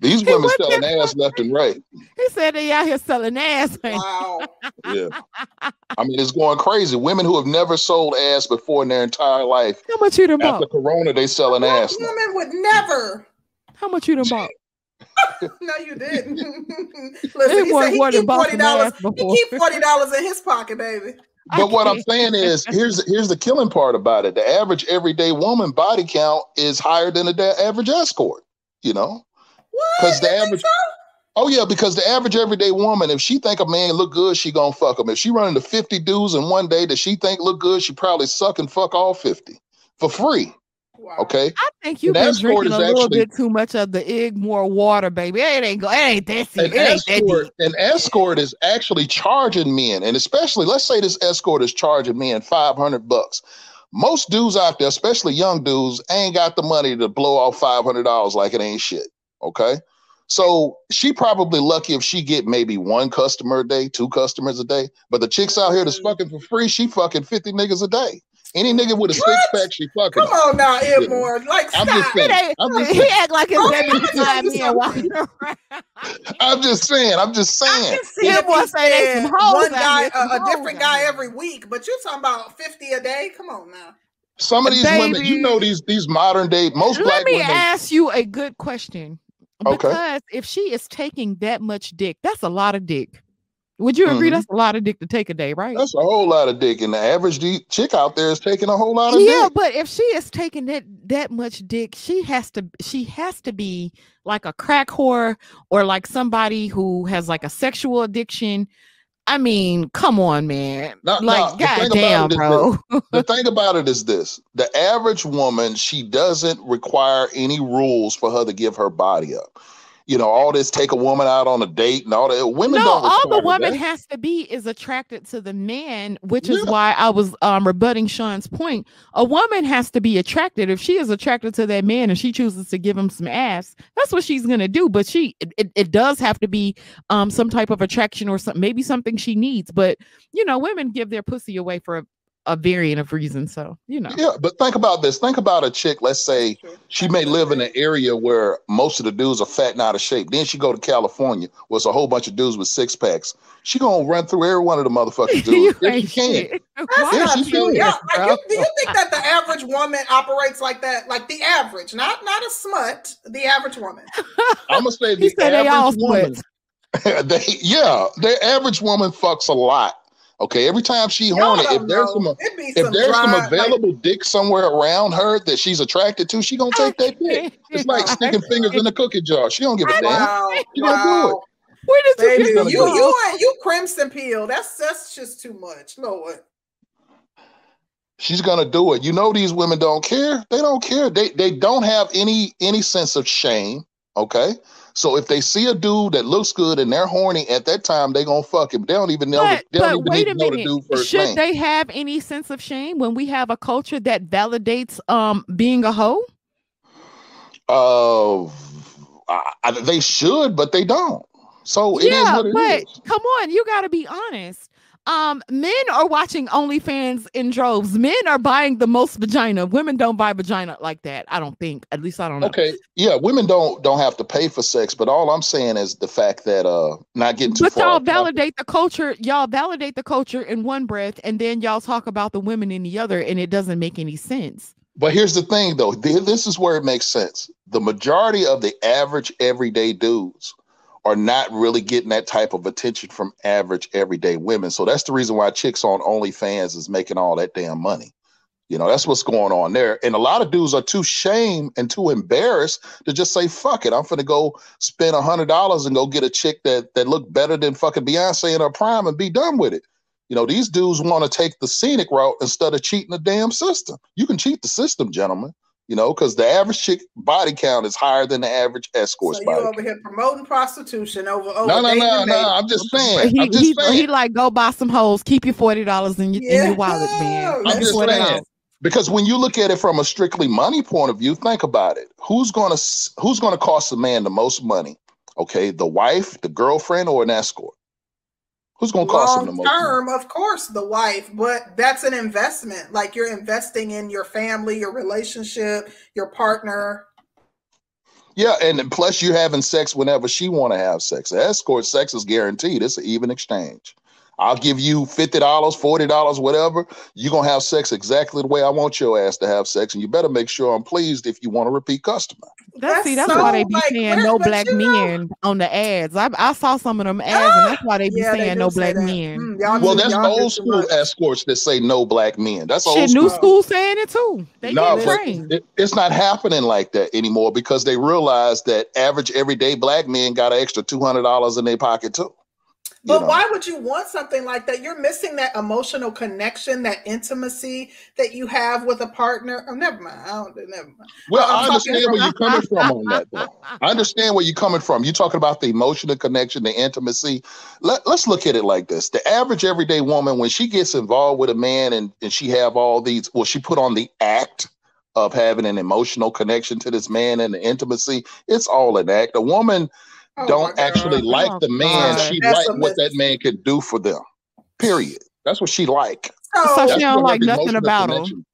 These women selling ass left and right. He said they out here selling ass. Wow. *laughs* yeah. I mean, it's going crazy. Women who have never sold ass before in their entire life. How much you done After Corona, they selling ass. Women would never. How much you done bought? *laughs* no, you didn't. *laughs* Listen, he said he keep forty dollars. He keep forty dollars in his pocket, baby. But what I'm saying is, *laughs* here's here's the killing part about it. The average everyday woman body count is higher than the average escort. You know, because the average. So? Oh yeah, because the average everyday woman, if she think a man look good, she gonna fuck him. If she running to fifty dudes in one day that she think look good, she probably suck and fuck all fifty for free. Wow. Okay. I think you've been drinking a little actually, bit too much of the Igmore water, baby. It ain't go. It ain't that. An, it escort, an escort is actually charging men, and especially let's say this escort is charging men five hundred bucks. Most dudes out there, especially young dudes, ain't got the money to blow off five hundred dollars like it ain't shit. Okay. So she probably lucky if she get maybe one customer a day, two customers a day. But the chicks out here that's fucking for free, she fucking 50 niggas a day. Any nigga with a six pack, she fucking. Come on now, Edmore. Like, stop. I'm just saying. I'm just he act like it's every time he walking *laughs* around. I'm just saying. I'm just saying. Edmore say one guy, a, a different guy every week, but you're talking about 50 a day. Come on now. Some of these Baby, women, you know, these these modern day most let me women. ask you a good question. Okay. Because if she is taking that much dick, that's a lot of dick. Would you agree mm-hmm. that's a lot of dick to take a day, right? That's a whole lot of dick, and the average chick out there is taking a whole lot of yeah, dick. Yeah, but if she is taking that that much dick, she has to she has to be like a crack whore or like somebody who has like a sexual addiction. I mean, come on, man. like, goddamn, bro. the *laughs* thing about it is this: the average woman, she doesn't require any rules for her to give her body up you know, all this take a woman out on a date and all that. Women no, all the woman that. has to be is attracted to the man, which yeah. is why I was um, rebutting Sean's point. A woman has to be attracted. If she is attracted to that man and she chooses to give him some ass, that's what she's gonna do. But she, it, it does have to be um, some type of attraction or some maybe something she needs. But you know, women give their pussy away for a variant of reasons. So, you know. Yeah, but think about this. Think about a chick, let's say she may live in an area where most of the dudes are fat and out of shape. Then she go to California where it's a whole bunch of dudes with six packs. She gonna run through every one of the motherfuckers *laughs* dudes. if she can. *laughs* That's not true. Yeah, like, you, do you think that the average woman operates like that? Like the average, not not a smut, the average woman. *laughs* I'm gonna say the average woman. they yeah, the average woman fucks a lot. Okay, every time she horny, if there's know. some if some there's dry, some available like, dick somewhere around her that she's attracted to, she gonna take that dick. It's like sticking fingers in a cookie jar. She don't give a damn. Wow, she wow. gonna do it. Where did Baby, you, you, you, you crimson peel? That's that's just too much. Lord. She's gonna do it. You know these women don't care. They don't care. They they don't have any any sense of shame. Okay. So if they see a dude that looks good and they're horny at that time, they gonna fuck him. They don't even know. But, they but even wait a minute. Should name. they have any sense of shame when we have a culture that validates um being a hoe? Uh, I, they should, but they don't. So yeah, but is. come on, you got to be honest um men are watching OnlyFans in droves. Men are buying the most vagina. Women don't buy vagina like that. I don't think. At least I don't know. Okay. Yeah, women don't don't have to pay for sex, but all I'm saying is the fact that uh not getting too but y'all validate the culture. Y'all validate the culture in one breath, and then y'all talk about the women in the other, and it doesn't make any sense. But here's the thing, though. This is where it makes sense. The majority of the average everyday dudes are not really getting that type of attention from average everyday women. So that's the reason why chicks on OnlyFans is making all that damn money. You know, that's what's going on there. And a lot of dudes are too shame and too embarrassed to just say, fuck it. I'm gonna go spend a hundred dollars and go get a chick that that look better than fucking Beyonce in her prime and be done with it. You know, these dudes want to take the scenic route instead of cheating the damn system. You can cheat the system, gentlemen you know, because the average chick body count is higher than the average escort. So you over count. here promoting prostitution over over. No, no, no, no. I'm just saying. He, I'm just he, saying. he like go buy some hoes. Keep your forty dollars in, your, yeah. in your wallet, man. I'm just saying. Because when you look at it from a strictly money point of view, think about it. Who's gonna who's gonna cost a man the most money? Okay, the wife, the girlfriend, or an escort? Who's going to cost them the most? Term, of course, the wife, but that's an investment. Like you're investing in your family, your relationship, your partner. Yeah, and plus you're having sex whenever she want to have sex. Escort sex is guaranteed. It's an even exchange. I'll give you $50, $40, whatever. You're going to have sex exactly the way I want your ass to have sex. And you better make sure I'm pleased if you want a repeat customer. That's, that's see, that's so, why they be like, saying no black men know. on the ads. I, I saw some of them ads, and that's why they be yeah, saying they no black men. Mm, well, that's old school escorts that say no black men. That's Shit, old school. new school saying it too. They no, it, it's not happening like that anymore because they realize that average everyday black men got an extra two hundred dollars in their pocket too. But know. why would you want something like that? You're missing that emotional connection, that intimacy that you have with a partner. Oh, never mind. I don't. Never mind. Well, i understand where you're coming from on that. Though. I understand where you're coming from. You're talking about the emotional connection, the intimacy. Let, let's look at it like this: the average everyday woman, when she gets involved with a man, and and she have all these, well, she put on the act of having an emotional connection to this man and the intimacy. It's all an act. A woman Oh don't actually like oh, the man. God. She like what that man could do for them. Period. That's what she like. So, so she don't like nothing about him.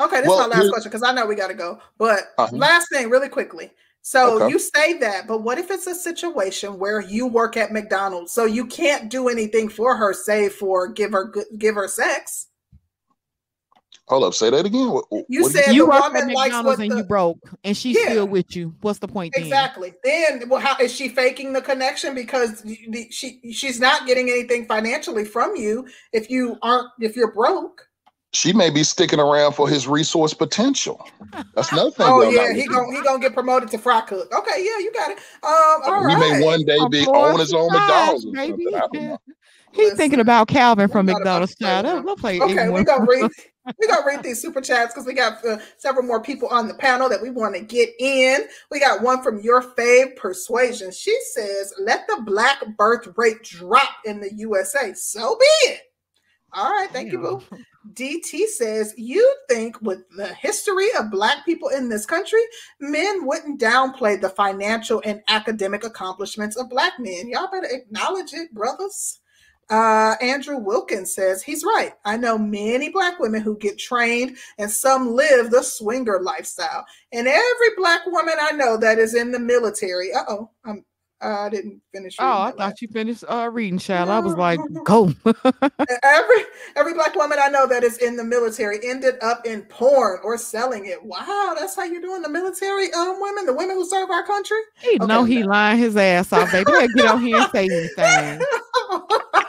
Okay, this well, is my last question because I know we got to go. But uh-huh. last thing, really quickly. So okay. you say that, but what if it's a situation where you work at McDonald's, so you can't do anything for her, save for give her give her sex? Hold up, say that again. What, you what said you work at McDonald's and the, you broke, and she's yeah, still with you. What's the point? Exactly. Then, then, well, how is she faking the connection because the, she she's not getting anything financially from you if you aren't if you're broke. She may be sticking around for his resource potential. That's another thing. oh yeah, he gonna he gonna get promoted to fry cook. Okay, yeah, you got it. Um, all he right. may one day be on his own McDonald's. Maybe. *laughs* He's thinking about Calvin from McDonald's. Child, we'll play. Okay, we gonna read. *laughs* We're gonna read these super chats because we got uh, several more people on the panel that we want to get in. We got one from your fave persuasion. She says, "Let the black birth rate drop in the USA." So be it. All right, thank Damn. you, boo. DT says, "You think with the history of black people in this country, men wouldn't downplay the financial and academic accomplishments of black men? Y'all better acknowledge it, brothers." Uh, Andrew Wilkins says he's right. I know many black women who get trained and some live the swinger lifestyle. And every black woman I know that is in the military, uh oh, I'm I didn't finish. Oh, I thought you finished uh, reading, child. I was like, *laughs* go. every every black woman I know that is in the military ended up in porn or selling it. Wow, that's how you're doing the military, um, women, the women who serve our country. He okay, know he no. lying his ass off, baby. get on here and say *laughs* anything. *laughs*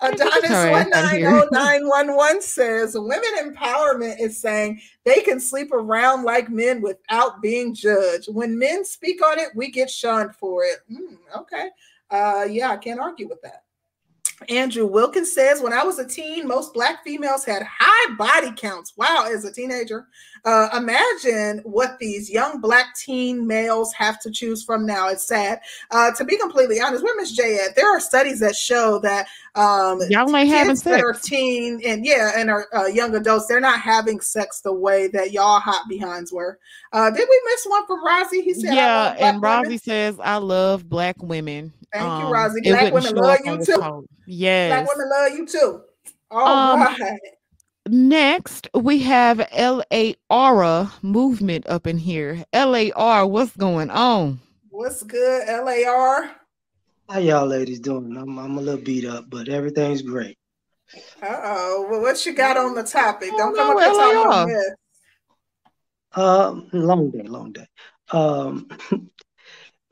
Adonis one nine zero nine one one says women empowerment is saying they can sleep around like men without being judged. When men speak on it, we get shunned for it. Mm, okay, uh, yeah, I can't argue with that. Andrew Wilkins says, when I was a teen, most black females had high body counts. Wow, as a teenager. Uh, imagine what these young black teen males have to choose from now. It's sad. Uh, to be completely honest, where Miss J at? There are studies that show that um, y'all ain't having sex. That teen and yeah, and are uh, young adults, they're not having sex the way that y'all hot behinds were. Uh, did we miss one from Rozzy? He said, "Yeah," and Rozzy says, "I love black women." Thank um, you, Rozzy. Black women love you too. Yes. Black women love you too. All um, right. Next, we have LAR movement up in here. LAR, what's going on? What's good, LAR? How y'all ladies doing? I'm, I'm a little beat up, but everything's great. Uh oh. Well, what you got on the topic? Don't come up and talk about this. Um, long day, long day. Um, *laughs*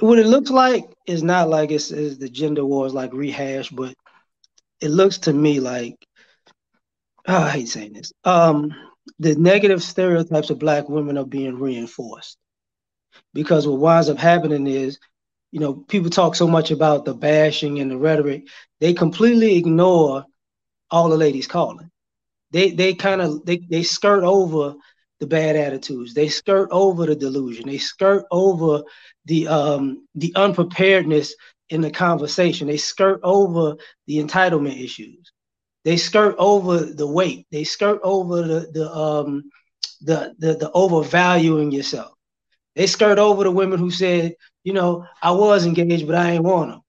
what it looks like is not like it's, it's the gender wars like rehashed, but it looks to me like oh, I hate saying this. Um, the negative stereotypes of black women are being reinforced because what winds up happening is, you know, people talk so much about the bashing and the rhetoric, they completely ignore all the ladies calling. They they kind of they they skirt over the bad attitudes. They skirt over the delusion. They skirt over the um the unpreparedness in the conversation. They skirt over the entitlement issues. They skirt over the weight. They skirt over the the um the the, the overvaluing yourself. They skirt over the women who said, you know, I was engaged, but I ain't want them.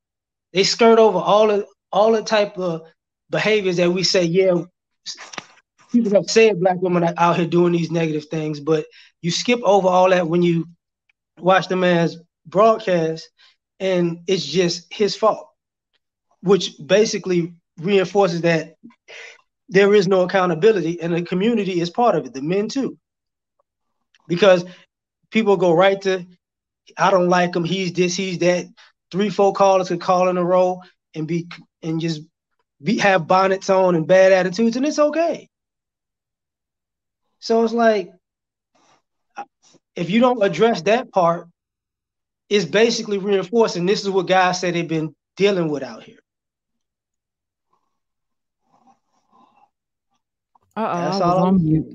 They skirt over all the all the type of behaviors that we say, yeah, people have said black women out here doing these negative things, but you skip over all that when you watch the man's broadcast and it's just his fault, which basically reinforces that there is no accountability and the community is part of it, the men too. Because people go right to, I don't like him, he's this, he's that. Three, four callers could call in a row and be and just be have bonnets on and bad attitudes, and it's okay. So it's like if you don't address that part, it's basically reinforcing this is what guys say they've been dealing with out here. Uh oh, on mute.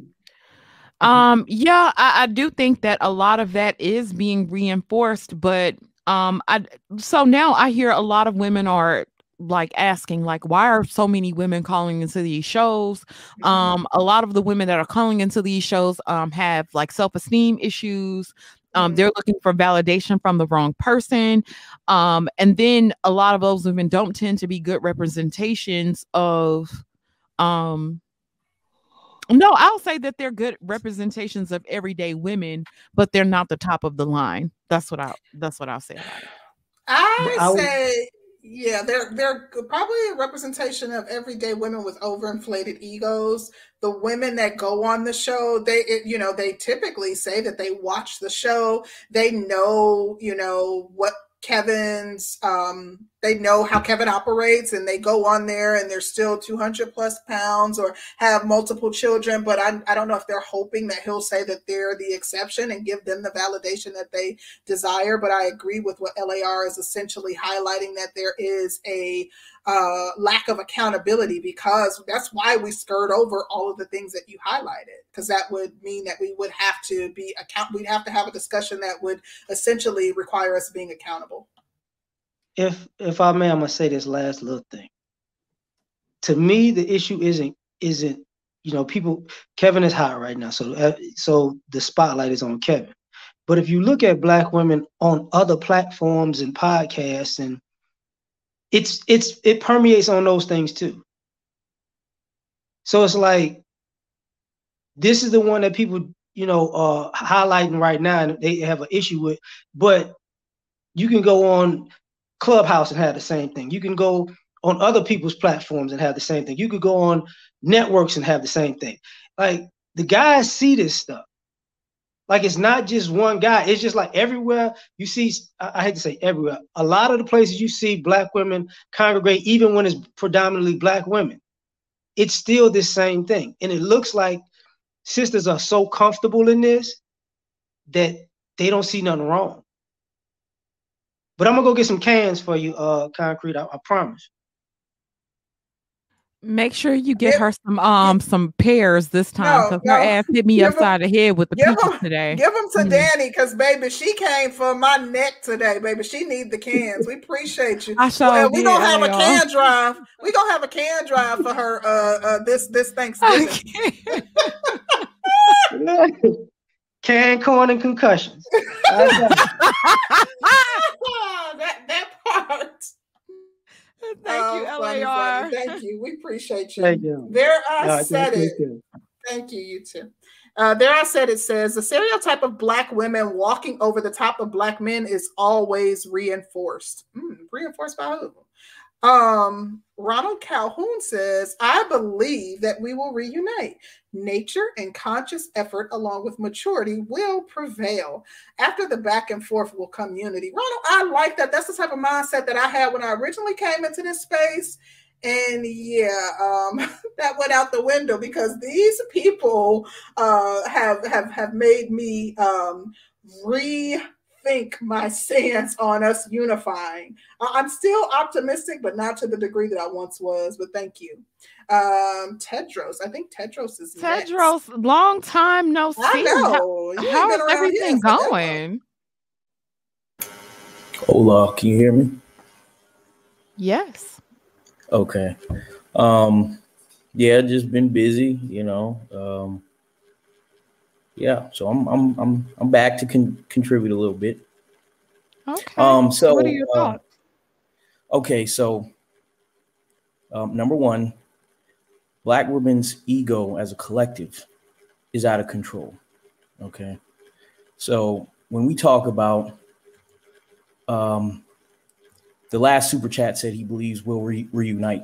Um, yeah, I, I do think that a lot of that is being reinforced, but um, I so now I hear a lot of women are like asking like why are so many women calling into these shows mm-hmm. um a lot of the women that are calling into these shows um have like self-esteem issues um, mm-hmm. they're looking for validation from the wrong person. Um, and then a lot of those women don't tend to be good representations of um no, I'll say that they're good representations of everyday women, but they're not the top of the line. That's what I that's what I'll say about it. I say yeah, they're they're probably a representation of everyday women with overinflated egos. The women that go on the show, they it, you know they typically say that they watch the show. They know you know what Kevin's um they know how Kevin operates and they go on there and they're still 200 plus pounds or have multiple children but I, I don't know if they're hoping that he'll say that they're the exception and give them the validation that they desire but I agree with what LAR is essentially highlighting that there is a uh, lack of accountability because that's why we skirt over all of the things that you highlighted because that would mean that we would have to be account we'd have to have a discussion that would essentially require us being accountable if if I may, I'm gonna say this last little thing. To me, the issue isn't isn't you know people. Kevin is hot right now, so uh, so the spotlight is on Kevin. But if you look at black women on other platforms and podcasts, and it's it's it permeates on those things too. So it's like this is the one that people you know uh highlighting right now, and they have an issue with. But You can go on Clubhouse and have the same thing. You can go on other people's platforms and have the same thing. You could go on networks and have the same thing. Like the guys see this stuff. Like it's not just one guy. It's just like everywhere you see. I, hate to say everywhere. A lot of the places you see black women congregate, even when it's predominantly black women, it's still the same thing. And it looks like sisters are so comfortable in this that they don't see nothing wrong. But I'm gonna go get some cans for you, uh, concrete. I, I promise. Make sure you get her some um some pears this time because no, no. her ass hit me upside them, the head with the peaches them, today. Give them to mm-hmm. Danny because baby, she came for my neck today, baby. She need the cans. We appreciate you. *laughs* I sure well, we gonna have a can drive. We gonna have a can drive for her uh, uh this this *laughs* Thanksgiving. *laughs* can corn and concussions. *laughs* that that part. Thank oh, you, LAR. Funny, funny. Thank you. We appreciate you. Thank you. There I no, said it. You. Thank you, you too. Uh, there I said it says the stereotype of black women walking over the top of black men is always reinforced. Mm, reinforced by who? Um, Ronald Calhoun says, I believe that we will reunite. Nature and conscious effort, along with maturity, will prevail. After the back and forth will come unity. Ronald, I like that. That's the type of mindset that I had when I originally came into this space. And yeah, um, *laughs* that went out the window because these people uh, have have have made me um, re think my stance on us unifying. I'm still optimistic, but not to the degree that I once was. But thank you. Um, Tedros, I think Tedros is Tedros. Next. Long time no see. I know. How, how is everything going? Hola, can you hear me? Yes. Okay. Um, yeah, just been busy, you know. Um, yeah, so I'm I'm I'm I'm back to con- contribute a little bit. Okay. Um. So what are your uh, thoughts? okay, so um, number one, black women's ego as a collective is out of control. Okay, so when we talk about um, the last super chat said he believes we'll re- reunite.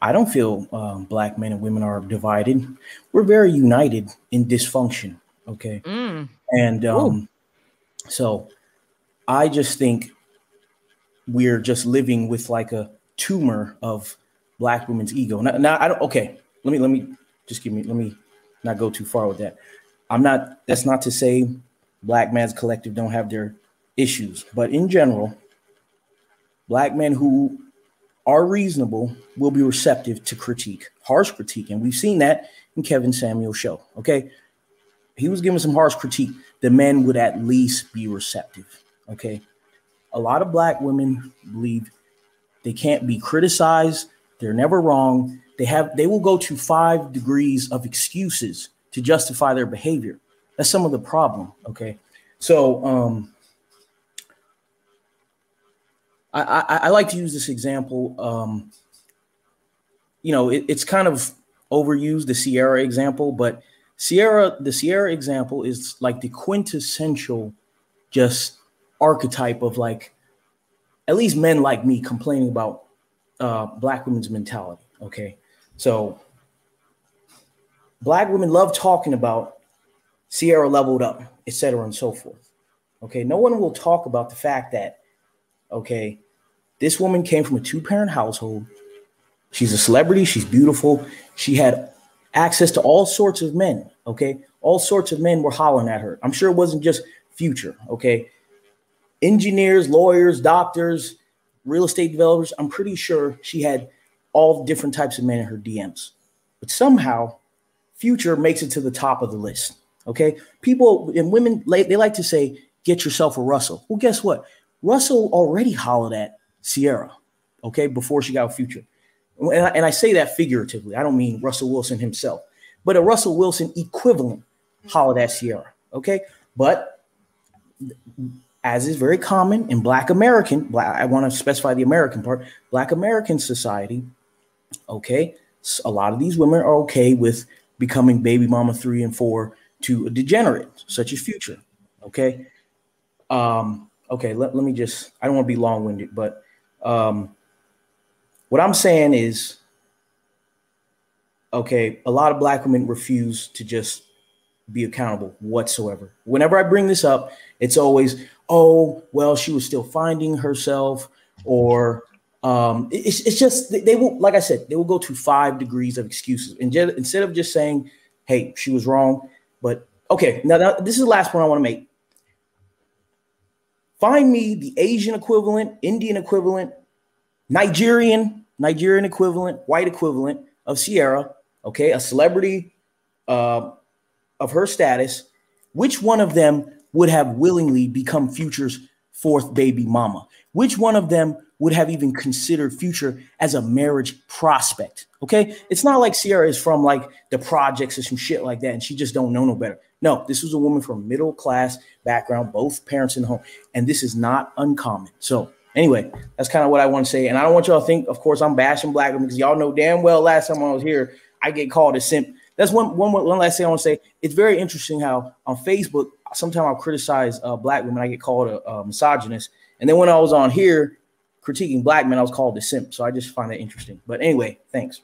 I don't feel um, black men and women are divided. We're very united in dysfunction. Okay. Mm. And um, so I just think we're just living with like a tumor of black women's ego. Now, now I don't okay, let me let me just give me let me not go too far with that. I'm not that's not to say black man's collective don't have their issues, but in general, black men who are reasonable will be receptive to critique, harsh critique. And we've seen that in Kevin Samuels' show. Okay he was giving some harsh critique, the men would at least be receptive. Okay. A lot of black women believe they can't be criticized, they're never wrong. They have they will go to five degrees of excuses to justify their behavior. That's some of the problem. Okay. So um I, I, I like to use this example. Um, you know, it, it's kind of overused, the Ciara example, but Ciara, the Ciara example is like the quintessential just archetype of like at least men like me complaining about uh, black women's mentality. Okay. So black women love talking about Ciara leveled up, etc., and so forth. Okay. No one will talk about the fact that, okay, this woman came from a two parent household. She's a celebrity. She's beautiful. She had access to all sorts of men. Okay. All sorts of men were hollering at her. I'm sure it wasn't just future. Okay. Engineers, lawyers, doctors, real estate developers. I'm pretty sure she had all different types of men in her DMs. But somehow, future makes it to the top of the list. Okay. People and women, they like to say, get yourself a Russell. Well, guess what? Russell already hollered at Ciara. okay, before she got future. And I, and I say that figuratively. I don't mean Russell Wilson himself, but a Russell Wilson equivalent at Ciara. Okay. But as is very common in Black American, black, I want to specify the American part, Black American society, okay, a lot of these women are okay with becoming baby mama three and four to a degenerate, such as Future, okay? Um, okay, let, let me just, I don't want to be long winded, but um, what I'm saying is, okay, a lot of black women refuse to just be accountable whatsoever. Whenever I bring this up, it's always, oh, well, she was still finding herself, or um, it's, it's just they will, like I said, they will go to five degrees of excuses. And just, instead of just saying, hey, she was wrong, but okay, now, now this is the last point I want to make. Find me the Asian equivalent, Indian equivalent, Nigerian, Nigerian equivalent, white equivalent of Ciara, okay, a celebrity uh, of her status. Which one of them would have willingly become Future's fourth baby mama? Which one of them would have even considered Future as a marriage prospect? Okay, it's not like Ciara is from like the projects or some shit like that, and she just don't know no better. No, this was a woman from middle class background, both parents in the home, and this is not uncommon. So anyway, that's kind of what I want to say. And I don't want y'all to think, of course, I'm bashing black women because y'all know damn well last time I was here, I get called a simp. That's one, one, one last thing I want to say. It's very interesting how on Facebook, sometimes I'll criticize uh, black women. I get called a, a misogynist. And then when I was on here critiquing black men, I was called a simp. So I just find that interesting. But anyway, thanks.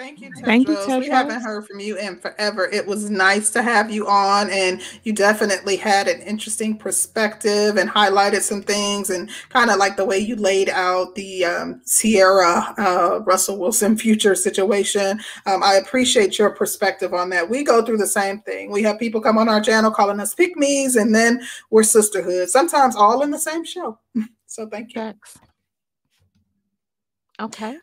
Thank you, Tedros. Thank you, Tedros. We haven't heard from you in forever. It was nice to have you on, and you definitely had an interesting perspective and highlighted some things, and kind of like the way you laid out the um, Ciara uh, Russell Wilson future situation. Um, I appreciate your perspective on that. We go through the same thing. We have people come on our channel calling us pick me's, and then we're sisterhood. Sometimes all in the same show. *laughs* so thank you. Thanks. Okay.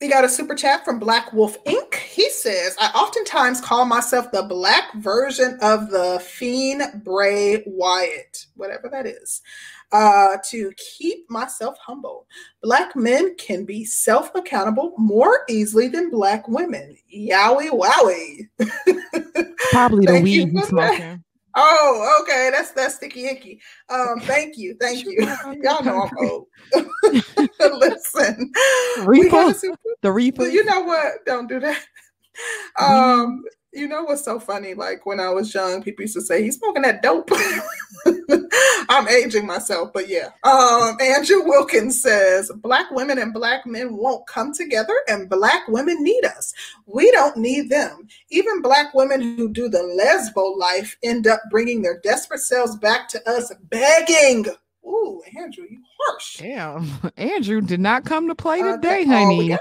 We got a super chat from Black Wolf Inc. He says, I oftentimes call myself the black version of the fiend Bray Wyatt, whatever that is, uh, to keep myself humble. Black men can be self accountable more easily than black women. Yowie wowie. *laughs* Probably the weed smoking. Oh, okay. That's that's sticky icky. Um, *laughs* thank you, thank you. Y'all know I'm old. *laughs* Listen, repo, the repo. You know what? Don't do that. Um, you know what's so funny? Like when I was young, people used to say he's smoking that dope. *laughs* I'm aging myself, but yeah. Um, Andrew Wilkins says black women and black men won't come together, and black women need us. We don't need them. Even black women who do the lesbo life end up bringing their desperate selves back to us, begging. Ooh, Andrew, you harsh. Damn, *laughs* Andrew did not come to play uh, today, uh, honey.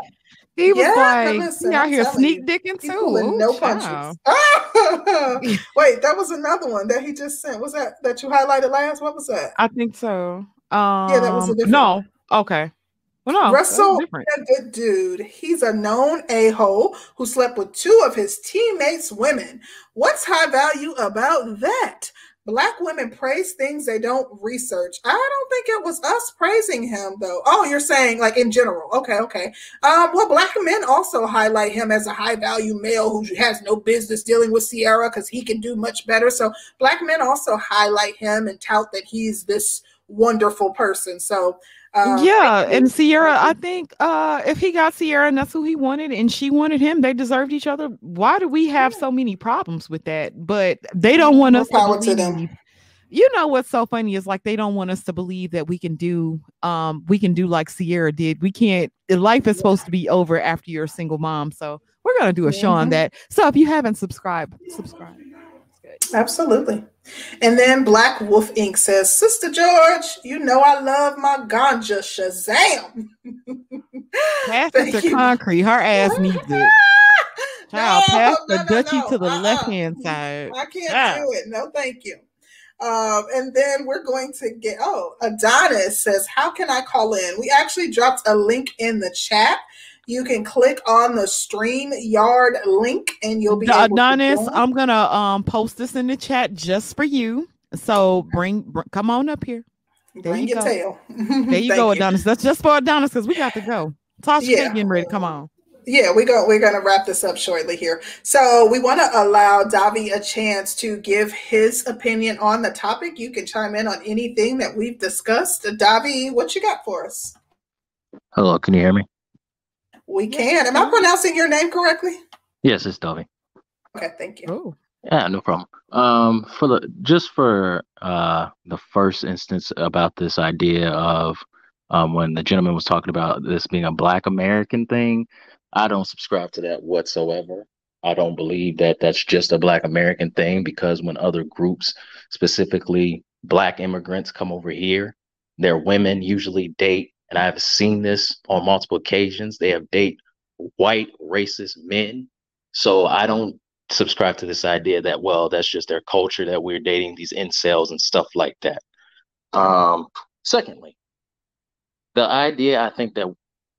He was yeah, like, listen, he out here sneak dicking too. no punches. *laughs* Wait, that was another one that he just sent. Was that that you highlighted last? What was that? I think so. Um, yeah, that was a um, different. No, one. okay. Well, no, Russell, a good dude. He's a known a hole who slept with two of his teammates' women. What's high value about that? Black women praise things they don't research. I don't think it was us praising him though. Oh, you're saying like in general. Okay, okay. Um, well, black men also highlight him as a high value male who has no business dealing with Ciara because he can do much better. So black men also highlight him and tout that he's this wonderful person. So um, yeah, and Ciara, I think uh, if he got Ciara and that's who he wanted, and she wanted him, they deserved each other. Why do we have so many problems with that? But they don't want us to believe. To them. You know what's so funny is like they don't want us to believe that we can do um we can do like Ciara did. We can't. Life is supposed to be over after you're a single mom, so we're gonna do a show mm-hmm. on that. So if you haven't subscribed, subscribe. Absolutely. And then Black Wolf Inc. says, Sister George, you know I love my ganja Shazam. *laughs* Pass it to concrete. Her ass needs it. *laughs* Child, no, pass no, the no, Dutchie to the uh-uh. left hand *laughs* side. I can't yeah. do it. No, thank you. Um, and then we're going to get, oh, Adonis says, How can I call in? We actually dropped a link in the chat you can click on the StreamYard link and you'll be Adonis, I'm gonna um post this in the chat just for you. So bring, bring come on up here. There bring you your go. tail. *laughs* there you go, Adonis. That's just for Adonis because we got to go. Tasha yeah. getting ready. Come on. Yeah, we go. We're going to wrap this up shortly here. So we want to allow Davi a chance to give his opinion on the topic. You can chime in on anything that we've discussed. Davi, what you got for us? Hello, can you hear me? We can. Am I pronouncing your name correctly? Yes, it's Davi. Okay, thank you. Oh, Yeah, no problem. Um, for the just for uh the first instance about this idea of um when the gentleman was talking about this being a Black American thing, I don't subscribe to that whatsoever. I don't believe that that's just a Black American thing because when other groups, specifically Black immigrants, come over here, their women usually date, and I've seen this on multiple occasions. They have date white racist men. So I don't subscribe to this idea that well that's just their culture that we're dating these incels and stuff like that um secondly the idea i think that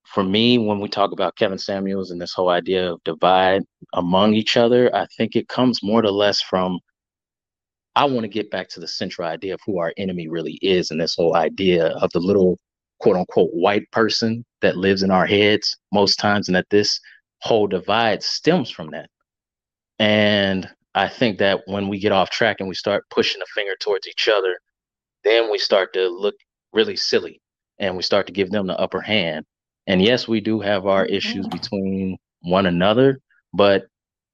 for me when we talk about kevin samuels and this whole idea of divide among each other i think it comes more or less from i want to get back to the central idea of who our enemy really is and this whole idea of the little quote unquote white person that lives in our heads most times and that this whole divide stems from that and I think that when we get off track and we start pushing a finger towards each other, then we start to look really silly and we start to give them the upper hand. And yes, we do have our mm-hmm. issues between one another, but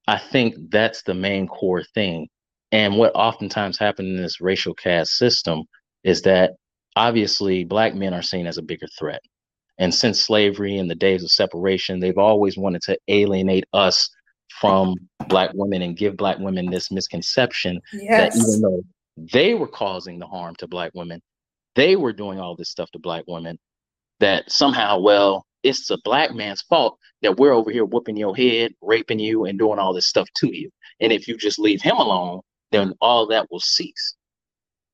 I think that's the main core thing. And what oftentimes happens in this racial caste system is that obviously black men are seen as a bigger threat. And since slavery and the days of separation, they've always wanted to alienate us from black women and give black women this misconception yes. that even though they were causing the harm to black women, they were doing all this stuff to black women, that somehow, well, it's a black man's fault that we're over here whooping your head, raping you, and doing all this stuff to you. And if you just leave him alone, then all that will cease.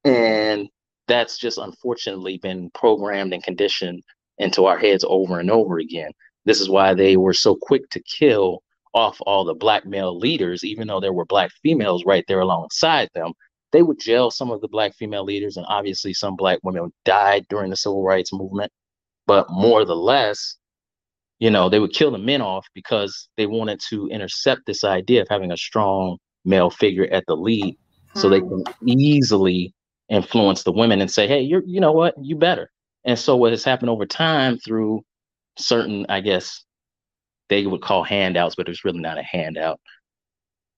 And that's just unfortunately been programmed and conditioned into our heads over and over again. This is why they were so quick to kill off all the black male leaders, even though there were black females right there alongside them. They would jail some of the black female leaders, and obviously some black women died during the civil rights movement. But more the less, you know, they would kill the men off because they wanted to intercept this idea of having a strong male figure at the lead, hmm. so they can easily influence the women and say, "Hey, you're, you know what, you better." And so what has happened over time through certain, I guess, they would call handouts, but it's really not a handout.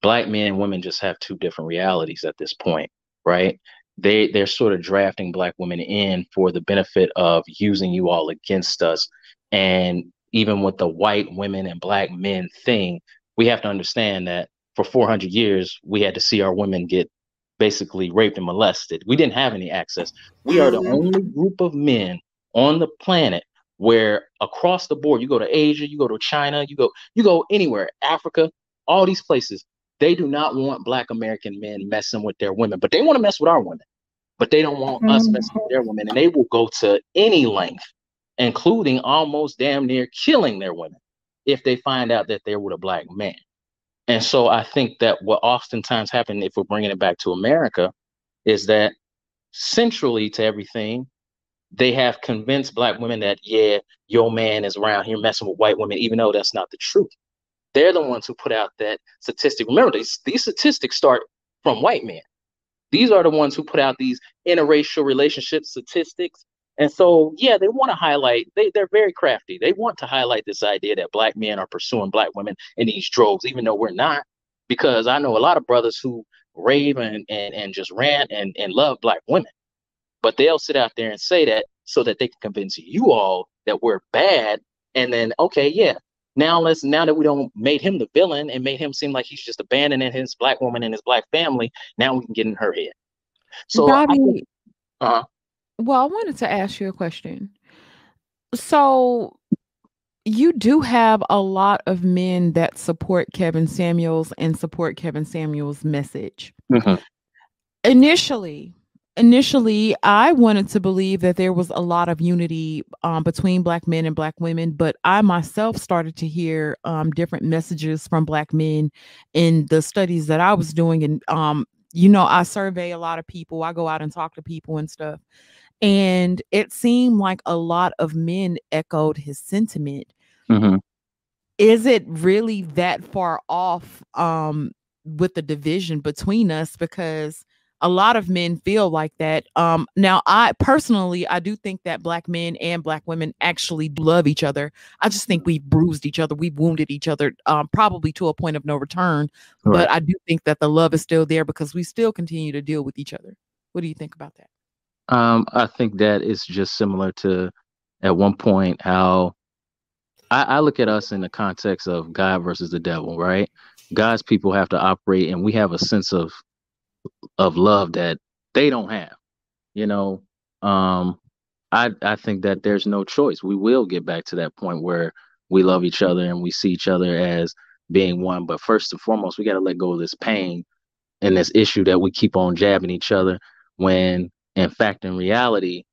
Black men and women just have two different realities at this point, right? They they're sort of drafting black women in for the benefit of using you all against us. And even with the white women and black men thing, we have to understand that for 400 years we had to see our women get basically raped and molested. We didn't have any access. We are the mm-hmm. only group of men on the planet where across the board, you go to Asia, you go to China, you go, you go anywhere, Africa, all these places, they do not want black American men messing with their women, but they want to mess with our women. But they don't want mm-hmm. us messing with their women. And they will go to any length, including almost damn near killing their women if they find out that they're with a black man. And so I think that what oftentimes happens, if we're bringing it back to America, is that centrally to everything, they have convinced black women that yeah your man is around here messing with white women even though that's not the truth. They're the ones who put out that statistic. Remember these, these statistics start from white men. These are the ones who put out these interracial relationship statistics and so yeah they want to highlight they, they're very crafty they want to highlight this idea that black men are pursuing black women in these droves even though we're not because i know a lot of brothers who rave and, and, and just rant and, and love black women but they'll sit out there and say that so that they can convince you all that we're bad. And then, okay, yeah, now let's now that we don't made him the villain and made him seem like he's just abandoning his black woman and his black family, now we can get in her head. So, Bobby, think, uh-huh. Well, I wanted to ask you a question. So, you do have a lot of men that support Kevin Samuels and support Kevin Samuels' message. Mm-hmm. Initially, initially i wanted to believe that there was a lot of unity um, between black men and black women but i myself started to hear um, different messages from black men in the studies that i was doing and um, you know i survey a lot of people i go out and talk to people and stuff and it seemed like a lot of men echoed his sentiment mm-hmm. is it really that far off um, with the division between us because a lot of men feel like that. Um, now, I personally, I do think that black men and black women actually love each other. I just think we've bruised each other, we've wounded each other, um, probably to a point of no return. Right. But I do think that the love is still there because we still continue to deal with each other. What do you think about that? Um, I think that is just similar to at one point how I, I look at us in the context of God versus the devil, right? God's people have to operate, and we have a sense of of love that they don't have. You know, um, I I think that there's no choice. We will get back to that point where we love each other and we see each other as being one. But first and foremost, we got to let go of this pain and this issue that we keep on jabbing each other when, in fact, in reality,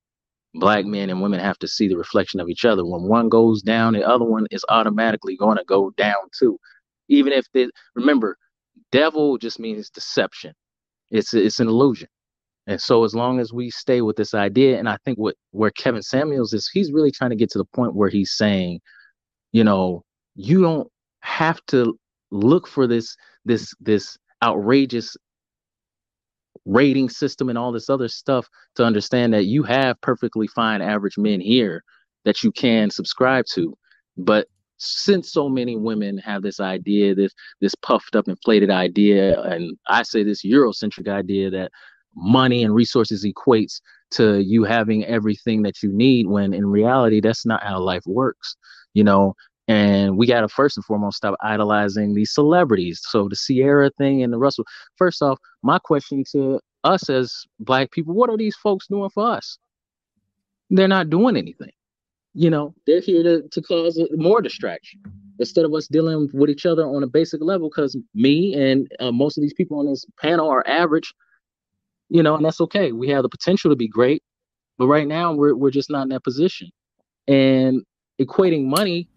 black men and women have to see the reflection of each other. When one goes down, the other one is automatically going to go down too. Even if they remember, devil just means deception. It's it's an illusion. And so as long as we stay with this idea, and I think what where Kevin Samuels is, he's really trying to get to the point where he's saying, you know, you don't have to look for this this this outrageous rating system and all this other stuff to understand that you have perfectly fine average men here that you can subscribe to. But since so many women have this idea, this this puffed up, inflated idea, and I say this Eurocentric idea that money and resources equates to you having everything that you need when in reality that's not how life works you know and we got to first and foremost stop idolizing these celebrities. So the Ciara thing and the russell. First off my question to us as black people what are these folks doing for us? They're not doing anything. You know they're here to, to cause more distraction instead of us dealing with each other on a basic level because me and uh, most of these people on this panel are average you know and that's okay. We have the potential to be great but right now we're, we're just not in that position. And equating money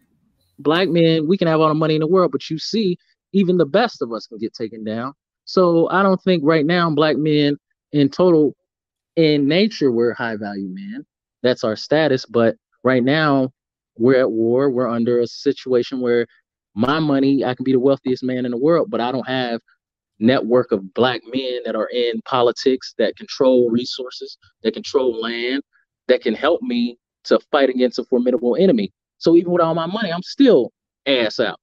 black men we can have all the money in the world but you see even the best of us can get taken down so i don't think right now black men in total in nature we're high value men that's our status but right now we're at war. We're under a situation where my money, I can be the wealthiest man in the world, but I don't have network of black men that are in politics that control resources, that control land, that can help me to fight against a formidable enemy. So even with all my money, I'm still ass out.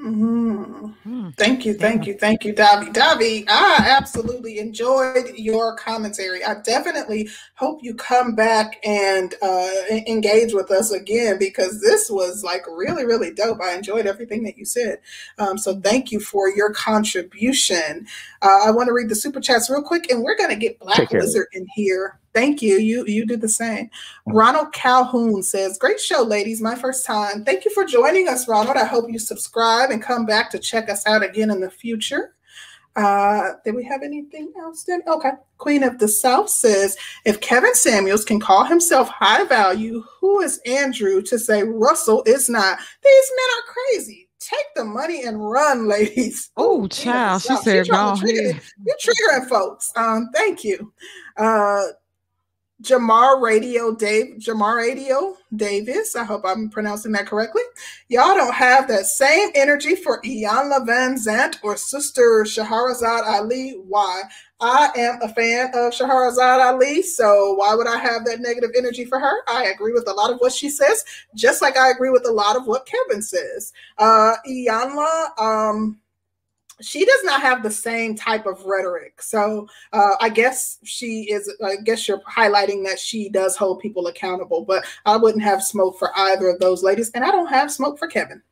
Mm-hmm. Thank you, thank you, thank you, Davi. Davi, I absolutely enjoyed your commentary. I definitely hope you come back and uh, engage with us again because this was like really, really dope. I enjoyed everything that you said. Um, so thank you for your contribution. Uh, I want to read the super chats real quick, and we're going to get Black Lizard in here Thank you. You you do the same. Ronald Calhoun says, "Great show, ladies. My first time. Thank you for joining us, Ronald. I hope you subscribe and come back to check us out again in the future." Uh, did we have anything else? Then okay. Queen of the South says, "If Kevin Samuels can call himself high value, who is Andrew to say Russell is not? These men are crazy." Take the money and run, *laughs* ladies. Oh, child. She said, "Go ahead." You're triggering folks. Um, thank you. Uh, Jamar Radio Dave Jamar Radio Davis. I hope I'm pronouncing that correctly. Y'all don't have that same energy for Iyanla Vanzant or Sister Shahrazad Ali. Why? I am a fan of Shahrazad Ali, so why would I have that negative energy for her? I agree with a lot of what she says, just like I agree with a lot of what Kevin says. Uh Iyanla, um, she does not have the same type of rhetoric. So uh, I guess she is, I guess you're highlighting that she does hold people accountable, but I wouldn't have smoke for either of those ladies. And I don't have smoke for Kevin.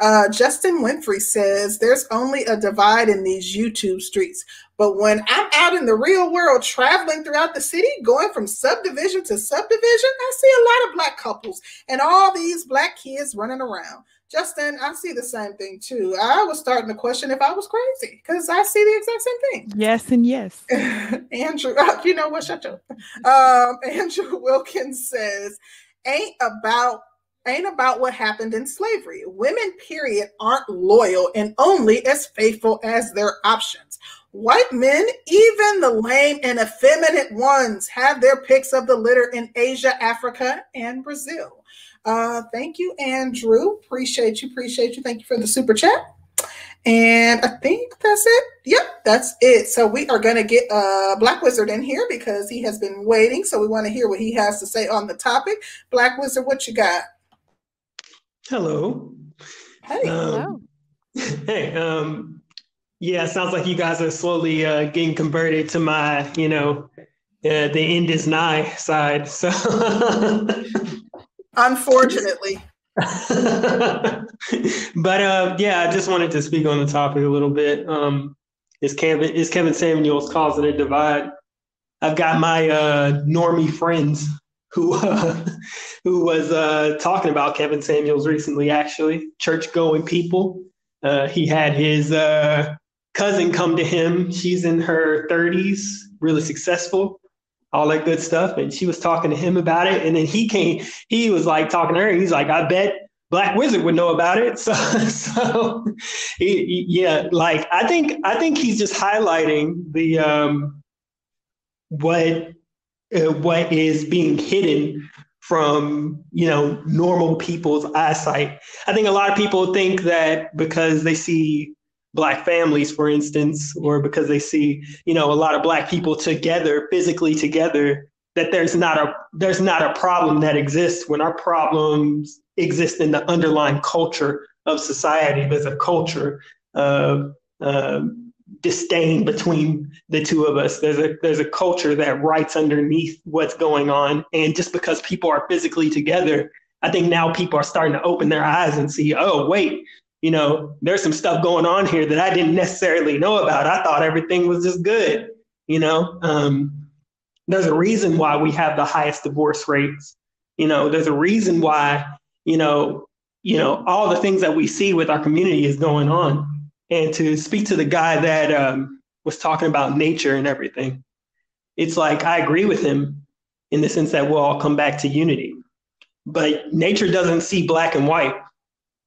Uh, Justin Winfrey says there's only a divide in these YouTube streets. But when I'm out in the real world traveling throughout the city, going from subdivision to subdivision, I see a lot of black couples and all these black kids running around. Justin, I see the same thing too. I was starting to question if I was crazy because I see the exact same thing. Yes, and yes. *laughs* Andrew, *laughs* you know what? Shut up. Um, *laughs* Andrew Wilkins says, "Ain't about." Ain't about what happened in slavery. Women, period, aren't loyal and only as faithful as their options. White men, even the lame and effeminate ones, have their picks of the litter in Asia, Africa, and Brazil. Uh, thank you, Andrew. Appreciate you. Appreciate you. Thank you for the super chat. And I think that's it. Yep, that's it. So we are going to get uh, Black Wizard in here because he has been waiting. So we want to hear what he has to say on the topic. Black Wizard, what you got? Hello. Hey. Um, *laughs* hey. Um, yeah, sounds like you guys are slowly uh, getting converted to my, you know, uh, the end is nigh side. So, *laughs* unfortunately. *laughs* but uh, yeah, I just wanted to speak on the topic a little bit. Um, is Kevin is Kevin Samuels causing a divide? I've got my uh, normie friends who *laughs* uh, who was uh, talking about Kevin Samuels recently. Actually, church going people. Uh, he had his uh, cousin come to him. She's in her 30s, really successful all that good stuff. And she was talking to him about it. And then he came, he was like talking to her, he's like, I bet Black Wizard would know about it. *laughs* So, so he, yeah, like I think I think he's just highlighting the um, what uh, what is being hidden from you know normal people's eyesight. I think a lot of people think that because they see black families for instance or because they see you know a lot of black people together physically together that there's not a there's not a problem that exists when our problems exist in the underlying culture of society. There's a culture of uh, disdain between the two of us. There's a there's a culture that writes underneath what's going on. And just because people are physically together i think now people are starting to open their eyes and see oh wait you know, there's some stuff going on here that I didn't necessarily know about. I thought everything was just good. You know, um, there's a reason why we have the highest divorce rates. You know, there's a reason why, you know, you know, all the things that we see with our community is going on. And to speak to the guy that um, was talking about nature and everything, it's like I agree with him in the sense that we'll all come back to unity. But nature doesn't see black and white.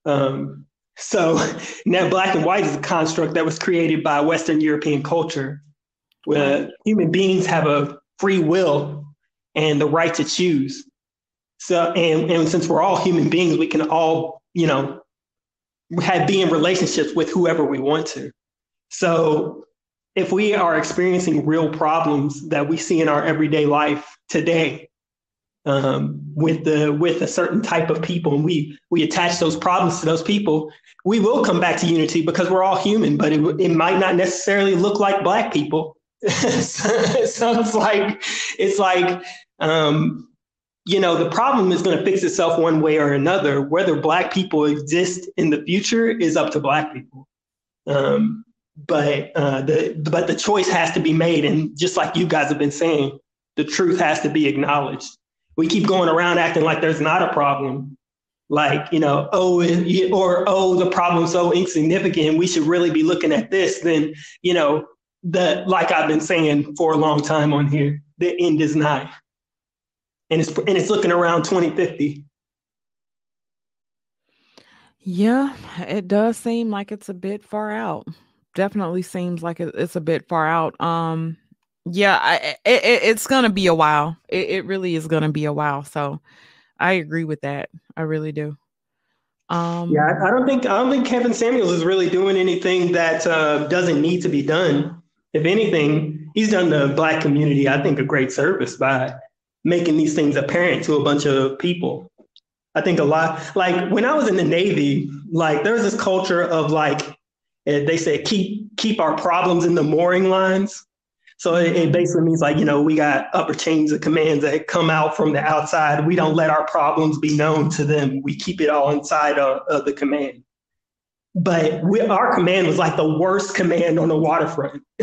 Um, so now black and white is a construct that was created by Western European culture, where human beings have a free will and the right to choose. So and, and since we're all human beings, we can all, you know, have be in relationships with whoever we want to. So if we are experiencing real problems that we see in our everyday life today, um, with the with a certain type of people and we we attach those problems to those people we will come back to unity because we're all human but it, it might not necessarily look like black people. *laughs* So, it's like it's like um, you know the problem is going to fix itself one way or another. Whether black people exist in the future is up to black people. Um, but uh, the but the choice has to be made. And just like you guys have been saying the truth has to be acknowledged. We keep going around acting like there's not a problem like you know oh or oh the problem's so insignificant we should really be looking at this then you know the like i've been saying for a long time on here the end is nigh. And it's and it's looking around 2050 yeah it does seem like it's a bit far out. Definitely seems like it's a bit far out. Um yeah I, it, it's gonna be a while. It, it really is gonna be a while. So i agree with that. I really do. Um yeah i don't think i don't think kevin samuels is really doing anything that uh, doesn't need to be done. If anything he's done the black community i think a great service by making these things apparent to a bunch of people. I think a lot like when i was in the navy like there was this culture of like eh, they said keep keep our problems in the mooring lines so it, it, basically means like, you know, we got upper chains of commands that come out from the outside. We don't let our problems be known to them. We keep it all inside of, of the command. But we, our command was like the worst command on the waterfront. *laughs*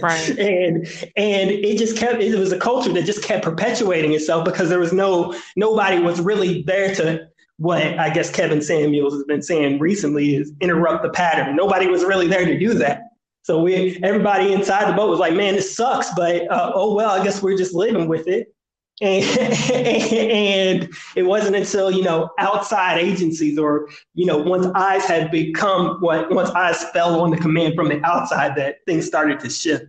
right. And and it just kept it was a culture that just kept perpetuating itself because there was no nobody was really there to what I guess Kevin Samuels has been saying recently is interrupt the pattern. Nobody was really there to do that. So we everybody inside the boat was like, man, this sucks, but uh, oh well, I guess we're just living with it. And, *laughs* and it wasn't until you know outside agencies or you know once eyes had become what once eyes fell on the command from the outside that things started to shift.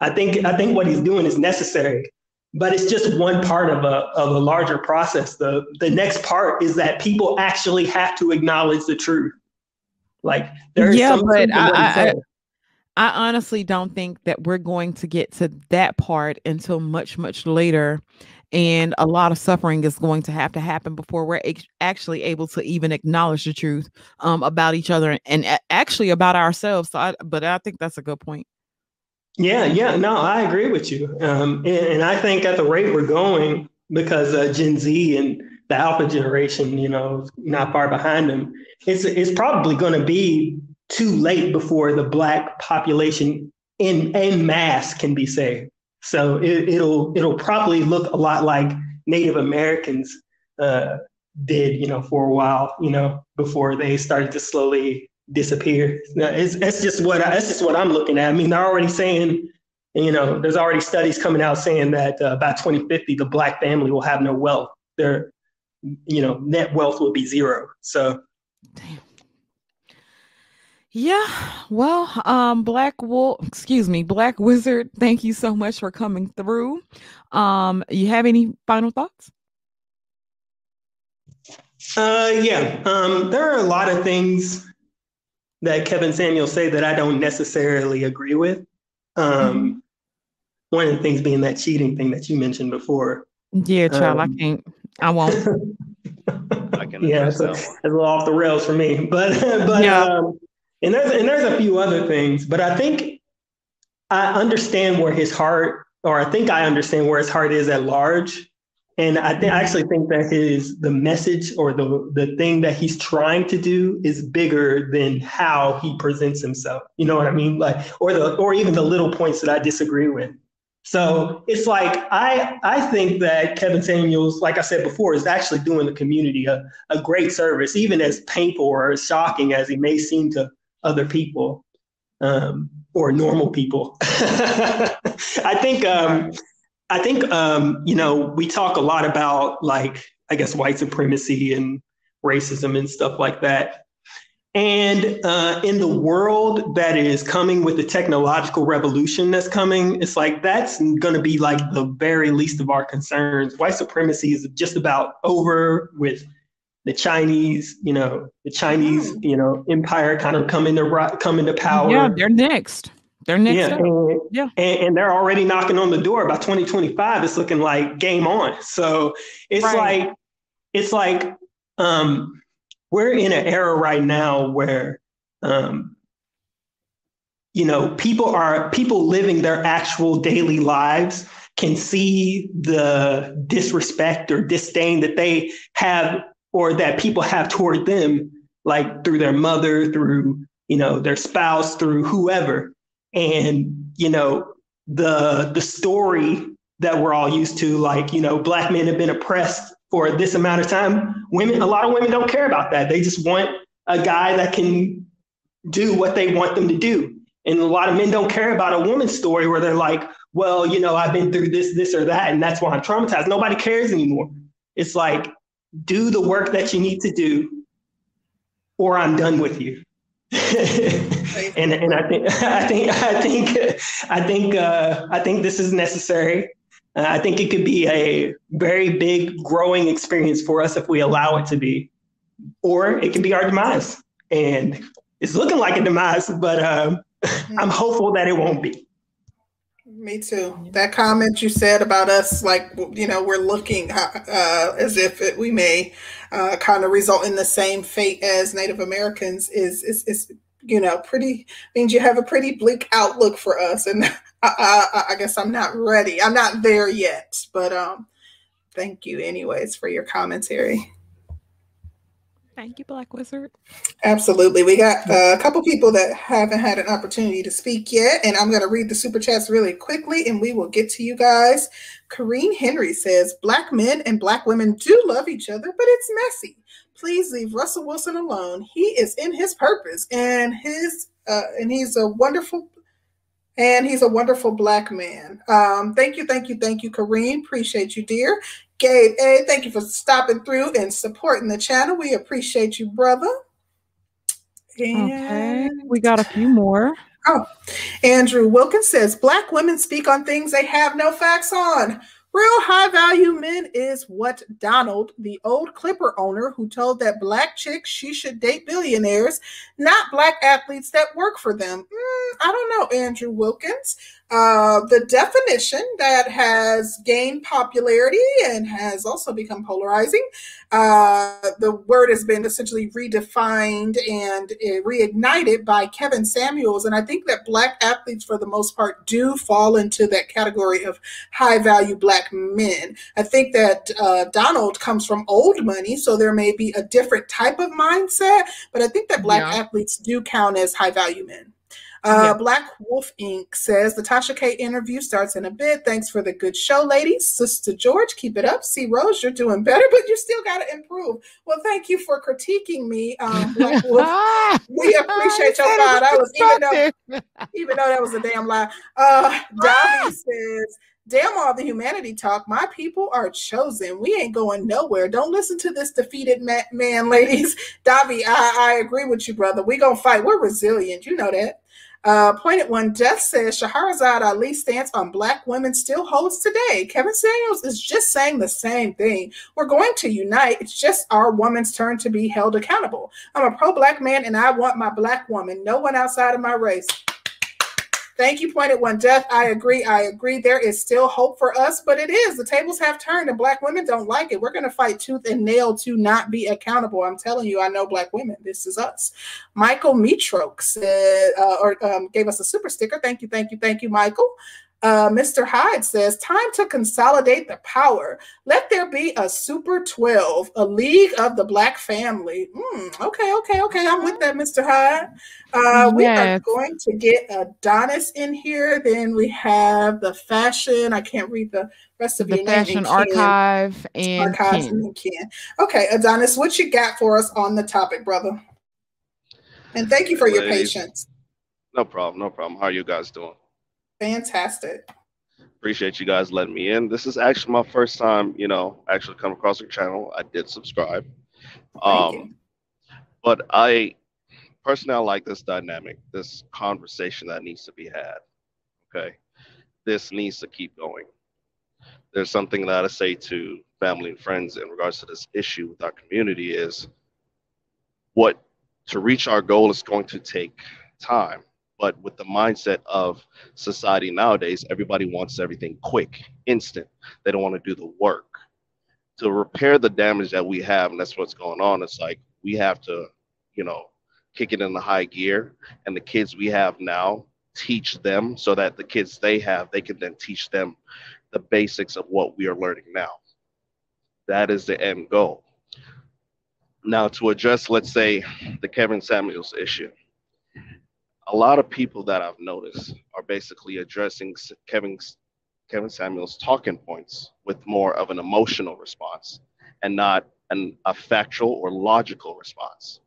I think I think what he's doing is necessary, but it's just one part of a of a larger process. The the next part is that people actually have to acknowledge the truth. Like there's yeah, but I, I, I honestly don't think that we're going to get to that part until much, much later. And a lot of suffering is going to have to happen before we're actually able to even acknowledge the truth um, about each other and, actually about ourselves. So, I, but I think that's a good point. Yeah, yeah, no, I agree with you. Um, and, and, I think at the rate we're going, because uh, Gen Z and the Alpha generation, you know, not far behind them, it's it's probably going to be too late before the black population in en mass can be saved. So it, will it'll probably look a lot like Native Americans uh, did, you know, for a while, you know, before they started to slowly disappear. It's, it's just what I, that's just what I'm looking at. I mean, they're already saying, you know, there's already studies coming out saying that uh, by 2050 the black family will have no wealth. Their, you know, net wealth will be zero. So. Damn. Yeah, well, um, Black Wolf, excuse me, Black Wizard, thank you so much for coming through. Um, you have any final thoughts? Uh, yeah, um, there are a lot of things that Kevin Samuel say that I don't necessarily agree with. Um, mm-hmm. One of the things being that cheating thing that you mentioned before. Yeah, child, um, I can't. I won't. *laughs* I can yeah, it's a, it's a little off the rails for me, but *laughs* but yeah. um, and there's and there's a few other things, but I think I understand where his heart, or I think I understand where his heart is at large. And I, th- I actually think that his the message or the the thing that he's trying to do is bigger than how he presents himself. You know what I mean? Like, or the or even the little points that I disagree with. So it's like I I think that Kevin Samuels, like I said before, is actually doing the community a, a great service, even as painful or as shocking as he may seem to other people um, or normal people. *laughs* I think um, I think um, you know we talk a lot about like I guess white supremacy and racism and stuff like that. And uh, in the world that is coming with the technological revolution that's coming, it's like that's going to be like the very least of our concerns. White supremacy is just about over with the Chinese, you know, the Chinese, you know, empire kind of come into come into power. Yeah, they're next. They're next. Yeah, and, yeah. And, and, they're already knocking on the door. By 2025, it's looking like game on. So it's right. like it's like um, we're in an era right now where um, you know people are people living their actual daily lives can see the disrespect or disdain that they have or that people have toward them, like through their mother, through you know their spouse, through whoever, and you know the the story that we're all used to, like you know black men have been oppressed for this amount of time. Women, a lot of women don't care about that. They just want a guy that can do what they want them to do. And a lot of men don't care about a woman's story where they're like, well, you know, I've been through this, this, or that, and that's why I'm traumatized. Nobody cares anymore. It's like do the work that you need to do, or I'm done with you. *laughs* and and I think I think I think I think uh, I think this is necessary. Uh, I think it could be a very big growing experience for us if we allow it to be, or it can be our demise. And it's looking like a demise, but um, I'm hopeful that it won't be. Me too. That comment you said about us, like you know, we're looking uh, as if it, we may uh, kind of result in the same fate as Native Americans is is is you know pretty means you have a pretty bleak outlook for us, and *laughs* I, I, I guess I'm not ready. I'm not there yet, but um, thank you anyways for your commentary. Thank you, Black Wizard. Absolutely. We got uh, a couple people that haven't had an opportunity to speak yet, and I'm going to read the super chats really quickly and we will get to you guys. Kareem Henry says Black men and Black women do love each other, but it's messy. Please leave Russell Wilson alone. He is in his purpose and his uh, and he's a wonderful and he's a wonderful black man. Um, thank you, thank you, thank you, Kareem. Appreciate you, dear. Gabe A, thank you for stopping through and supporting the channel. We appreciate you, brother. And okay, we got a few more. Oh, Andrew Wilkins says Black women speak on things they have no facts on. Real high value men is what Donald, the old Clipper owner who told that black chicks she should date billionaires, not black athletes that work for them. Mm, I don't know, Andrew Wilkins. Uh, the definition that has gained popularity and has also become polarizing. Uh, the word has been essentially redefined and uh, reignited by Kevin Samuels. And I think that Black athletes, for the most part, do fall into that category of high value Black men. I think that uh, Donald comes from old money, so there may be a different type of mindset, but I think that Black yeah. athletes do count as high value men. Uh, yeah. Black Wolf Inc. says the Tasha K interview starts in a bit. Thanks for the good show, ladies. Sister George, keep it up. See, Rose, you're doing better, but you still got to improve. Well, thank you for critiquing me, um, Black *laughs* Wolf. we appreciate your thought. I was even though, *laughs* even though that was a damn lie. Uh, Dobby says. Damn all the humanity talk. My people are chosen. We ain't going nowhere. Don't listen to this defeated man, ladies. Davi, I, I agree with you, brother. We gonna fight. We're resilient. You know that. Uh, pointed one, Death says Shahrazad Ali's stance on black women still holds today. Kevin Samuels is just saying the same thing. We're going to unite. It's just our woman's turn to be held accountable. I'm a pro black man and I want my black woman, no one outside of my race. Thank you, Pointed One Death. I agree. I agree. There is still hope for us, but it is. The tables have turned and black women don't like it. We're going to fight tooth and nail to not be accountable. I'm telling you, I know black women. This is us. Michael Metroke said, uh, or um, gave us a super sticker. Thank you, thank you, thank you, Michael. Uh, Mr. Hyde says, time to consolidate the power. Let there be a Super 12, a league of the black family. Mm, okay, okay, okay. I'm with that, Mr. Hyde. Uh, we yes. are going to get Adonis in here. Then we have the fashion. I can't read the rest of the your fashion archive and archives Ken. and Ken. Okay, Adonis, what you got for us on the topic, brother? And thank you for your patience. No problem. No problem. How are you guys doing? Fantastic. Appreciate you guys letting me in. This is actually my first time, you know, actually come across your channel. I did subscribe. Um, but I personally I like this dynamic, this conversation that needs to be had. Okay. This needs to keep going. There's something that I say to family and friends in regards to this issue with our community is what to reach our goal is going to take time but with the mindset of society nowadays, everybody wants everything quick, instant. They don't want to do the work to repair the damage that we have, and that's what's going on. It's like we have to, you know, kick it in the high gear, and the kids we have now teach them so that the kids they have they can then teach them the basics of what we are learning now. That is the end goal. Now, to address, let's say, the Kevin Samuels issue, a lot of people that I've noticed are basically addressing Kevin Kevin Samuels' talking points with more of an emotional response and not an, a factual or logical response.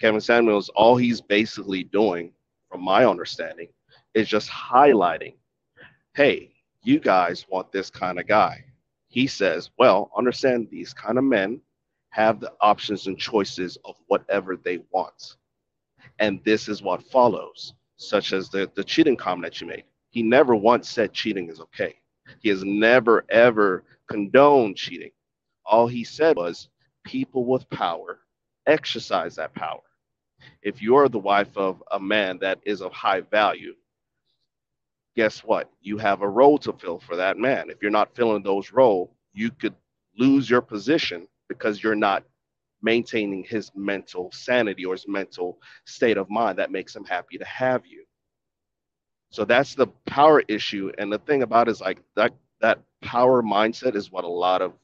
Kevin Samuels, all he's basically doing, from my understanding, is just highlighting, hey, you guys want this kind of guy. He says, well, understand these kind of men have the options and choices of whatever they want and this is what follows, such as the, the cheating comment that you made. He never once said cheating is okay. He has never, ever condoned cheating. All he said was people with power exercise that power. If you're the wife of a man that is of high value, guess what? You have a role to fill for that man. If you're not filling those roles, you could lose your position because you're not maintaining his mental sanity or his mental state of mind that makes him happy to have you. So that's the power issue. And the thing about is like that that power mindset is what a lot of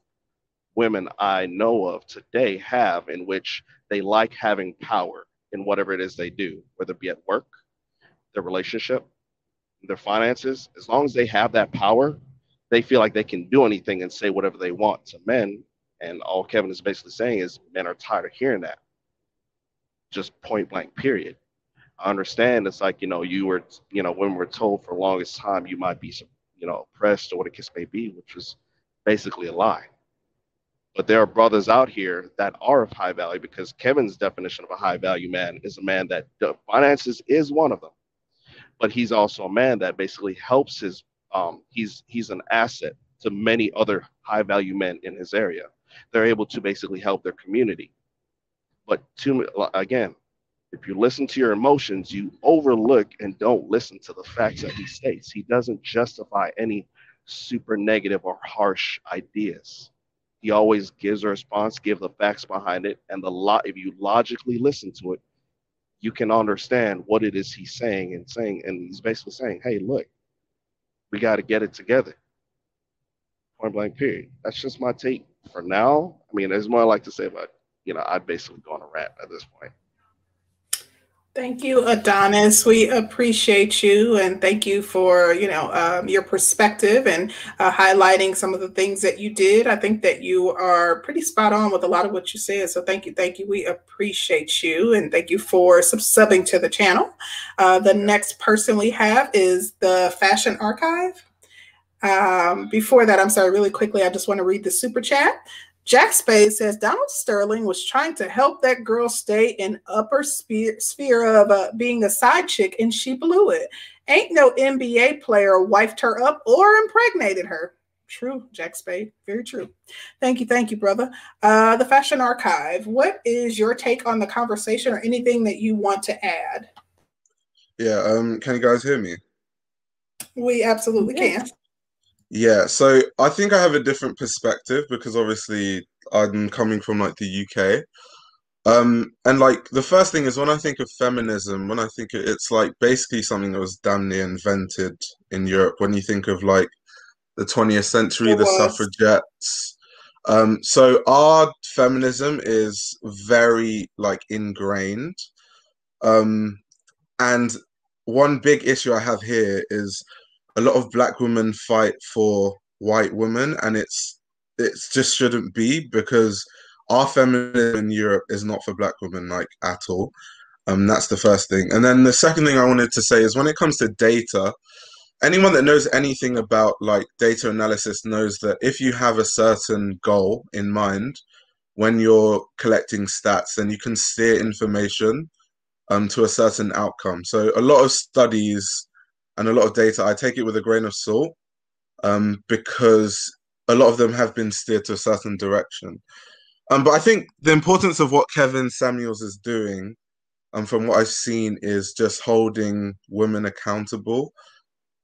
women I know of today have in which they like having power in whatever it is they do, whether it be at work, their relationship, their finances. As long as they have that power, they feel like they can do anything and say whatever they want to men and all Kevin is basically saying is men are tired of hearing that. Just point blank, period. I understand it's like, you know, you were, you know, when we're told for longest time you might be, you know, oppressed or what a case may be, which was basically a lie. But there are brothers out here that are of high value because Kevin's definition of a high value man is a man that finances is one of them. But he's also a man that basically helps his um, he's he's an asset to many other high value men in his area. They're able to basically help their community. But to again, if you listen to your emotions, you overlook and don't listen to the facts that he states. He doesn't justify any super negative or harsh ideas. He always gives a response, give the facts behind it, and the lot. If you logically listen to it, you can understand what it is he's saying and saying. And he's basically saying, "Hey, look, we got to get it together." Point blank. Period. That's just my take for now. I mean, there's more I like to say, but you know, I'd basically go on a rant at this point. Thank you, Adonis. We appreciate you and thank you for you know um, your perspective and uh, highlighting some of the things that you did. I think that you are pretty spot on with a lot of what you said. So thank you, thank you. We appreciate you and thank you for sub- subbing to the channel. Uh, the next person we have is the Fashion Archive. Um, before that, I'm sorry, really quickly, I just want to read the super chat. Jack Spade says Donald Sterling was trying to help that girl stay in upper sphere, sphere of uh, being a side chick, and she blew it. Ain't no NBA player wifed her up or impregnated her. True, Jack Spade. Very true. Thank you, thank you, brother. Uh, the Fashion Archive. What is your take on the conversation, or anything that you want to add? Yeah. Um. Can you guys hear me? We absolutely can. Yeah, so I think I have a different perspective because obviously I'm coming from like the UK. Um, and like the first thing is when I think of feminism, when I think it, it's like basically something that was damn near invented in Europe. When you think of like the 20th century, It the was. suffragettes. Um, so our feminism is very like ingrained. Um, and one big issue I have here is a lot of black women fight for white women, and it's it just shouldn't be because our feminism in Europe is not for black women like at all. Um, that's the first thing, and then the second thing I wanted to say is when it comes to data, anyone that knows anything about like data analysis knows that if you have a certain goal in mind when you're collecting stats, then you can steer information um, to a certain outcome. So a lot of studies and a lot of data, I take it with a grain of salt um, because a lot of them have been steered to a certain direction. Um, but I think the importance of what Kevin Samuels is doing, um, from what I've seen, is just holding women accountable.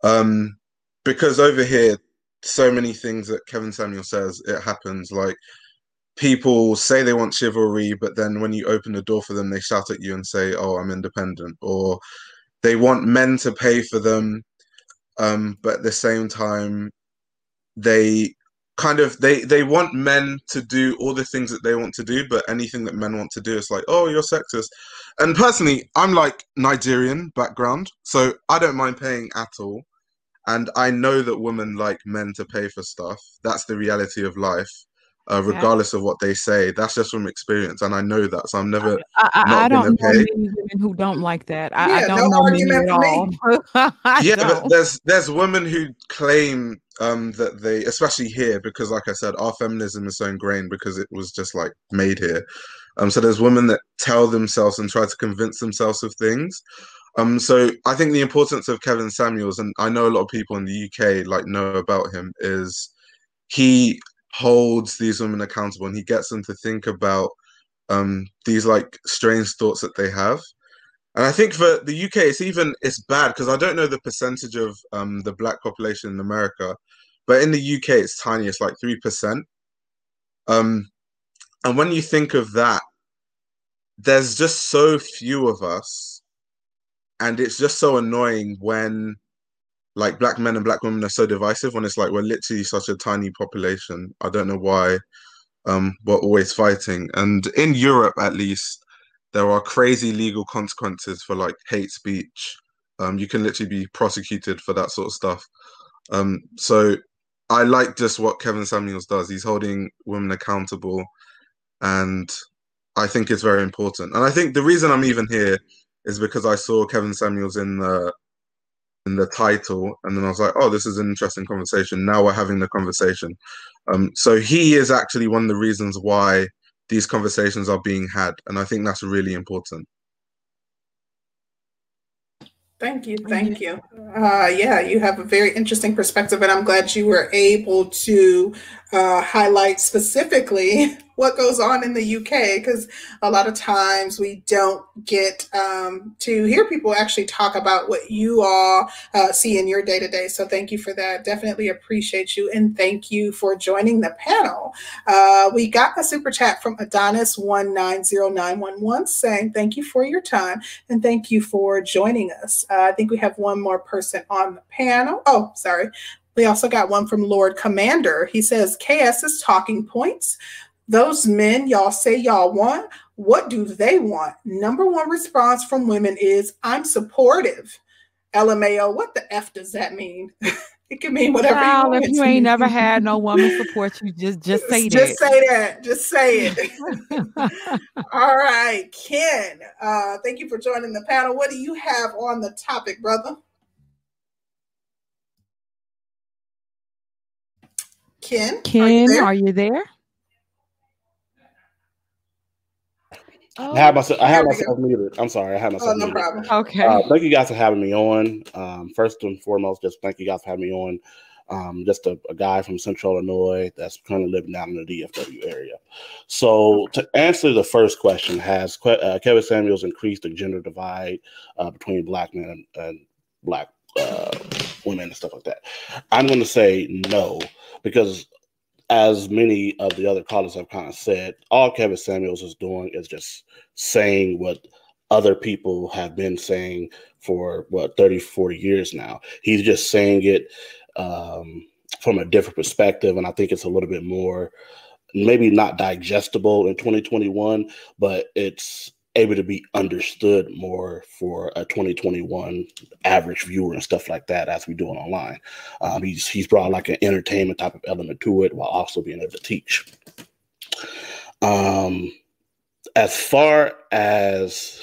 Um, because over here, so many things that Kevin Samuel says, it happens. Like people say they want chivalry, but then when you open the door for them, they shout at you and say, "Oh, I'm independent," or they want men to pay for them, um, but at the same time, they kind of they they want men to do all the things that they want to do, but anything that men want to do is like, "Oh, you're sexist." And personally, I'm like Nigerian background, so I don't mind paying at all. And I know that women like men to pay for stuff. That's the reality of life, uh, Yeah. regardless of what they say. That's just from experience, and I know that. So I'm never I, I, I don't know many women who don't like that. I, I Yeah, don't no know many argument at for all. *laughs* yeah, but don't. there's there's women who claim um that they, especially here, because like I said, our feminism is so ingrained because it was just like made here. Um, so there's women that tell themselves and try to convince themselves of things. Um, so I think the importance of Kevin Samuels, and I know a lot of people in the UK like know about him, is he holds these women accountable and he gets them to think about um these like strange thoughts that they have. And I think for the UK, it's even it's bad because I don't know the percentage of um, the black population in America, but in the UK, it's tiny. It's like three percent. Um, and when you think of that, there's just so few of us, and it's just so annoying when like black men and black women are so divisive. When it's like we're literally such a tiny population. I don't know why um, we're always fighting. And in Europe, at least, there are crazy legal consequences for like hate speech. Um, you can literally be prosecuted for that sort of stuff. Um, so I like just what Kevin Samuels does. He's holding women accountable, and I think it's very important. And I think the reason I'm even here is because I saw Kevin Samuels in the in the title, and then I was like, oh, this is an interesting conversation. Now we're having the conversation. Um, so he is actually one of the reasons why these conversations are being had, and I think that's really important. Thank you. Thank you. Uh, yeah, you have a very interesting perspective, and I'm glad you were able to uh, highlight specifically what goes on in the UK because a lot of times we don't get um, to hear people actually talk about what you all uh, see in your day to day. So thank you for that. Definitely appreciate you and thank you for joining the panel. Uh, we got a super chat from Adonis one nine zero nine one one saying thank you for your time and thank you for joining us. Uh, I think we have one more person on the panel. Oh, sorry. We also got one from Lord Commander. He says, KS is talking points. Those men y'all say y'all want, what do they want? Number one response from women is, I'm supportive. LMAO, what the F does that mean? *laughs* it can mean whatever well, you If you ain't never had no *laughs* woman support you, just just say just that. Just say that. Just say it. *laughs* All right, Ken. Uh, thank you for joining the panel. What do you have on the topic, brother? Ken, Ken, are you there? Are you there? Oh, I have myself. I have myself muted. I'm sorry. I have myself. Oh, no muted. problem. Okay. Uh, thank you guys for having me on. Um, first and foremost, just thank you guys for having me on. Um, just a, a, guy from Central Illinois that's currently living down in the DFW area. So, to answer the first question, has uh, Kevin Samuels increased the gender divide uh, between black men and, and black uh, women and stuff like that? I'm going to say no because as many of the other callers have kind of said, all Kevin Samuels is doing is just saying what other people have been saying for what 30, 40 years now. He's just saying it um, from a different perspective. And I think it's a little bit more, maybe not digestible in 2021, but it's able to be understood more for a 2021 average viewer and stuff like that as we do it online. Um, he's he's brought like an entertainment type of element to it while also being able to teach. Um, as far as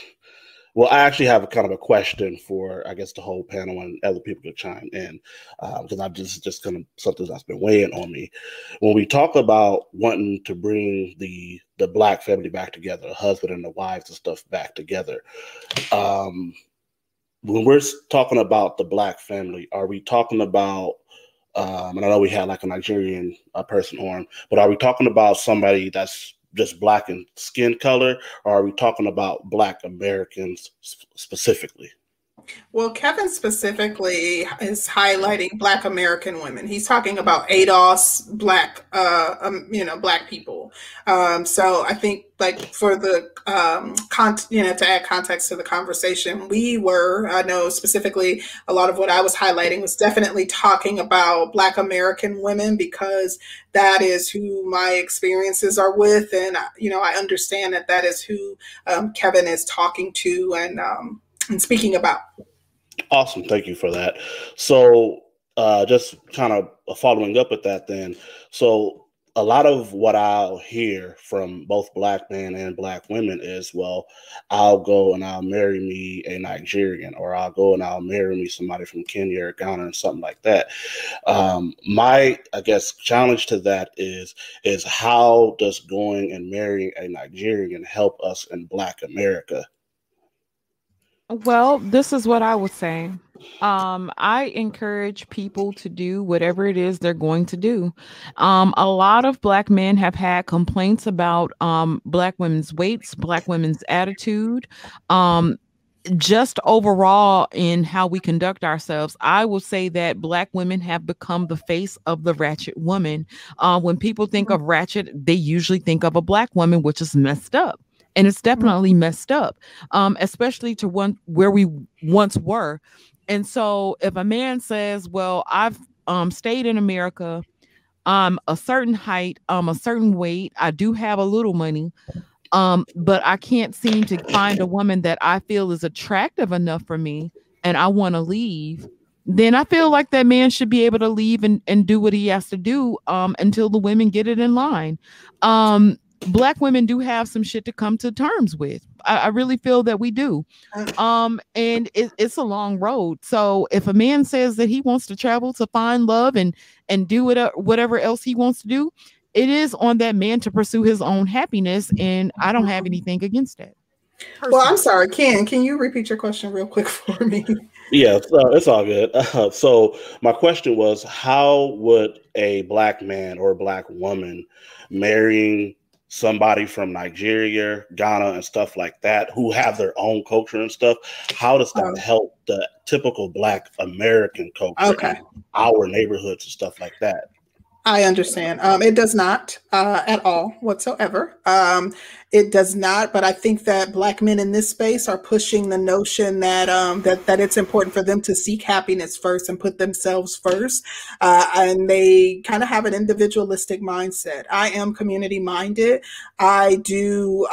well, I actually have a kind of a question for, I guess, the whole panel and other people to chime in, because uh, I just just kind of something that's been weighing on me. When we talk about wanting to bring the the black family back together, the husband and the wives and stuff back together, um, when we're talking about the black family, are we talking about um, and I know we had like a Nigerian uh, person on, but are we talking about somebody that's just black and skin color, or are we talking about black Americans specifically? Well, Kevin specifically is highlighting Black American women. He's talking about ADOS, Black, uh, um, you know, Black people. Um, so I think, like, for the, um, con- you know, to add context to the conversation, we were, I know specifically, a lot of what I was highlighting was definitely talking about Black American women because that is who my experiences are with, and you know, I understand that that is who um, Kevin is talking to, and um, and speaking about. Awesome. Thank you for that. So, uh, just kind of following up with that, then. So, a lot of what I'll hear from both black men and black women is, well, I'll go and I'll marry me a Nigerian, or I'll go and I'll marry me somebody from Kenya or Ghana or something like that. Um, my, I guess, challenge to that is, is how does going and marrying a Nigerian help us in Black America? Well, this is what I would say. Um, I encourage people to do whatever it is they're going to do. Um, a lot of black men have had complaints about um, black women's weights, black women's attitude, um, just overall in how we conduct ourselves. I will say that black women have become the face of the ratchet woman. Uh, when people think mm-hmm. of ratchet, they usually think of a black woman, which is messed up and it's mm-hmm. definitely messed up um, especially to one where we once were and so if a man says well i've um, stayed in america um a certain height um a certain weight i do have a little money um but i can't seem to find a woman that i feel is attractive enough for me and i want to leave then i feel like that man should be able to leave and, and do what he has to do um until the women get it in line um black women do have some shit to come to terms with. I, I really feel that we do. Um, and it, it's a long road. So if a man says that he wants to travel to find love and and do it, whatever else he wants to do, it is on that man to pursue his own happiness. And I don't have anything against that. Personally. Well, I'm sorry, Ken. Can you repeat your question real quick *laughs* for me? Yeah, so it's all good. *laughs* Uh, so my question was, how would a black man or a black woman marrying somebody from Nigeria, Ghana, and stuff like that, who have their own culture and stuff, how does that Oh. help the typical Black American culture, Okay. our neighborhoods and stuff like that? I understand. Um, it does not uh, at all whatsoever. Um, it does not. But I think that black men in this space are pushing the notion that um, that that it's important for them to seek happiness first and put themselves first, uh, and they kind of have an individualistic mindset. I am community minded. I do.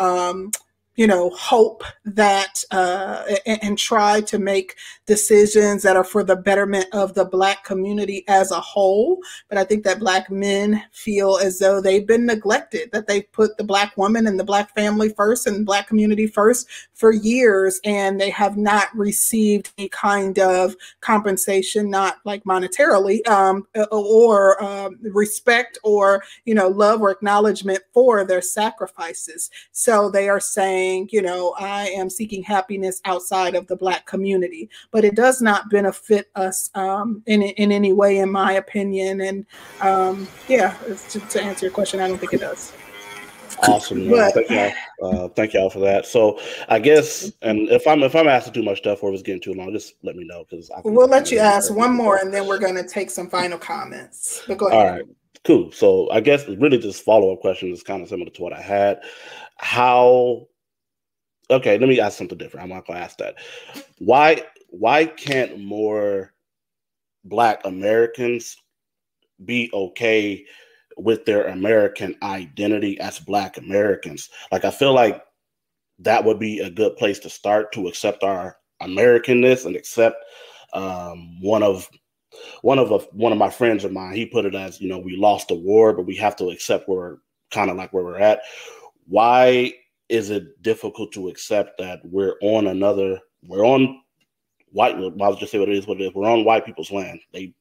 You know, hope that uh, and, and try to make decisions that are for the betterment of the Black community as a whole. But I think that Black men feel as though they've been neglected, that they've put the Black woman and the Black family first and Black community first for years, and they have not received any kind of compensation, not like monetarily, um, or um, respect or, you know, love or acknowledgement for their sacrifices. So they are saying, you know, I am seeking happiness outside of the Black community, but it does not benefit us um, in in any way, in my opinion. And um, yeah, to, to answer your question, I don't think it does. Awesome. man. But- thank y'all. Uh, thank y'all for that. So I guess, and if I'm if I'm asking too much stuff or if it's getting too long, just let me know because. We'll let you ask one more, and then we're going to take some final comments. But go ahead. right, cool. So I guess really just follow up question is kind of similar to what I had. How? Okay, let me ask something different. I'm not gonna ask that. Why? Why can't more Black Americans be okay with their American identity as Black Americans? Like I feel like that would be a good place to start to accept our Americanness and accept um, one of one of a, one of my friends of mine. He put it as you know we lost the war, but we have to accept where we're kind of like where we're at. Why is it difficult to accept that we're on another? We're on white. I'll just say what it is. What it is. We're on white people's land. They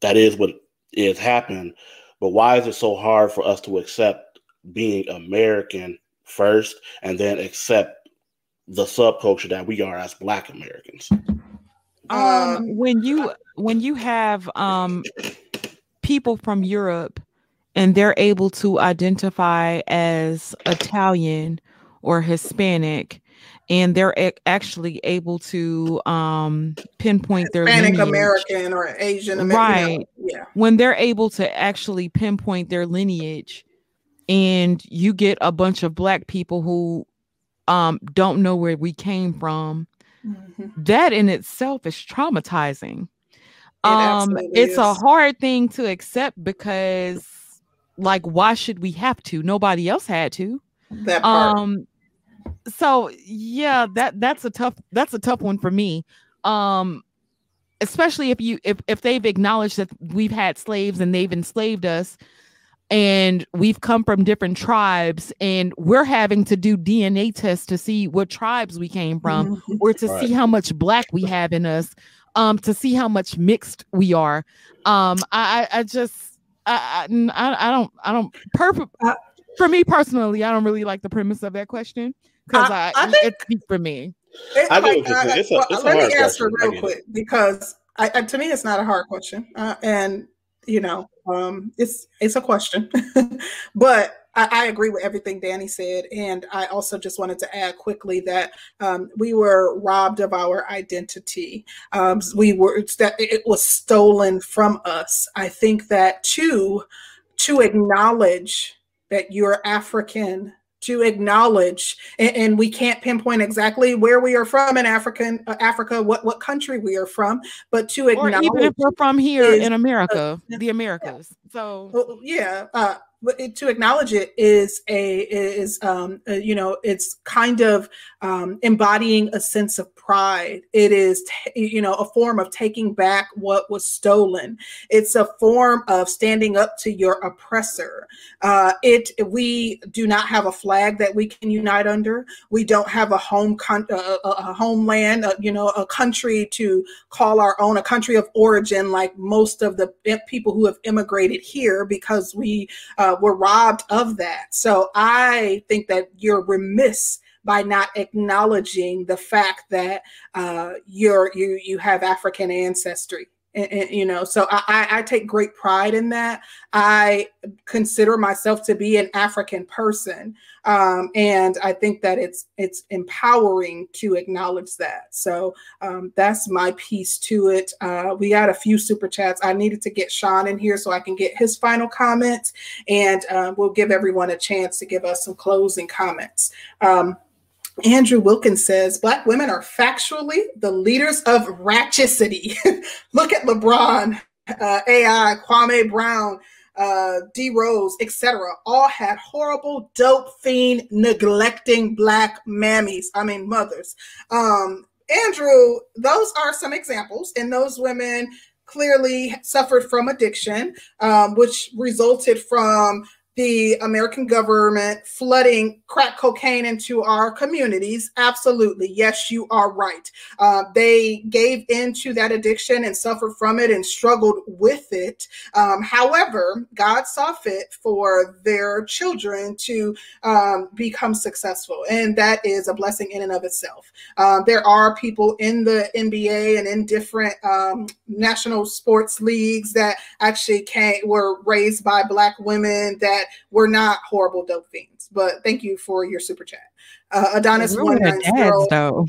that is what is happening. But why is it so hard for us to accept being American first and then accept the subculture that we are as Black Americans? um when you when you have um people from Europe and they're able to identify as Italian or Hispanic and they're a- actually able to um pinpoint their Hispanic lineage. American or Asian American. right yeah. when they're able to actually pinpoint their lineage and you get a bunch of black people who um don't know where we came from Mm-hmm. that in itself is traumatizing um absolutely it's a hard thing to accept because like why should we have to nobody else had to That part. um so yeah that that's a tough that's a tough one for me um especially if you if if they've acknowledged that we've had slaves and they've enslaved us and we've come from different tribes and we're having to do DNA tests to see what tribes we came from Mhm. or to Right. see how much black we have in us um to see how much mixed we are um i i, I just I, I I I don't I don't perfect I- for me personally I don't really like the premise of that question because I- I, I think- it's deep for me It- I like, what you're saying. uh, It's a- well, it's a let me hard answer question. I real get quick because I, I, to me it's not a hard question, uh, and you know, um, it's it's a question, *laughs* but I, I agree with everything Danny said, and I also just wanted to add quickly that um, we were robbed of our identity. Um, we were that it was stolen from us. I think that to to acknowledge that you're African to acknowledge and, and we can't pinpoint exactly where we are from in African uh, Africa, what what country we are from, but to or acknowledge even if we're from here is, in uh, America the Americas so well, yeah, uh, to acknowledge it is a is um, uh, you know it's kind of um, embodying a sense of pride. It is you know a form of taking back what was stolen. It's a form of standing up to your oppressor. Uh, it we do not have a flag that we can unite under. We don't have a home con- a, a homeland, uh, you know, a country to call our own, a country of origin, like most of the people who have immigrated here, because we uh, were robbed of that. So I think that you're remiss by not acknowledging the fact that uh, you're you you have African ancestry and, and, you know so I, I take great pride in that. I consider myself to be an african person um, and i think that it's it's empowering to acknowledge that. So um, that's my piece to it. Uh, we got a few super chats. I needed to get sean in here so i can get his final comments and uh, we'll give everyone a chance to give us some closing comments. Um, Andrew Wilkins says Black women are factually the leaders of ratchicity. *laughs* Look at LeBron, uh, AI, Kwame Brown, uh, D Rose, etc. All had horrible, dope fiend neglecting Black mammies. I mean, mothers. Um, Andrew, those are some examples, and those women clearly suffered from addiction, um, which resulted from the American government flooding crack cocaine into our communities. Absolutely. Yes, you are right. Uh, they gave into that addiction and suffered from it and struggled with it. Um, however, God saw fit for their children to um, become successful, and that is a blessing in and of itself. Uh, there are people in the NBA and in different um, national sports leagues that actually came, were raised by Black women that that we're not horrible dope fiends. But thank you for your super chat. Uh, Adonis one nine zero. *laughs*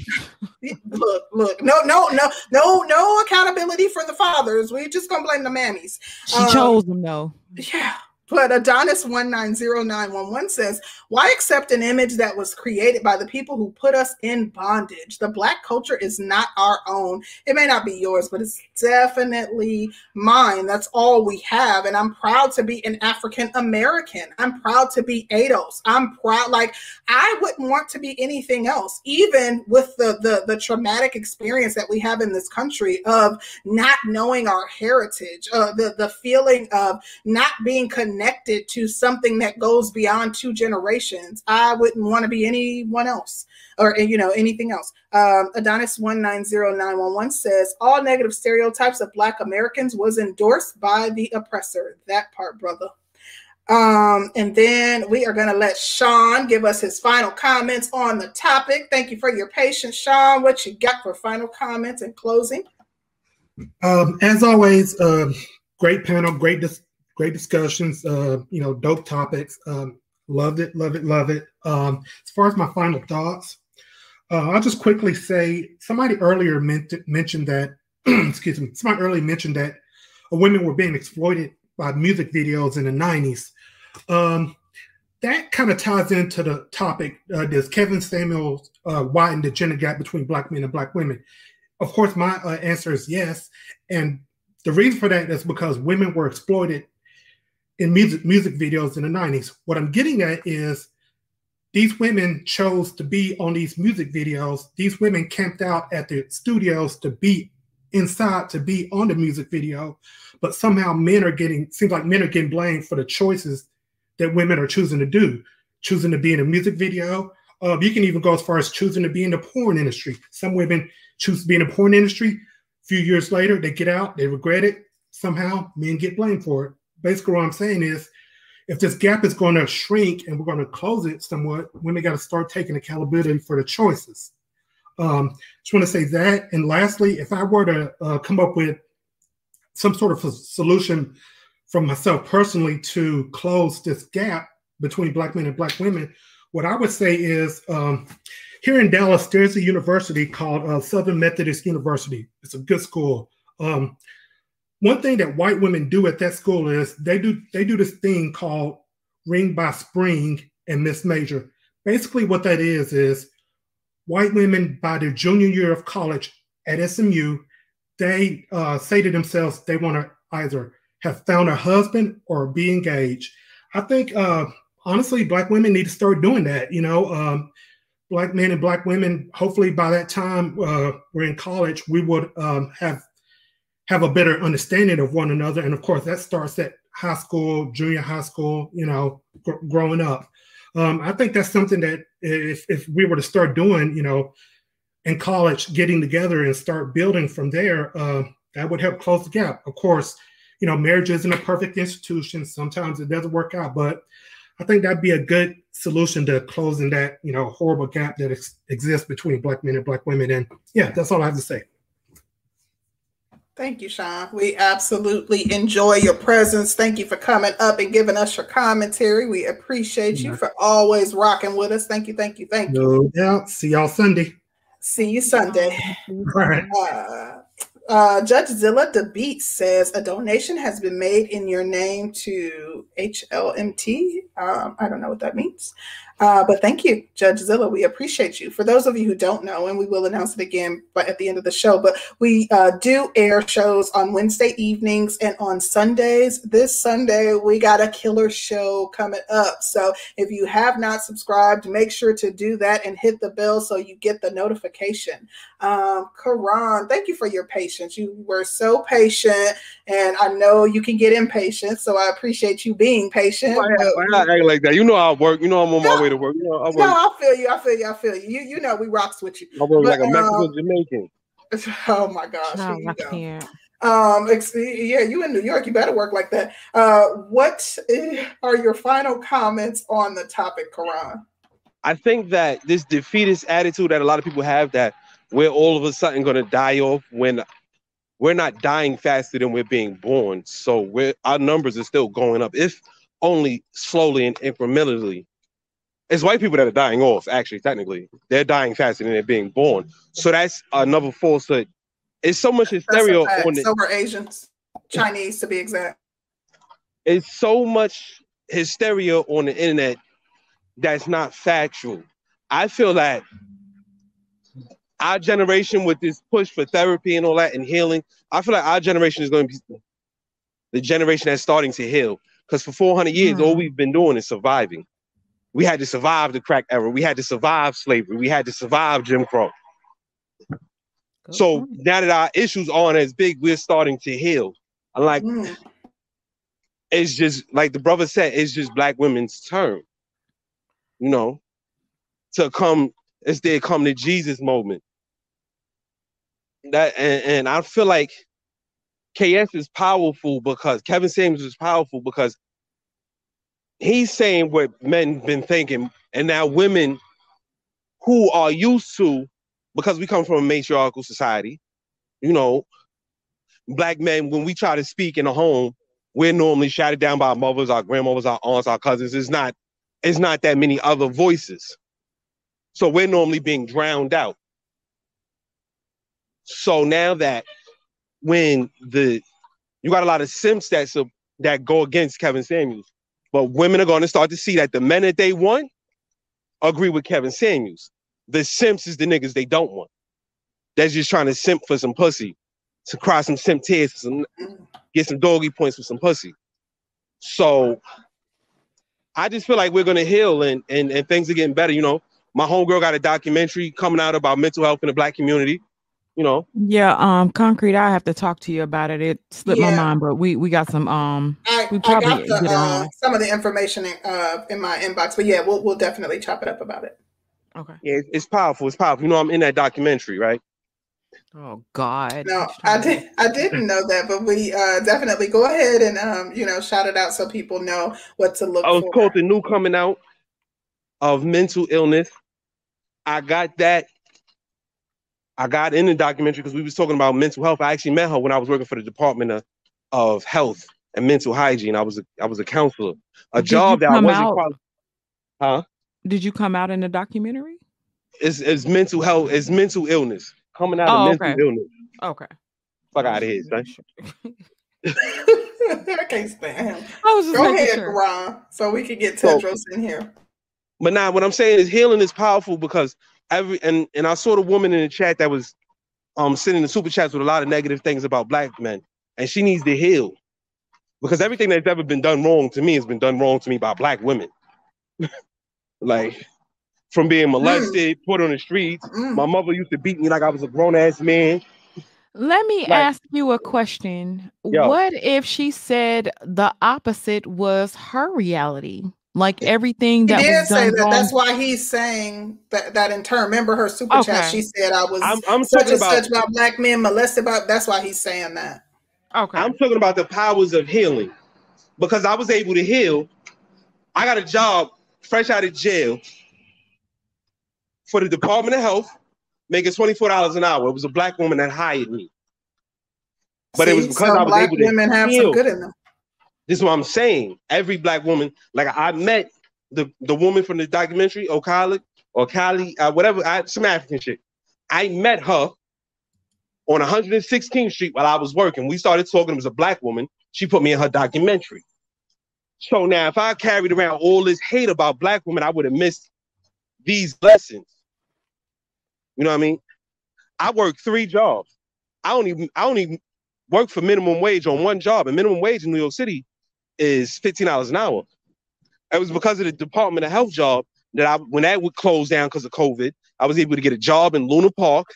Look, look, no, no, no, no, no accountability for the fathers. We're just gonna blame the mammies. She um, chose them though. Yeah, but Adonis 190911 says, Why accept an image that was created by the people who put us in bondage? The Black culture is not our own. It may not be yours, but it's definitely mine. That's all we have. And I'm proud to be an African American. I'm proud to be ADOS. I'm proud. Like, I wouldn't want to be anything else, even with the, the, the traumatic experience that we have in this country of not knowing our heritage, uh, the, the feeling of not being connected connected to something that goes beyond two generations. I wouldn't want to be anyone else or you know anything else. Um, Adonis one nine zero nine one one says all negative stereotypes of Black Americans was endorsed by the oppressor. That part, brother. Um, and then we are going to let Sean give us his final comments on the topic. Thank you for your patience, Sean. What you got for final comments and closing? Um, as always, uh, great panel, great great discussions. Uh, you know, dope topics. Um, loved it, love it, love it. Um, as far as my final thoughts, uh, I'll just quickly say somebody earlier meant, mentioned that. *clears throat* excuse me. Somebody earlier mentioned that women were being exploited by music videos in the '90s. Um, that kind of ties into the topic. Uh, does Kevin Samuels uh, widen the gender gap between black men and black women? Of course, my uh, answer is yes. And the reason for that is because women were exploited in music music videos in the 90s. What I'm getting at is these women chose to be on these music videos. These women camped out at the studios to be inside to be on the music video, but somehow men are getting seems like men are getting blamed for the choices that women are choosing to do, choosing to be in a music video. Uh, you can even go as far as choosing to be in the porn industry. Some women choose to be in the porn industry. A few years later, they get out, they regret it. Somehow, men get blamed for it basically what I'm saying is if this gap is going to shrink and we're going to close it somewhat, women got to start taking accountability for the choices. Um, just want to say that. And lastly, if I were to uh, come up with some sort of a solution from myself personally to close this gap between Black men and Black women, what I would say is um, here in Dallas, there's a university called uh, Southern Methodist University. It's a good school. Um, one thing that white women do at that school is they do they do this thing called ring by spring and miss major. Basically, what that is is white women by their junior year of college at SMU, they uh, say to themselves they want to either have found a husband or be engaged. I think uh, honestly, black women need to start doing that. You know, um, black men and black women. Hopefully, by that time uh, we're in college, we would um, have have a better understanding of one another. And of course, that starts at high school, junior high school, you know, gr- growing up. Um, I think that's something that if, if we were to start doing, you know, in college, getting together and start building from there, uh, that would help close the gap. Of course, you know, marriage isn't a perfect institution. Sometimes it doesn't work out, but I think that'd be a good solution to closing that you know horrible gap that ex- exists between black men and black women. And yeah, that's all I have to say. Thank you, Sean. We absolutely enjoy your presence. Thank you for coming up and giving us your commentary. We appreciate you for always rocking with us. Thank you, thank you, thank you. No doubt. See y'all Sunday. See you Sunday. All right. Uh, uh, Judge Zilla DeBeat says a donation has been made in your name to HLMT. Um, I don't know what that means. Uh, but thank you, Judge Zilla. We appreciate you. For those of you who don't know, and we will announce it again but at the end of the show, but we uh, do air shows on Wednesday evenings and on Sundays. This Sunday, we got a killer show coming up. So if you have not subscribed, make sure to do that and hit the bell so you get the notification. Um, Karan, thank you for your patience. You were so patient, and I know you can get impatient. So I appreciate you being patient. Why, why not act like that? You know I work. You know I'm on my way to work. You know I. No, I feel you. I feel you. I feel you. You, you know we rocks with you. I work But, like a Mexican um, Jamaican. *laughs* Oh my gosh. No, here you I go. Um, yeah, you in New York, you better work like that. Uh, what are your final comments on the topic, Karan? I think that this defeatist attitude that a lot of people have that we're all of a sudden going to die off when we're not dying faster than we're being born. So we're our numbers are still going up, if only slowly and incrementally. It's white people that are dying off, actually, technically. They're dying faster than they're being born. So that's another falsehood. It's so much hysteria a on the So we're Asians, Chinese to be exact. it's so much hysteria on the internet that's not factual. I feel that our generation with this push for therapy and all that and healing, I feel like our generation is going to be the generation that's starting to heal. Because for 400 years, all mm-hmm. we've been doing is surviving. We had to survive the crack era. We had to survive slavery. We had to survive Jim Crow. So now that our issues aren't as big, we're starting to heal. I'm like, Mm. it's just like the brother said, it's just black women's turn. You know, to come, it's their come to Jesus moment. That and, and I feel like KS is powerful because Kevin Samuels is powerful because he's saying what men been thinking, and now women who are used to, because we come from a matriarchal society, you know, black men, when we try to speak in a home, we're normally shouted down by our mothers, our grandmothers, our aunts, our cousins. It's not, it's not that many other voices. So we're normally being drowned out. So now that when the you got a lot of simps that sub, that go against Kevin Samuels, but women are going to start to see that the men that they want agree with Kevin Samuels. The simps is the niggas they don't want. They're just trying to simp for some pussy, to cry some simp tears, some get some doggy points for some pussy. So I just feel like we're gonna heal and and, and things are getting better. You know, my homegirl got a documentary coming out about mental health in the black community. You know, Yeah, um, concrete. I have to talk to you about it. It slipped my mind, but we we got some um. I, we I probably got the, it uh, some of the information in, uh, in my inbox, but yeah, we'll we'll definitely chop it up about it. Okay. yeah, it's- it's powerful. It's powerful. You know, I'm in that documentary, right? Oh God. No, I did. I didn't know that, but we uh, definitely go ahead and um, you know shout it out so people know what to look I was for. called the new coming out of mental illness. I got that. I got in the documentary because we was talking about mental health. I actually met her when I was working for the Department of, of Health and Mental Hygiene. I was a I was a counselor, a Did job that I wasn't out- qualified. Huh? Did you come out in the documentary? It's, it's mental health. It's mental illness coming out Oh, of mental okay. illness. Okay. Fuck out of here, son. *laughs* *laughs* I can't stand him. I was just Go ahead, sure. Ron, so we can get So- Tedros in here. But now what I'm saying is healing is powerful because every and and I saw the woman in the chat that was um sending the super chats with a lot of negative things about black men, and she needs to heal because everything that's ever been done wrong to me has been done wrong to me by black women. *laughs* like from being molested, put on the streets. My mother used to beat me like I was a grown ass man. Let me Like- ask you a question. Yo. What if she said the opposite was her reality? Like everything that He did was say that. wrong. That's why he's saying that, that in turn. Remember her super chat? She said I was I'm- I'm such talking and about- such about black men molested. About that's why he's saying that. Okay. I'm talking about the powers of healing because I was able to heal I got a job fresh out of jail for the Department of Health, making $24 an hour. It was a black woman that hired me. But it was because I was black able to women have heal. some good in them. This is what I'm saying. Every black woman, like I met the, the woman from the documentary, O'Kali or Kali, uh, whatever, I, some African shit. I met her on 116th Street while I was working. We started talking. It was a black woman. She put me in her documentary. So now, if I carried around all this hate about black women, I would have missed these lessons. You know what I mean? I work three jobs. I only I only work for minimum wage on one job, and minimum wage in New York City is fifteen dollars an hour. It was because of the Department of Health job that I, when that would close down because of COVID, I was able to get a job in Luna Park,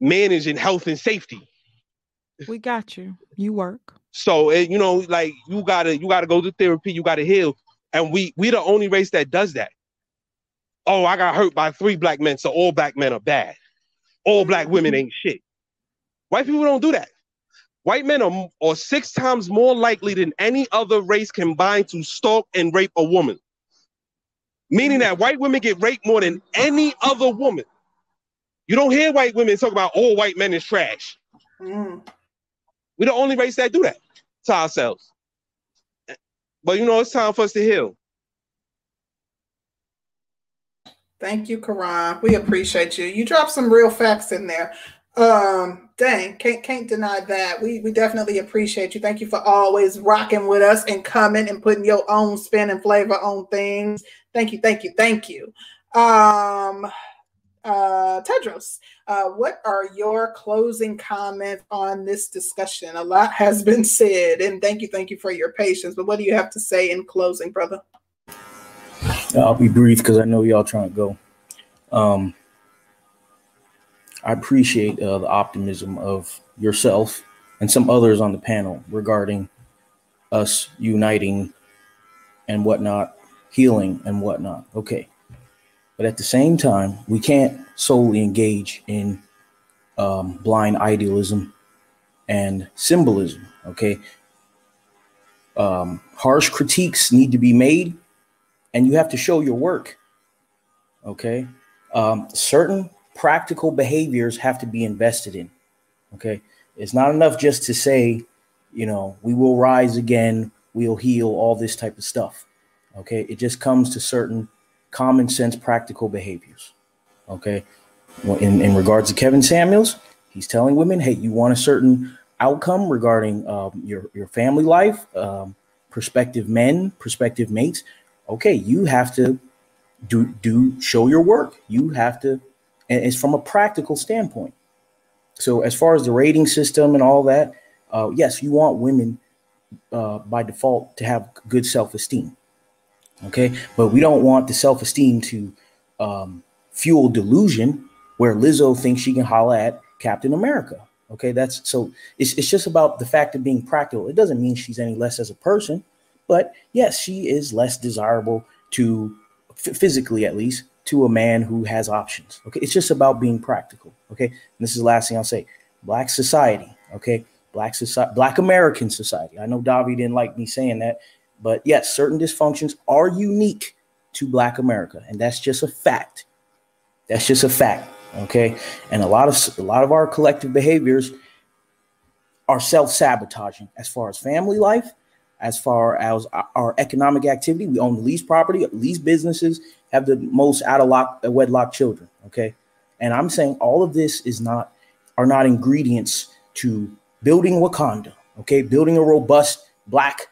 managing health and safety. We got you. You work. So it, you know, like you gotta you gotta go to therapy, you gotta heal, and we we the only race that does that. Oh, I got hurt by three black men, so all black men are bad. All black women mm-hmm. ain't shit. White people don't do that. White men are, are six times more likely than any other race combined to stalk and rape a woman. Meaning that white women get raped more than any other woman. You don't hear white women talk about all white men is trash. Mm. We're the only race that do that to ourselves. But you know, it's time for us to heal. Thank you, Karan. We appreciate you. You dropped some real facts in there. Um, dang, can't can't deny that. We we definitely appreciate you. Thank you for always rocking with us and coming and putting your own spin and flavor on things. Thank you, thank you, thank you. Um uh Tedros, uh, what are your closing comments on this discussion? A lot has been *laughs* said, and thank you, thank you for your patience. But what do you have to say in closing, brother? I'll be brief because I know y'all trying to go. Um, I appreciate uh, the optimism of yourself and some others on the panel regarding us uniting and whatnot, healing and whatnot. Okay. But at the same time, we can't solely engage in um, blind idealism and symbolism. Okay. Um, harsh critiques need to be made, and you have to show your work. Okay. Um, certain practical behaviors have to be invested in. Okay. It's not enough just to say, you know, we will rise again, we'll heal, all this type of stuff. Okay. It just comes to certain common sense, practical behaviors. Okay. In, in regards to Kevin Samuels, he's telling women, hey, you want a certain outcome regarding um, your, your family life, um, prospective men, prospective mates. Okay. You have to do, do show your work. You have to, and it's from a practical standpoint. So as far as the rating system and all that, uh, yes, you want women uh, by default to have good self-esteem. Okay, but we don't want the self-esteem to um, fuel delusion where Lizzo thinks she can holla at Captain America. Okay, that's so it's, it's just about the fact of being practical. It doesn't mean she's any less as a person, but yes, she is less desirable to physically at least to a man who has options. Okay, it's just about being practical. Okay, and this is the last thing I'll say. Black society. Okay, black society, Black American society. I know Davi didn't like me saying that, but yes, certain dysfunctions are unique to Black America, and that's just a fact. That's just a fact. Okay, and a lot of a lot of our collective behaviors are self-sabotaging as far as family life, as far as our economic activity. We own the least property, least businesses, have the most out of lock wedlock children. Okay, and I'm saying all of this is not are not ingredients to building Wakanda. Okay, building a robust Black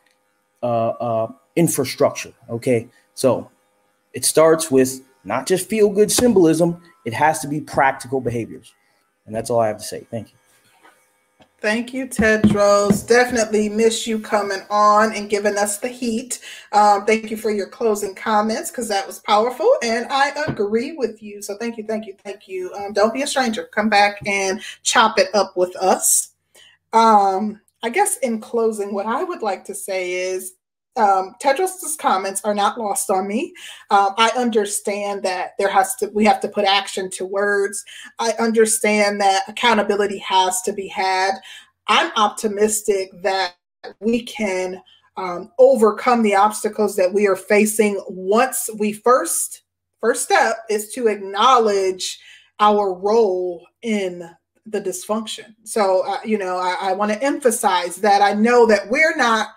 uh, uh, infrastructure. Okay, so it starts with not just feel good symbolism, it has to be practical behaviors. And that's all I have to say. Thank you. Thank you, Tedros. Definitely miss you coming on and giving us the heat. Um, thank you for your closing comments because that was powerful, and I agree with you. So thank you, thank you, thank you. Um, don't be a stranger. Come back and chop it up with us. Um, I guess in closing, what I would like to say is um, Tedros's comments are not lost on me. Um, I understand that there has to we have to put action to words. I understand that accountability has to be had. I'm optimistic that we can um, overcome the obstacles that we are facing once we first first step is to acknowledge our role in the dysfunction so uh, you know i, I want to emphasize that i know that we're not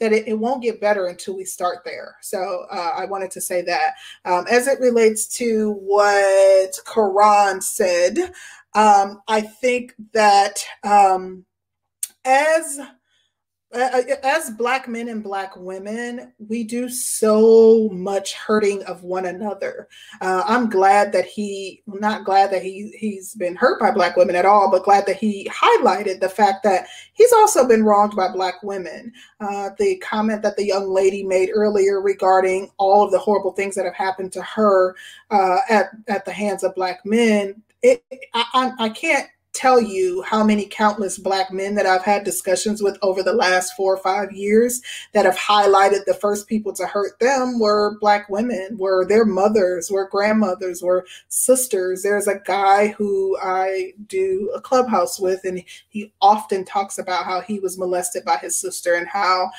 that it, it, won't get better until we start there. So uh, I wanted to say that. Um, as it relates to what Quran said, um, I think that um, as as black men and black women we do so much hurting of one another. Uh, i'm glad that he not glad that he he's been hurt by black women at all but glad that he highlighted the fact that he's also been wronged by black women. Uh, the comment that the young lady made earlier regarding all of the horrible things that have happened to her uh, at, at the hands of black men it, I, I can't tell you how many countless black men that I've had discussions with over the last four or five years that have highlighted the first people to hurt them were black women, were their mothers, were grandmothers, were sisters. There's a guy who I do a clubhouse with, and he often talks about how he was molested by his sister and how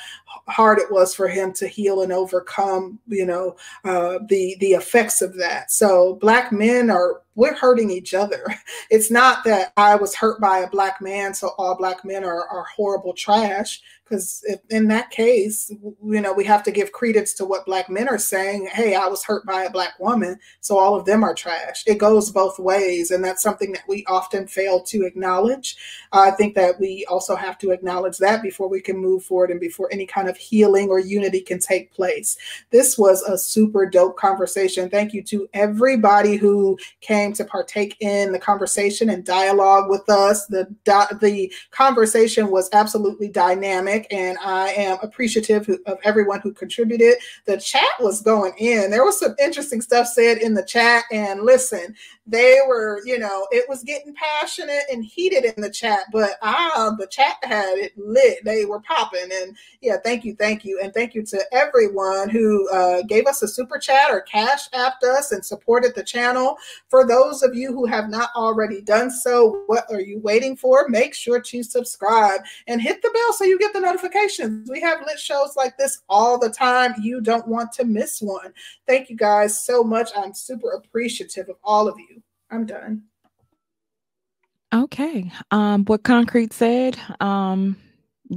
hard it was for him to heal and overcome, you know, uh, the the effects of that. So black men are we're hurting each other. *laughs* It's not that I was hurt by a black man, so all black men are, are horrible trash because in that case you know we have to give credence to what black men are saying hey i was hurt by a black woman so all of them are trash. It goes both ways and that's something that we often fail to acknowledge. I think that we also have to acknowledge that before we can move forward and before any kind of healing or unity can take place. This was a super dope conversation. Thank you to everybody who came to partake in the conversation and dialogue with us. The the conversation was absolutely dynamic and I am appreciative of everyone who contributed. The chat was going in. There was some interesting stuff said in the chat. And listen, they were, you know, it was getting passionate and heated in the chat, but ah, the chat had it lit. They were popping. And yeah, thank you, thank you. And thank you to everyone who uh, gave us a super chat or cash apped us and supported the channel. For those of you who have not already done so, what are you waiting for? Make sure to subscribe and hit the bell so you get the notifications. We have lit shows like this all the time. You don't want to miss one. Thank you guys so much. I'm super appreciative of all of you. I'm done. Okay. Um, what Concrete said, um,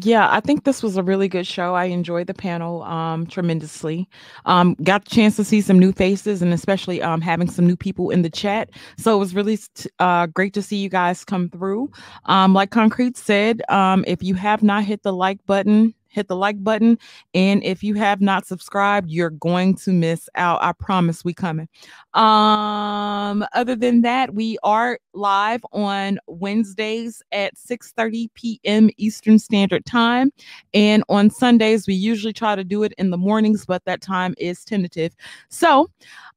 yeah, I think this was a really good show. I enjoyed the panel um, tremendously. Um, got the chance to see some new faces and especially um, having some new people in the chat. So it was really uh, great to see you guys come through. Um, like Concrete said, um, if you have not hit the like button, hit the like button. And if you have not subscribed, you're going to miss out. I promise we coming. Um, other than that, we are live on Wednesdays at 6 30 p.m. Eastern Standard Time. And on Sundays, we usually try to do it in the mornings, but that time is tentative. So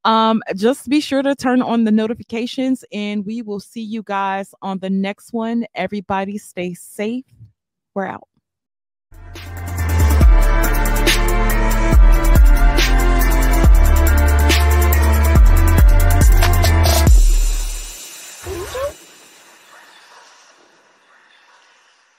um, just be sure to turn on the notifications and we will see you guys on the next one. Everybody stay safe. We're out.